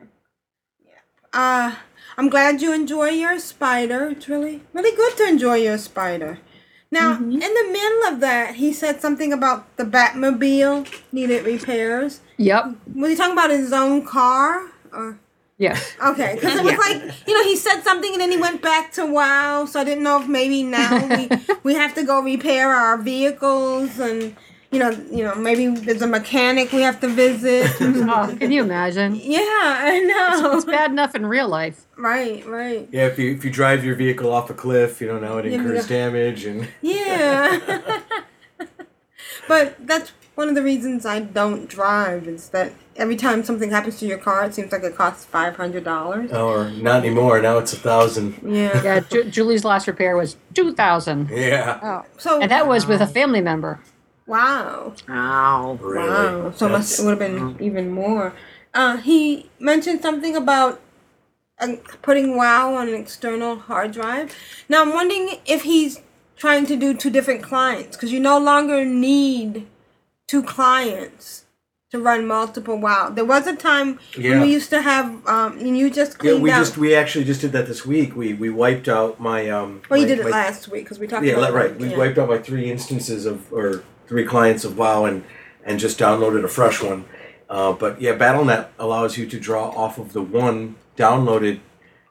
Speaker 2: Uh, I'm glad you enjoy your spider. It's really, really good to enjoy your spider. Now,
Speaker 4: Mm-hmm.
Speaker 2: in the middle of that, he said something about the Batmobile needed repairs.
Speaker 4: Yep.
Speaker 2: Was he talking about his own car? Or
Speaker 4: Yes.
Speaker 2: okay, because it was
Speaker 4: Yeah.
Speaker 2: like you know he said something and then he went back to WoW, so I didn't know if maybe now we *laughs* we have to go repair our vehicles and you know you know maybe there's a mechanic we have to visit. *laughs*
Speaker 4: oh, can you imagine?
Speaker 2: Yeah, I know.
Speaker 4: It's, it's bad enough in real life.
Speaker 2: Right, right.
Speaker 5: Yeah, if you if you drive your vehicle off a cliff, you know now it incurs
Speaker 2: yeah.
Speaker 5: damage and *laughs*
Speaker 2: Yeah. *laughs* but that's one of the reasons I don't drive is that every time something happens to your car, it seems like it costs five hundred dollars.
Speaker 5: or not anymore. Now it's a thousand.
Speaker 2: Yeah.
Speaker 4: Yeah. Ju- Julie's last repair was two thousand.
Speaker 5: Yeah.
Speaker 2: Oh, so
Speaker 4: and that was with a family member.
Speaker 2: Wow.
Speaker 3: Wow. Really?
Speaker 2: Wow. So much, it would have been even more. Uh, he mentioned something about uh, putting WoW on an external hard drive. Now I'm wondering if he's trying to do two different clients because you no longer need two clients to run multiple WoW. There was a time
Speaker 5: Yeah.
Speaker 2: when we used to have, um, and you just cleaned Yeah,
Speaker 5: we
Speaker 2: out.
Speaker 5: just we actually just did that this week. We we wiped out my um.
Speaker 2: well, you
Speaker 5: my-
Speaker 2: did it
Speaker 5: my-
Speaker 2: last week because we talked
Speaker 5: Yeah,
Speaker 2: about
Speaker 5: le- right.
Speaker 2: that,
Speaker 5: We
Speaker 2: yeah.
Speaker 5: wiped out my three instances of or three clients of WoW and and just downloaded a fresh one. Uh, but yeah, BattleNet allows you to draw off of the one downloaded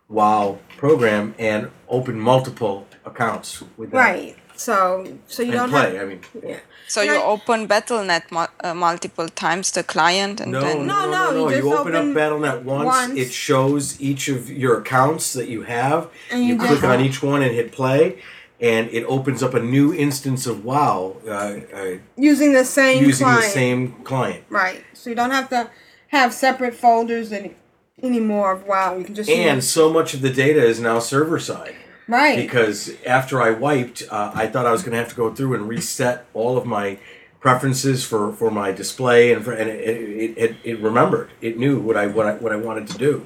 Speaker 5: WoW program and open multiple accounts with that.
Speaker 2: Right. So, so you
Speaker 5: And
Speaker 2: don't
Speaker 5: play,
Speaker 2: have.
Speaker 5: I mean.
Speaker 2: Yeah.
Speaker 6: So you open BattleNet mu- uh, multiple times, the client, and
Speaker 5: No,
Speaker 6: then
Speaker 5: no, no, no,
Speaker 2: you
Speaker 5: You,
Speaker 2: just
Speaker 5: open,
Speaker 2: open
Speaker 5: up BattleNet once,
Speaker 2: once.
Speaker 5: It shows each of your accounts that you have.
Speaker 2: And you
Speaker 5: you
Speaker 2: click
Speaker 5: on each one and hit play, and it opens up a new instance of WoW uh, uh,
Speaker 2: Using the same
Speaker 5: using
Speaker 2: client.
Speaker 5: the same client.
Speaker 2: Right. So you don't have to have separate folders any anymore of WoW. You can just
Speaker 5: And
Speaker 2: use,
Speaker 5: so much of the data is now server side.
Speaker 2: right.
Speaker 5: Because after I wiped, uh, I thought I was going to have to go through and reset all of my preferences for, for my display, and for, and it, it, it, it remembered. It knew what I what I what I wanted to do.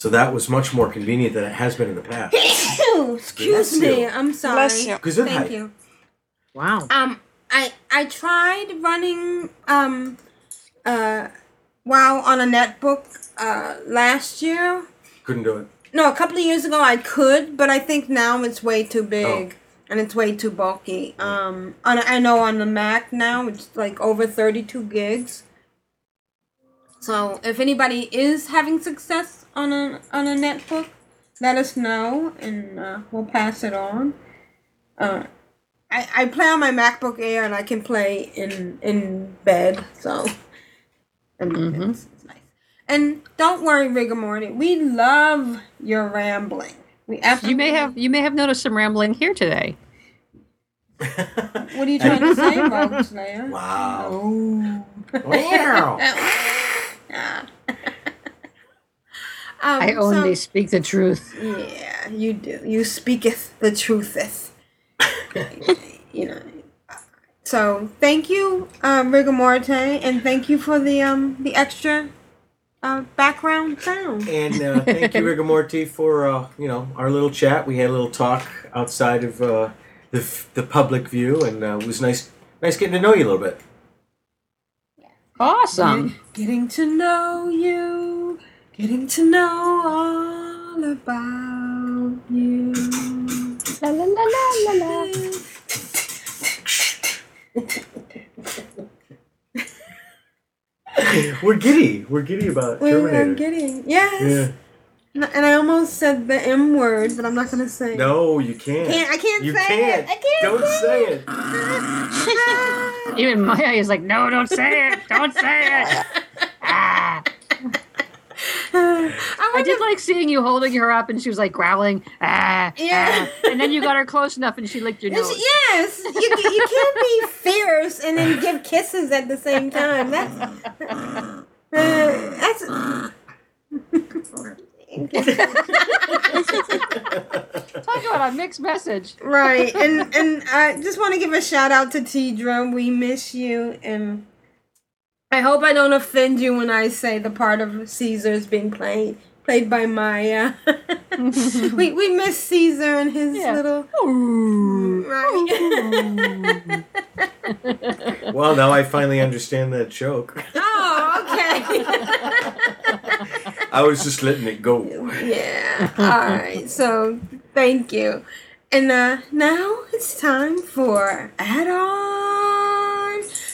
Speaker 5: So that was much more convenient than it has been in the past. *coughs*
Speaker 2: Excuse
Speaker 5: Bless
Speaker 2: me.
Speaker 5: you.
Speaker 2: I'm sorry.
Speaker 5: Bless you. Gesundheit.
Speaker 2: Thank you.
Speaker 3: Wow.
Speaker 2: Um, I I tried running um uh WoW on a netbook uh last year.
Speaker 5: Couldn't do it.
Speaker 2: No, a couple of years ago I could, but I think now it's way too big and it's way too bulky. Um, on I know on the Mac now it's like over thirty-two gigs. So if anybody is having success on a on a netbook, let us know and uh, we'll pass it on. Uh, I, I play on my MacBook Air and I can play in in bed, so and it's, it's nice. And don't worry, Rigamorty, we love your rambling. We absolutely.
Speaker 4: You may have you may have noticed some rambling here today.
Speaker 2: What are you trying to say, *laughs* Rogueslayer?
Speaker 5: Wow.
Speaker 2: Oh.
Speaker 5: Wow. *laughs*
Speaker 2: Um,
Speaker 4: I only
Speaker 2: so-
Speaker 4: speak the truth.
Speaker 2: Yeah, you do. You speaketh the trutheth. *laughs* you know. So thank you, uh, Rigamorte, and thank you for the um the extra uh, background sound.
Speaker 5: And uh, thank you, *laughs* Rigamorty, for uh, you know our little chat. We had a little talk outside of uh, the f- the public view, and uh, it was nice nice getting to know you a little bit.
Speaker 4: Awesome.
Speaker 2: Getting to know you, getting to know all about you.
Speaker 4: La la la la la la. *laughs*
Speaker 5: We're giddy. We're giddy about
Speaker 2: We're
Speaker 5: Terminator.
Speaker 2: getting yes.
Speaker 5: Yeah.
Speaker 2: And and I almost said the M word, but I'm not gonna say. it.
Speaker 5: No, you can't.
Speaker 2: Can't- I can't
Speaker 5: You
Speaker 2: say
Speaker 5: can't.
Speaker 2: it. I can't
Speaker 5: Don't say it. *laughs*
Speaker 4: Even Maya is like, no, don't say it. Don't say it. *laughs* Ah. I did like seeing you holding her up and she was like growling. Ah,
Speaker 2: Yeah.
Speaker 4: ah. And then you got her close enough and she licked your nose.
Speaker 2: yes. You, you can't be fierce and then give kisses at the same time. That's uh, that's.
Speaker 4: Talk about a mixed message.
Speaker 2: right, and and I just want to give a shout out to T Drum. We miss you, and I hope I don't offend you when I say the part of Caesar is being played played by Maya. *laughs* we we miss Caesar and his little. *laughs* Right.
Speaker 5: Well, now I finally understand that joke.
Speaker 2: Oh, okay. *laughs*
Speaker 5: I was just letting it go.
Speaker 2: Yeah. All right. So thank you. And uh, now it's time for add-on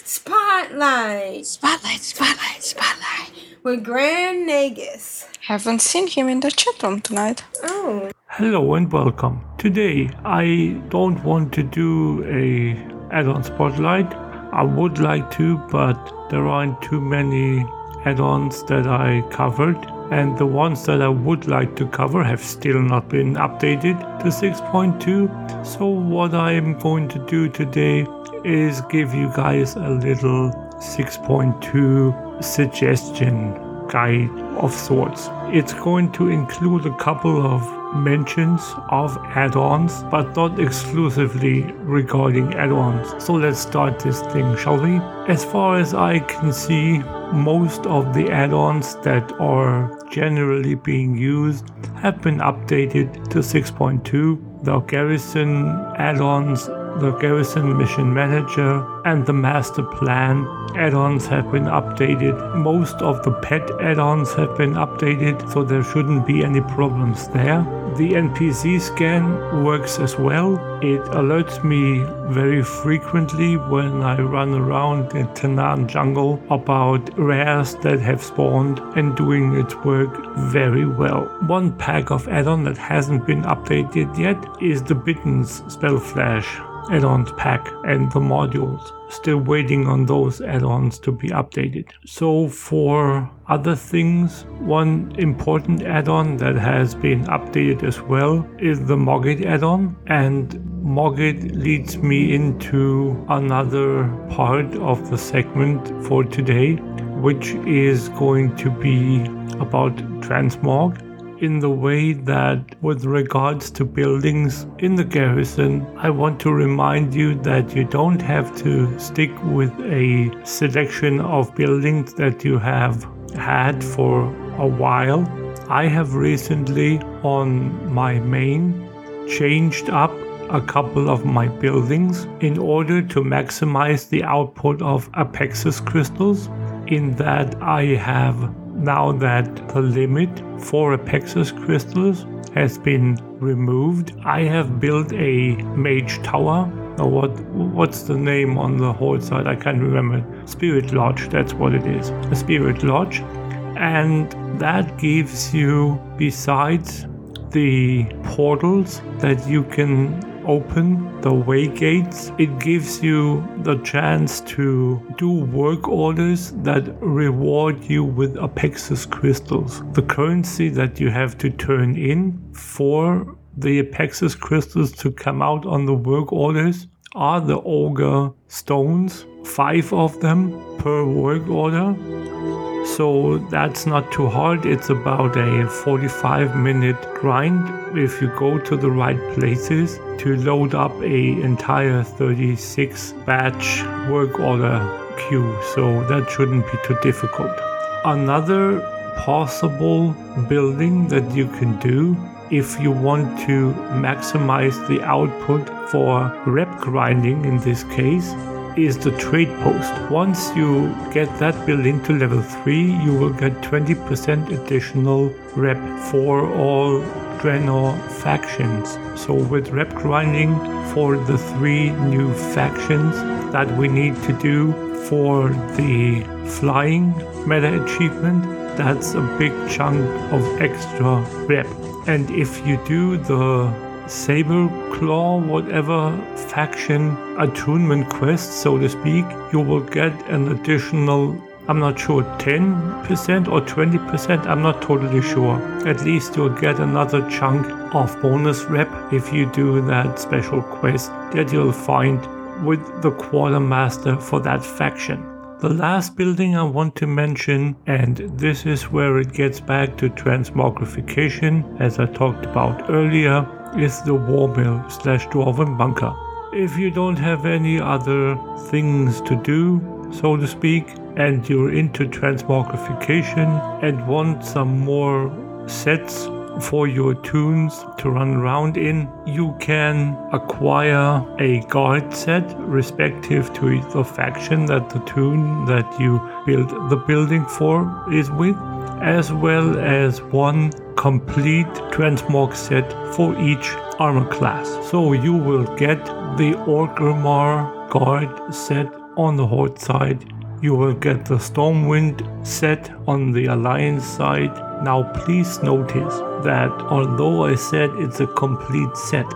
Speaker 2: spotlight.
Speaker 6: Spotlight, spotlight, spotlight.
Speaker 2: With Grand Nagus.
Speaker 6: Haven't seen him in the chat room tonight.
Speaker 2: Oh.
Speaker 15: Hello and welcome. Today I don't want to do a add-on spotlight. I would like to, but there aren't too many add-ons that I covered and the ones that I would like to cover have still not been updated to 6.2. So what I'm going to do today is give you guys a little 6.2 suggestion guide of sorts. It's going to include a couple of mentions of add-ons, but not exclusively regarding add-ons. So let's start this thing, shall we? As far as I can see, most of the add-ons that are generally being used have been updated to 6.2. The Garrison add-ons the Garrison Mission Manager and the Master Plan add-ons have been updated. Most of the pet add-ons have been updated, so there shouldn't be any problems there. The NPC scan works as well. It alerts me very frequently when I run around in Tanaan jungle about rares that have spawned and doing its work very well. One pack of add-on that hasn't been updated yet is the Bittens Spell Flash add-ons pack and the modules. Still waiting on those add-ons to be updated. So for other things, one important add-on that has been updated as well is the MogIt add-on and MogIt leads me into another part of the segment for today which is going to be about transmog in the way that, with regards to buildings in the garrison, I want to remind you that you don't have to stick with a selection of buildings that you have had for a while. I have recently, on my main, changed up a couple of my buildings in order to maximize the output of Apexis crystals in that I have now that the limit for Apexis crystals has been removed, I have built a mage tower. Or what what's the name on the whole side? I can't remember. Spirit Lodge, that's what it is. A Spirit Lodge. And that gives you, besides the portals that you can open the way gates, it gives you the chance to do work orders that reward you with Apexis crystals. The currency that you have to turn in for the Apexis crystals to come out on the work orders are the ogre stones, five of them per work order. So that's not too hard. It's about a 45 minute grind if you go to the right places to load up a entire 36 batch work order queue. So that shouldn't be too difficult. Another possible building that you can do if you want to maximize the output for rep grinding in this case is the trade post. Once you get that building to level 3, you will get 20% additional rep for all Draenor factions. So with rep grinding for the three new factions that we need to do for the flying meta achievement, that's a big chunk of extra rep. And if you do the saber claw whatever faction attunement quest so to speak you will get an additional i'm not sure 10% or 20% i'm not totally sure. At least you'll get another chunk of bonus rep if you do that special quest that you'll find with the quartermaster for that faction. The last building I want to mention, and this is where it gets back to transmogrification, as I talked about earlier, is the war mill slash dwarven bunker. If you don't have any other things to do, so to speak, and you're into transmogrification and want some more sets for your toons to run around in. You can acquire a guard set respective to the faction that the toon that you build the building for is with, as well as one complete transmog set for each armor class. So you will get the Orgrimmar guard set on the Horde side. You will get the Stormwind set on the Alliance side. Now please notice that although I said it's a complete set,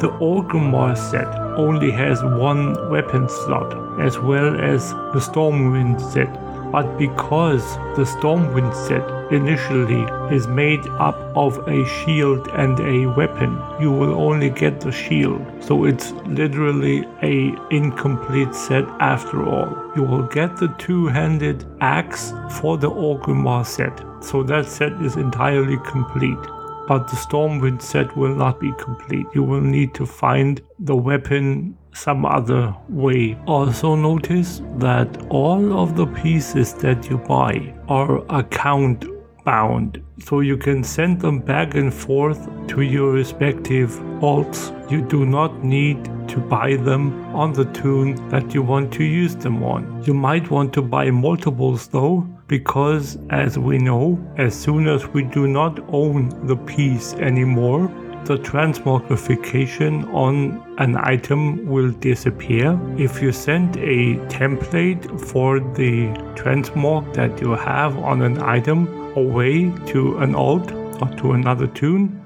Speaker 15: the Orgrimmar set only has one weapon slot as well as the Stormwind set. But because the Stormwind set initially is made up of a shield and a weapon, you will only get the shield. So it's literally a incomplete set after all. You will get the two-handed axe for the Orgrimmar set. So that set is entirely complete but the Stormwind set will not be complete. You will need to find the weapon some other way. Also notice that all of the pieces that you buy are account bound, so you can send them back and forth to your respective alts. You do not need to buy them on the toon that you want to use them on. You might want to buy multiples though, because as we know, as soon as we do not own the piece anymore, the transmogrification on an item will disappear. If you send a template for the transmog that you have on an item away to an alt or to another toon,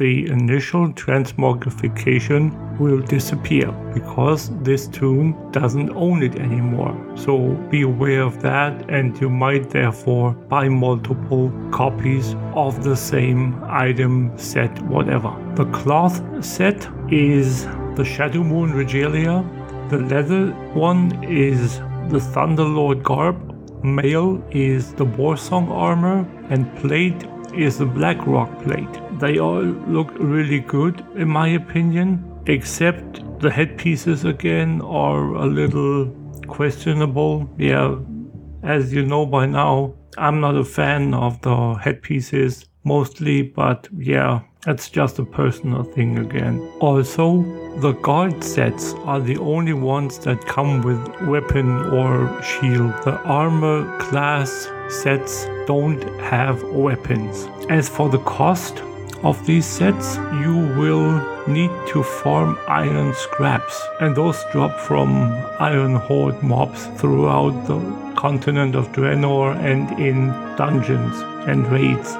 Speaker 15: the initial transmogrification will disappear because this toon doesn't own it anymore. So be aware of that, and you might therefore buy multiple copies of the same item, set, whatever. The cloth set is the Shadowmoon Regalia, the leather one is the Thunderlord garb, mail is the Warsong armor, and plate is the Blackrock plate. They all look really good in my opinion, except the headpieces again are a little questionable. Yeah, as you know by now, I'm not a fan of the headpieces mostly, but yeah, that's just a personal thing again. Also, the guard sets are the only ones that come with weapon or shield. The armor class sets don't have weapons. As for the cost of these sets, you will need to farm iron scraps, and those drop from iron horde mobs throughout the continent of Draenor and in dungeons and raids.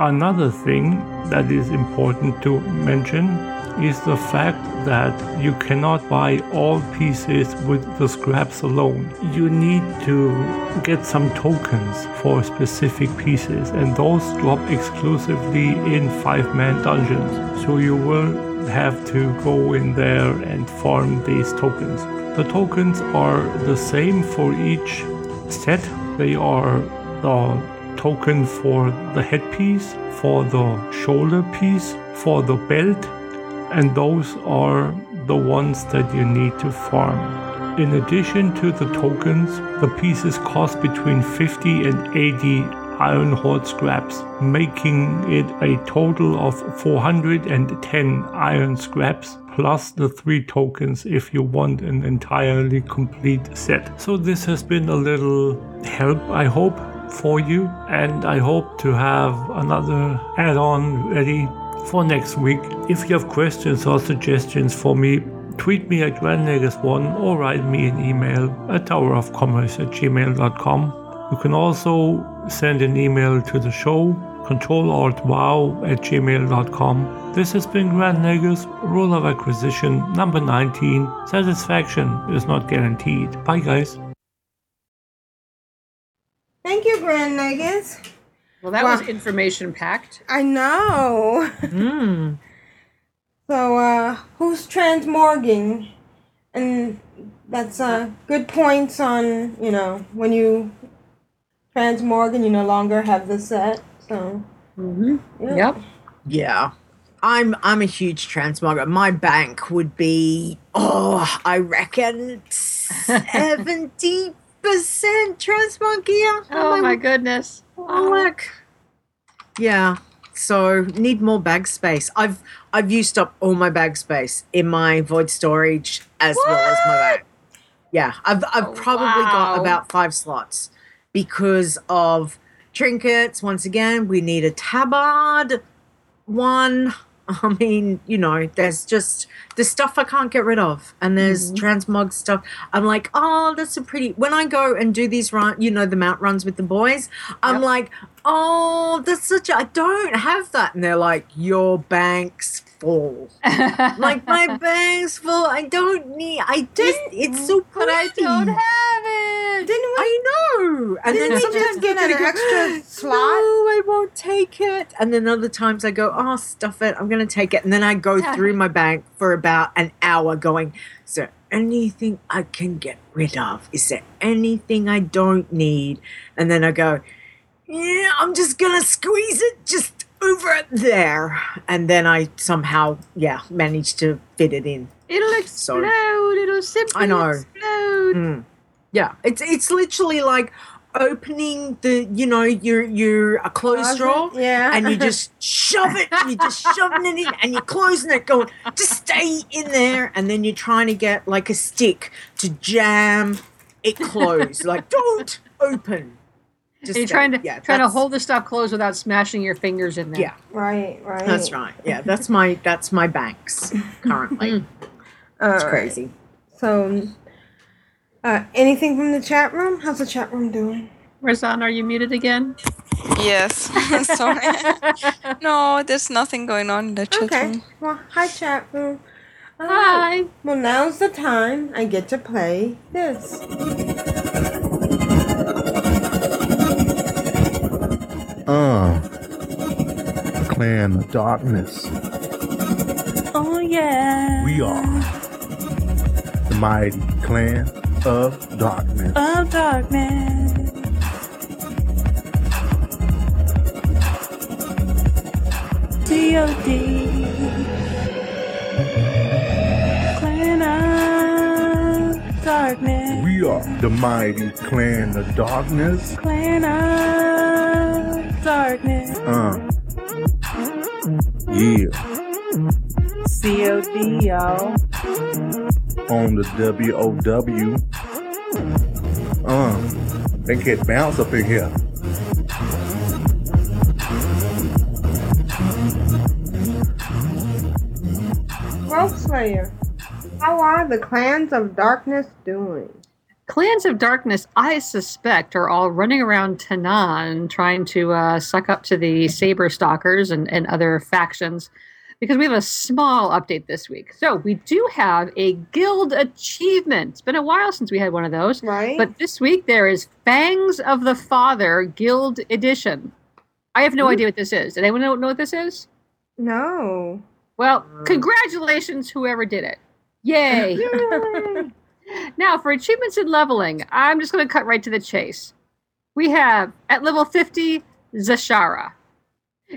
Speaker 15: Another thing that is important to mention is the fact that you cannot buy all pieces with the scraps alone. You need to get some tokens for specific pieces, and those drop exclusively in five man dungeons. So you will have to go in there and farm these tokens. The tokens are the same for each set, they are the token for the headpiece, for the shoulder piece, for the belt, and those are the ones that you need to farm. In addition to the tokens, the pieces cost between 50 and 80 iron horde scraps, making it a total of 410 iron scraps plus the three tokens if you want an entirely complete set. So this has been a little help, I hope, for you, and I hope to have another add-on ready for next week. If you have questions or suggestions for me, tweet me at grandnagus1 or write me an email at towerofcommerce at gmail.com. You can also send an email to the show, controlaltwow at gmail.com. This has been Grand Nagus, Rule of Acquisition number 19. Satisfaction is not guaranteed. Bye, guys.
Speaker 2: Thank you, Grand Nagus.
Speaker 4: Well, that was information packed.
Speaker 2: I know.
Speaker 3: Hmm. *laughs*
Speaker 2: So, uh, who's transmorging? And that's uh, good points on, you know, when you transmorg and you no longer have the set. So,
Speaker 4: mm-hmm.
Speaker 2: yeah.
Speaker 3: Yeah. I'm I'm a huge transmogger. My bank would be oh, I reckon *laughs* seventy percent transmog gear.
Speaker 4: Oh my goodness.
Speaker 3: Oh, look. Yeah. so need more bag space. I've I've used up all my bag space in my void storage as well as my bag. Yeah, I've I've oh, probably got about five slots because of trinkets. Once again, we need a tabard one. *laughs* I mean, you know, there's just the stuff I can't get rid of, and there's mm-hmm. transmog stuff. I'm like, oh, that's a pretty. When I go and do these run, you know, the mount runs with the boys, I'm like, oh, that's such. a I don't have that, and they're like, your bank's full. *laughs* like my bank's full. I don't need. I just. It's so pretty.
Speaker 4: But I don't have it.
Speaker 2: Didn't we?
Speaker 3: I know. And then sometimes
Speaker 2: just get an extra *gasps* slot?
Speaker 3: No, I won't take it. And then other times I go, oh, stuff it. I'm going to take it. And then I go through my bank for about an hour going, is there anything I can get rid of? Is there anything I don't need? And then I go, yeah, I'm just going to squeeze it just over there. And then I somehow, yeah, managed to fit it in.
Speaker 4: It'll
Speaker 3: So-
Speaker 4: explode. It'll simply
Speaker 3: I know.
Speaker 4: explode.
Speaker 3: Mm. Yeah, it's it's literally like opening the you know your your a clothes drawer,
Speaker 2: Yeah.
Speaker 3: and you *laughs* just shove it, and you're just shoving it in, and you're closing it, going just stay in there, and then you're trying to get like a stick to jam it closed, like don't open.
Speaker 4: And you're trying to
Speaker 3: yeah,
Speaker 4: trying to hold the stuff closed without smashing your fingers in there.
Speaker 3: Yeah,
Speaker 2: Right, right.
Speaker 3: that's right. Yeah, that's my that's my banks currently. *laughs*
Speaker 2: All
Speaker 3: it's
Speaker 2: right.
Speaker 3: crazy.
Speaker 2: So, uh, anything from the chat room? How's the chat room doing?
Speaker 4: Razan, are you muted again?
Speaker 6: Yes. *laughs* Sorry. *laughs* no, there's nothing going on in the chat
Speaker 2: Okay.
Speaker 6: room.
Speaker 2: Well, hi, chat room.
Speaker 4: Hi.
Speaker 2: Well, now's the time I get to play this.
Speaker 16: Uh. Clan of Darkness.
Speaker 9: Oh yeah.
Speaker 16: We are the mighty clan of darkness.
Speaker 9: Of darkness. D.O.D. Clan of darkness.
Speaker 16: We are the mighty clan of darkness.
Speaker 9: Clan of darkness.
Speaker 16: Uh. Yeah.
Speaker 9: C.O.D. y'all.
Speaker 16: On the WOW. Uh. They get bounce up in here.
Speaker 2: Rogueslayer, how are the clans of darkness doing?
Speaker 4: Clans of Darkness, I suspect, are all running around Tanaan trying to uh, suck up to the Saberstalkers and, and other factions because we have a small update this week. So we do have a guild achievement. It's been a while since we had one of those.
Speaker 2: Right.
Speaker 4: But this week there is Fangs of the Father Guild Edition. I have no idea what this is. Did anyone know, know what this is?
Speaker 2: No.
Speaker 4: Well, congratulations, whoever did it. Yay. Now, for achievements in leveling, I'm just going to cut right to the chase. We have at level 50, Zashara.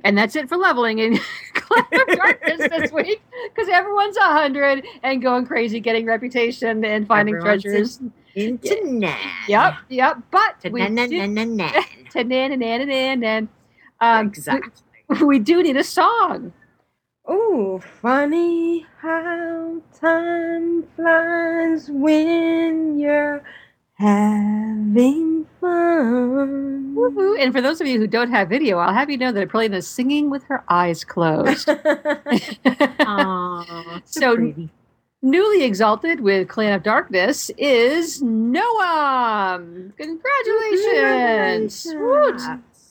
Speaker 4: And that's it for leveling in *laughs* Clan of Darkness this *laughs* week because everyone's 100 and going crazy, getting reputation and finding
Speaker 3: Everyone's
Speaker 4: treasures.
Speaker 3: Into
Speaker 4: Yep, yep. But we do, exactly. We do need a song.
Speaker 2: Ooh, funny how time flies when you're having fun.
Speaker 4: Woohoo. And for those of you who don't have video, I'll have you know that is singing with her eyes closed. *laughs* so, newly exalted with Clan of Darkness is Noam. Congratulations! Woot.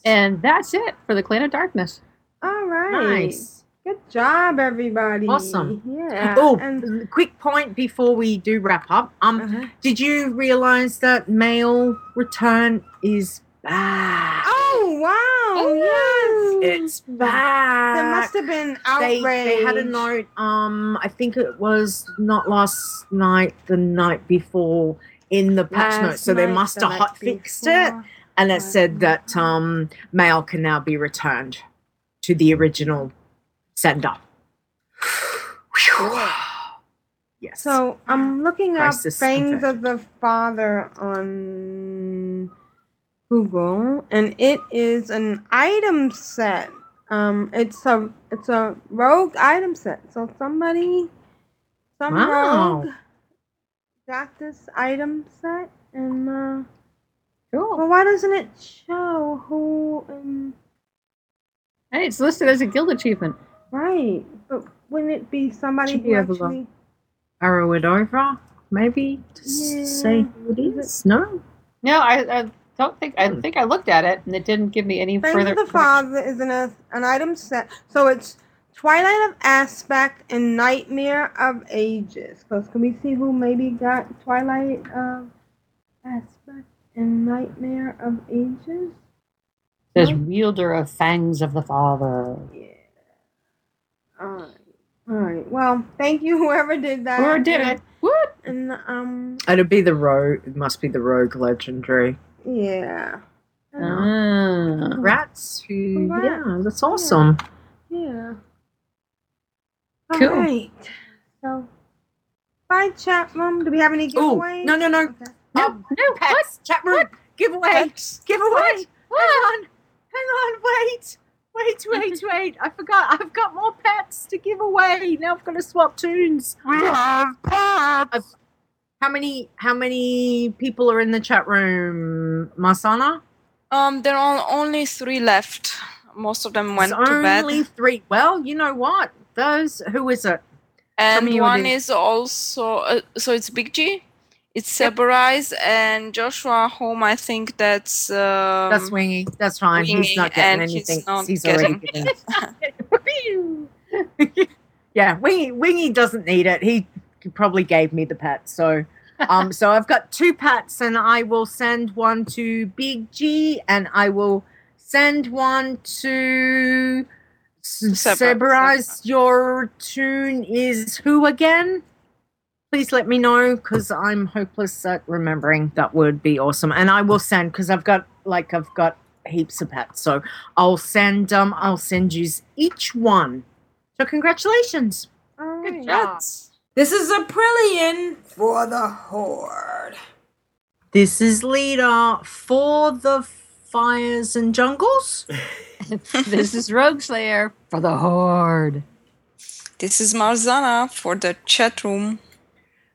Speaker 4: And that's it for the Clan of Darkness.
Speaker 2: All right.
Speaker 3: Nice.
Speaker 2: Good job, everybody.
Speaker 3: Awesome.
Speaker 2: Yeah.
Speaker 3: Oh,
Speaker 2: and
Speaker 3: quick point before we do wrap up. Um,
Speaker 2: Uh-huh.
Speaker 3: did you realize that mail return is back?
Speaker 2: oh wow! Oh, yes,
Speaker 3: It's back.
Speaker 2: There must have been outrage.
Speaker 3: they had a note. Um, I think it was not last night, the night before, in the patch
Speaker 2: Last
Speaker 3: note. So they must
Speaker 2: the
Speaker 3: have hot fixed it, and it said that um, mail can now be returned to the original sender. yes.
Speaker 2: So I'm looking up
Speaker 3: Crisis
Speaker 2: Fangs of the Father on Google, and it is an item set Um, it's a it's a rogue item set. So somebody, some
Speaker 3: Wow.
Speaker 2: rogue got this item set, and uh,
Speaker 4: cool.
Speaker 2: Well, why doesn't it show who? Um,
Speaker 4: Hey, it's listed as a guild achievement.
Speaker 2: Right, but wouldn't it be somebody
Speaker 3: Should
Speaker 2: who
Speaker 3: be able to-
Speaker 2: actually?
Speaker 3: Arrow it over, maybe to s- say who it is. No.
Speaker 4: No, I, I don't think I hmm. think I looked at it and it didn't give me any
Speaker 2: Fame
Speaker 4: further.
Speaker 2: of the Father is an an item set, so it's Twilight of Aspect and Nightmare of Ages. Cause can we see who maybe got Twilight of Aspect and Nightmare of Ages?
Speaker 4: Says wielder of fangs of the father.
Speaker 2: Alright. Alright. Well, thank you *laughs* whoever did that.
Speaker 4: Whoever did it.
Speaker 2: What? And um
Speaker 3: It'd be the rogue. It must be the rogue legendary.
Speaker 2: yeah.
Speaker 4: Ah.
Speaker 3: Rats. Who?
Speaker 2: Congrats.
Speaker 3: Yeah, that's awesome.
Speaker 2: Yeah.
Speaker 3: Cool.
Speaker 2: Alright. So bye chat room. Do we have any giveaways?
Speaker 3: no no no no no pets chat room giveaway giveaway. Hang on hang on wait wait wait wait I forgot I've got more pets to give away now I've got to swap toons. We have pets. How many how many people are in the chat room, Marzana?
Speaker 6: Um, there are only three left. Most of them went
Speaker 3: It's
Speaker 6: to bed.
Speaker 3: only three. Well, you know what? Those who is it? Tell
Speaker 6: And
Speaker 3: who
Speaker 6: one
Speaker 3: is.
Speaker 6: is also uh, so it's Big G, it's Seberize and Joshua Home. I think that's um,
Speaker 3: That's Wingy. That's fine.
Speaker 6: Wingy,
Speaker 3: he's not getting anything.
Speaker 6: He's, not
Speaker 3: He's already
Speaker 6: getting-
Speaker 3: getting. *laughs* *laughs* yeah, Wingy. Wingy doesn't need it. He probably gave me the pat. So, *laughs* um, so I've got two pats, and I will send one to Big G, and I will send one to
Speaker 6: Sever-
Speaker 3: Your toon is who again? Please let me know because I'm hopeless at remembering. That would be awesome, and I will send because I've got like I've got heaps of pets, so I'll send um I'll send you each one. So congratulations.
Speaker 2: Good
Speaker 3: job.
Speaker 2: This is Aprillian for the Horde.
Speaker 3: This is Leeta for the fires and jungles. *laughs*
Speaker 4: this is Rogueslayer for the Horde.
Speaker 6: This is Marzana for the chat room.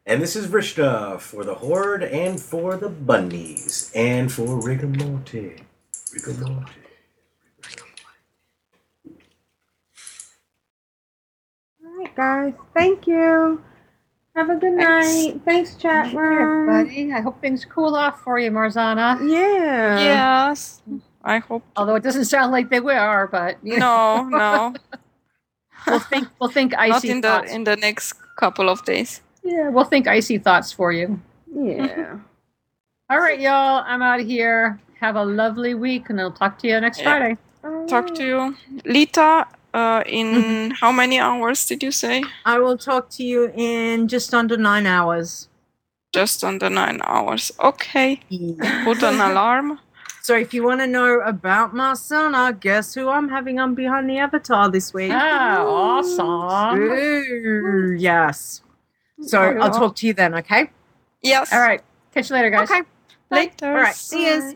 Speaker 5: And this is Vrishna for the Horde and for the Bunnies and for Rigor Morty. Rigor Morty.
Speaker 2: Alright, guys. Thank you. Have a good night. Thanks, chat room.
Speaker 4: Everybody, I hope things cool off for you, Marzana.
Speaker 2: Yeah.
Speaker 6: Yes, I hope.
Speaker 4: Although it doesn't sound like they will, but you
Speaker 6: No, no, *laughs*
Speaker 4: we'll think we'll think
Speaker 6: not
Speaker 4: icy
Speaker 6: in the in the next couple of days.
Speaker 4: Yeah, we'll think icy thoughts for you.
Speaker 2: Yeah. *laughs*
Speaker 4: All right, y'all. I'm out of here. Have a lovely week, and I'll talk to you next
Speaker 6: Yeah.
Speaker 4: Friday.
Speaker 6: Talk to you, Leeta. Uh, in how many hours did you say?
Speaker 3: I will talk to you in just under nine hours.
Speaker 6: Just under nine hours. Okay. Put an *laughs* alarm.
Speaker 3: So if you want to know about Marzana, guess who I'm having on behind the avatar this week?
Speaker 4: Ah, awesome.
Speaker 3: Ooh, yes. So
Speaker 4: Okay.
Speaker 3: I'll talk to you then, okay?
Speaker 6: Yes.
Speaker 4: All right. Catch you later, guys.
Speaker 3: Okay.
Speaker 6: Later.
Speaker 3: All right. See you.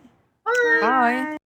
Speaker 6: Bye.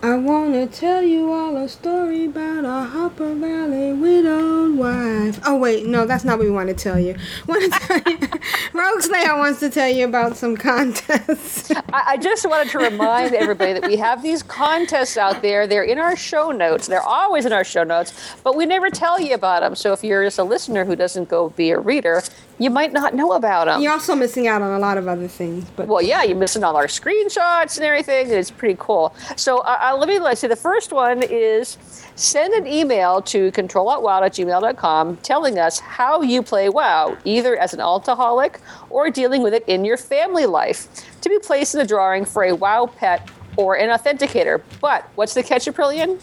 Speaker 2: I wanna tell you all a story about a Hopper Valley widowed wife. Oh wait, no, that's not what we want to tell you. *laughs* Want to tell you, *laughs* Rogueslayer wants to tell you about some contests. *laughs*
Speaker 17: I, I just wanted to remind everybody that we have these contests out there. They're in our show notes. They're always in our show notes, but we never tell you about them. So if you're just a listener who doesn't go be a reader, you might not know about them.
Speaker 2: You're also missing out on a lot of other things, but
Speaker 17: Well, yeah, you're missing all our screenshots and everything. and It's pretty cool. So uh, uh, let me let's see. The first one is send an email to controlaltwow at gmail.com telling us how you play WoW, either as an altaholic or dealing with it in your family life, to be placed in the drawing for a WoW pet or an authenticator. But what's the catch, Aprillian?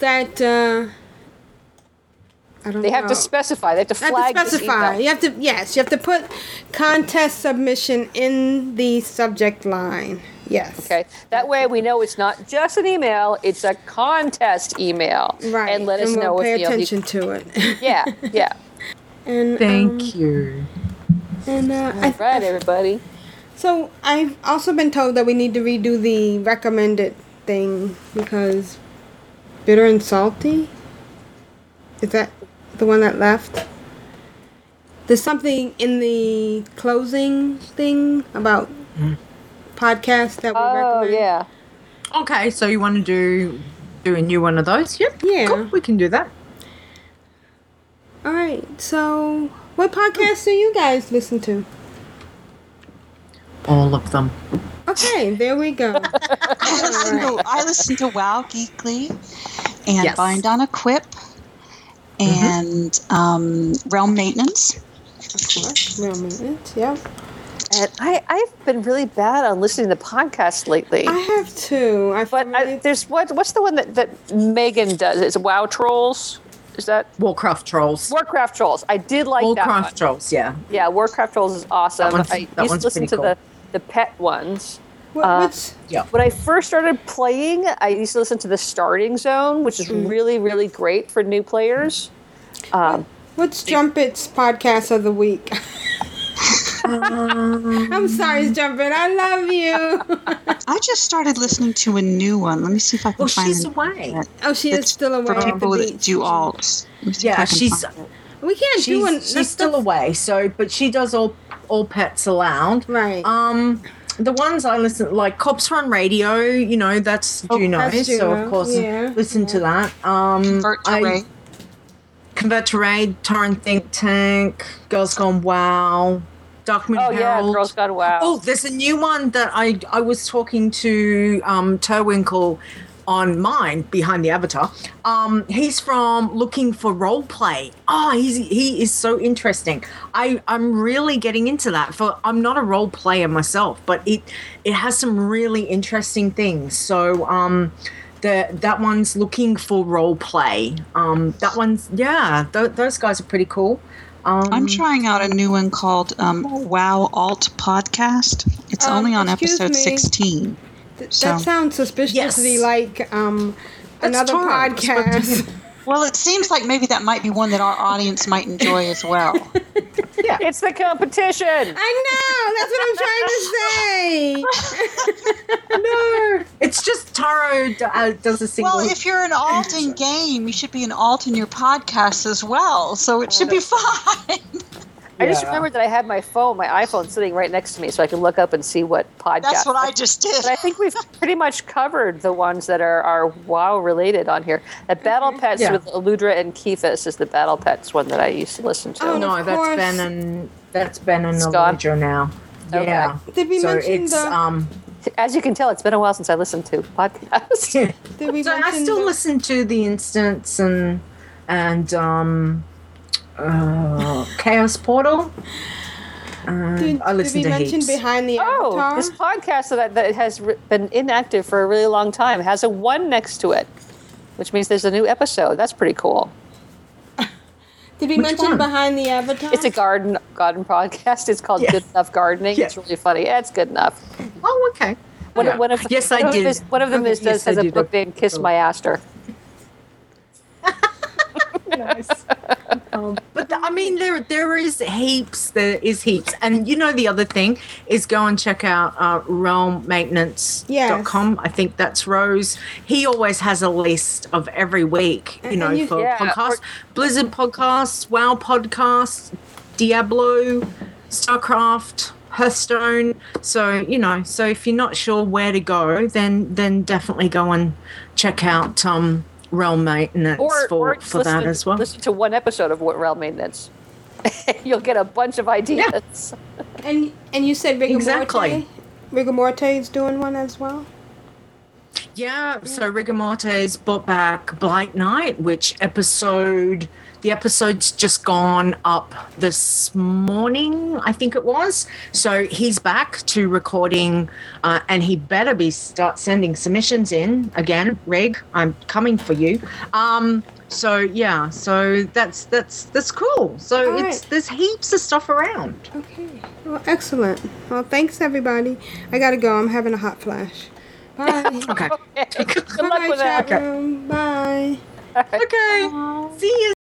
Speaker 2: that uh, I don't
Speaker 17: They have
Speaker 2: know.
Speaker 17: to specify. They have to
Speaker 2: You have to specify.
Speaker 17: email.
Speaker 2: You have to yes, you have to put contest submission in the subject line. Yes.
Speaker 17: Okay. That way we know it's not just an email, it's a contest email.
Speaker 2: Right.
Speaker 17: And let us
Speaker 2: we'll
Speaker 17: know
Speaker 2: pay
Speaker 17: if you know, you-
Speaker 2: attention to it. *laughs*
Speaker 17: Yeah, yeah. *laughs*
Speaker 2: And
Speaker 3: Thank
Speaker 2: um,
Speaker 3: you.
Speaker 2: And uh, I,
Speaker 17: right, everybody.
Speaker 2: So I've also been told that we need to redo the recommended thing because Bitter and salty. Is that the one that left? There's something in the closing thing about hmm. podcasts that we
Speaker 4: Oh
Speaker 2: recommend.
Speaker 4: yeah.
Speaker 3: Okay, so you want to do do a new one of those? Yep.
Speaker 2: Yeah.
Speaker 3: Cool, we can do that.
Speaker 2: All right. So, what podcasts do you guys listen to?
Speaker 3: All of them.
Speaker 2: Okay, there we go. *laughs*
Speaker 18: I listen to I listen to Wow Geekly and
Speaker 2: Yes.
Speaker 18: Bind on a Quip and um, Realm Maintenance.
Speaker 2: Of course, Realm Maintenance. Yeah.
Speaker 4: And I, I've been really bad on listening to podcasts lately.
Speaker 2: I have too. I've
Speaker 4: but I, there's what? What's the one that, that Megan does? It's Wow Trolls. Is that
Speaker 3: Warcraft Trolls?
Speaker 4: Warcraft Trolls. I did like that one.
Speaker 3: Warcraft Trolls, yeah.
Speaker 4: Yeah, Warcraft Trolls is awesome.
Speaker 3: That one's-
Speaker 4: I
Speaker 3: that
Speaker 4: used
Speaker 3: one's
Speaker 4: to listen
Speaker 3: pretty
Speaker 4: to the, the pet ones.
Speaker 2: What,
Speaker 4: Uh,
Speaker 3: yeah.
Speaker 4: When I first started playing, I used to listen to the Starting Zone, which is
Speaker 2: Mm.
Speaker 4: really, really great for new players. Um,
Speaker 2: What's Jumpet's podcast of the week? *laughs* I'm sorry, Jumpet. I love you.
Speaker 18: I just started listening to a new one. Let me see if I can
Speaker 3: Well,
Speaker 18: find
Speaker 3: she's
Speaker 18: it.
Speaker 3: away.
Speaker 2: Oh, she is still away
Speaker 18: For people that do alts. Let me see if
Speaker 3: Yeah, she's.
Speaker 2: We can't
Speaker 3: she's,
Speaker 2: do one.
Speaker 3: she's still away, so but she does all all pets allowed.
Speaker 2: Right.
Speaker 3: Um the ones I listen like Cops Run Radio, you know, that's Juno.
Speaker 2: that's
Speaker 3: so of course
Speaker 2: yeah.
Speaker 3: listen to that. Um
Speaker 18: Convert to
Speaker 3: I-
Speaker 18: Raid.
Speaker 3: Convert to Raid, Torrent Think Tank, Girls Gone Wow, Dark Moon
Speaker 4: oh yeah, Girls Gone Wow.
Speaker 3: Oh, there's a new one that I I was talking to um Terwinkle on mine behind the avatar. Um, he's from Looking for Role Play. Oh, he's he is so interesting. I I'm really getting into that. For I'm not a role player myself, but it it has some really interesting things. So um. The, that one's looking for role play. Um, that one's yeah. Th- those guys are pretty cool. Um,
Speaker 18: I'm trying out a new one called um, Wow Alt Podcast. It's
Speaker 2: Um,
Speaker 18: only on episode
Speaker 2: me.
Speaker 18: 16.
Speaker 2: Th-
Speaker 18: So-
Speaker 2: That sounds suspiciously
Speaker 3: Yes.
Speaker 2: like um, another
Speaker 18: Torrance,
Speaker 2: podcast. *laughs*
Speaker 18: Well, it seems like maybe that might be one that our audience might enjoy as well. *laughs* yeah.
Speaker 4: It's the competition.
Speaker 2: I know. That's what I'm trying to say. *laughs*
Speaker 3: no, it's just Taro uh, does a single.
Speaker 18: Well, if you're an alt in game, you should be an alt in your podcast as well. So it should be fine.
Speaker 4: I just remembered that I had my phone, my iPhone, sitting right next to me, so I could look up and see what podcast.
Speaker 18: That's what I just did.
Speaker 4: But I think we've *laughs* pretty much covered the ones that are, are WoW related on here. That Battle Pets
Speaker 3: Yeah.
Speaker 4: with Eludra and Keithus is the Battle Pets one that I used to listen to.
Speaker 2: Oh,
Speaker 3: no,
Speaker 2: of
Speaker 3: that's
Speaker 2: course.
Speaker 3: Ben and that's Ben and
Speaker 4: It's gone?
Speaker 3: Now.
Speaker 4: Okay.
Speaker 3: Yeah.
Speaker 2: Did we
Speaker 3: so
Speaker 2: mention
Speaker 3: it's
Speaker 2: the-
Speaker 3: um.
Speaker 4: As you can tell, it's been a while since I listened to podcasts. *laughs*
Speaker 2: Did we
Speaker 3: So I still
Speaker 2: the-
Speaker 3: listen to the instance and and um uh, Chaos Portal. And
Speaker 2: Did,
Speaker 3: I
Speaker 2: did we
Speaker 3: to
Speaker 2: mention
Speaker 3: heaps.
Speaker 2: behind the
Speaker 4: Oh,
Speaker 2: avatar?
Speaker 4: this podcast that, that has re- been inactive for a really long time has a one next to it, which means there's a new episode. That's pretty cool. *laughs*
Speaker 2: Did we
Speaker 3: Which
Speaker 2: mention
Speaker 3: one?
Speaker 2: behind the avatar?
Speaker 4: It's a garden garden podcast. It's called
Speaker 3: Yeah.
Speaker 4: Good Enough Gardening.
Speaker 3: Yeah.
Speaker 4: It's really funny. Yeah, it's good enough.
Speaker 3: Oh, okay.
Speaker 4: One,
Speaker 3: Yeah.
Speaker 4: one of
Speaker 3: Yes,
Speaker 4: one
Speaker 3: I
Speaker 4: of
Speaker 3: did.
Speaker 4: Them is, one of them
Speaker 3: Okay,
Speaker 4: is,
Speaker 3: yes,
Speaker 4: does, has
Speaker 3: I
Speaker 4: a
Speaker 3: did.
Speaker 4: book named Kiss My Aster. *laughs*
Speaker 3: nice. Um, but the, I mean, there there is heaps. There is heaps, and you know the other thing is go and check out uh, realmmaintenance.com. I think that's Rose. He always has a list of every week. You
Speaker 2: And
Speaker 3: know,
Speaker 2: you-
Speaker 3: for
Speaker 4: yeah,
Speaker 3: podcasts, Blizzard podcasts, WoW podcasts, Diablo, Starcraft. Hearthstone. So you know, so if you're not sure where to go, then then definitely go and check out um, Realm Maintenance
Speaker 4: Or,
Speaker 3: for,
Speaker 4: or just
Speaker 3: for that
Speaker 4: listen,
Speaker 3: as well.
Speaker 4: Listen to one episode of What Realm Maintenance. *laughs* You'll get a bunch of ideas. *laughs*
Speaker 2: and and you said Rigor
Speaker 3: Exactly.
Speaker 2: Morte? Rigor Morte is doing one as well.
Speaker 3: Yeah, so Rigor Morte's brought back Blight Night, which episode the episode's just gone up this morning, I think it was. So he's back to recording, uh, and he better be start sending submissions in again. Rig, I'm coming for you. Um, so yeah, so that's that's that's cool. So
Speaker 2: All
Speaker 3: it's
Speaker 2: right.
Speaker 3: there's heaps of stuff around.
Speaker 2: Okay. Well, excellent. Well, thanks everybody. I gotta go. I'm having a hot flash. *laughs* Bye.
Speaker 3: Okay.
Speaker 4: Good luck
Speaker 2: Bye,
Speaker 4: with that.
Speaker 2: chat room. Bye. *laughs*
Speaker 3: Okay. See you.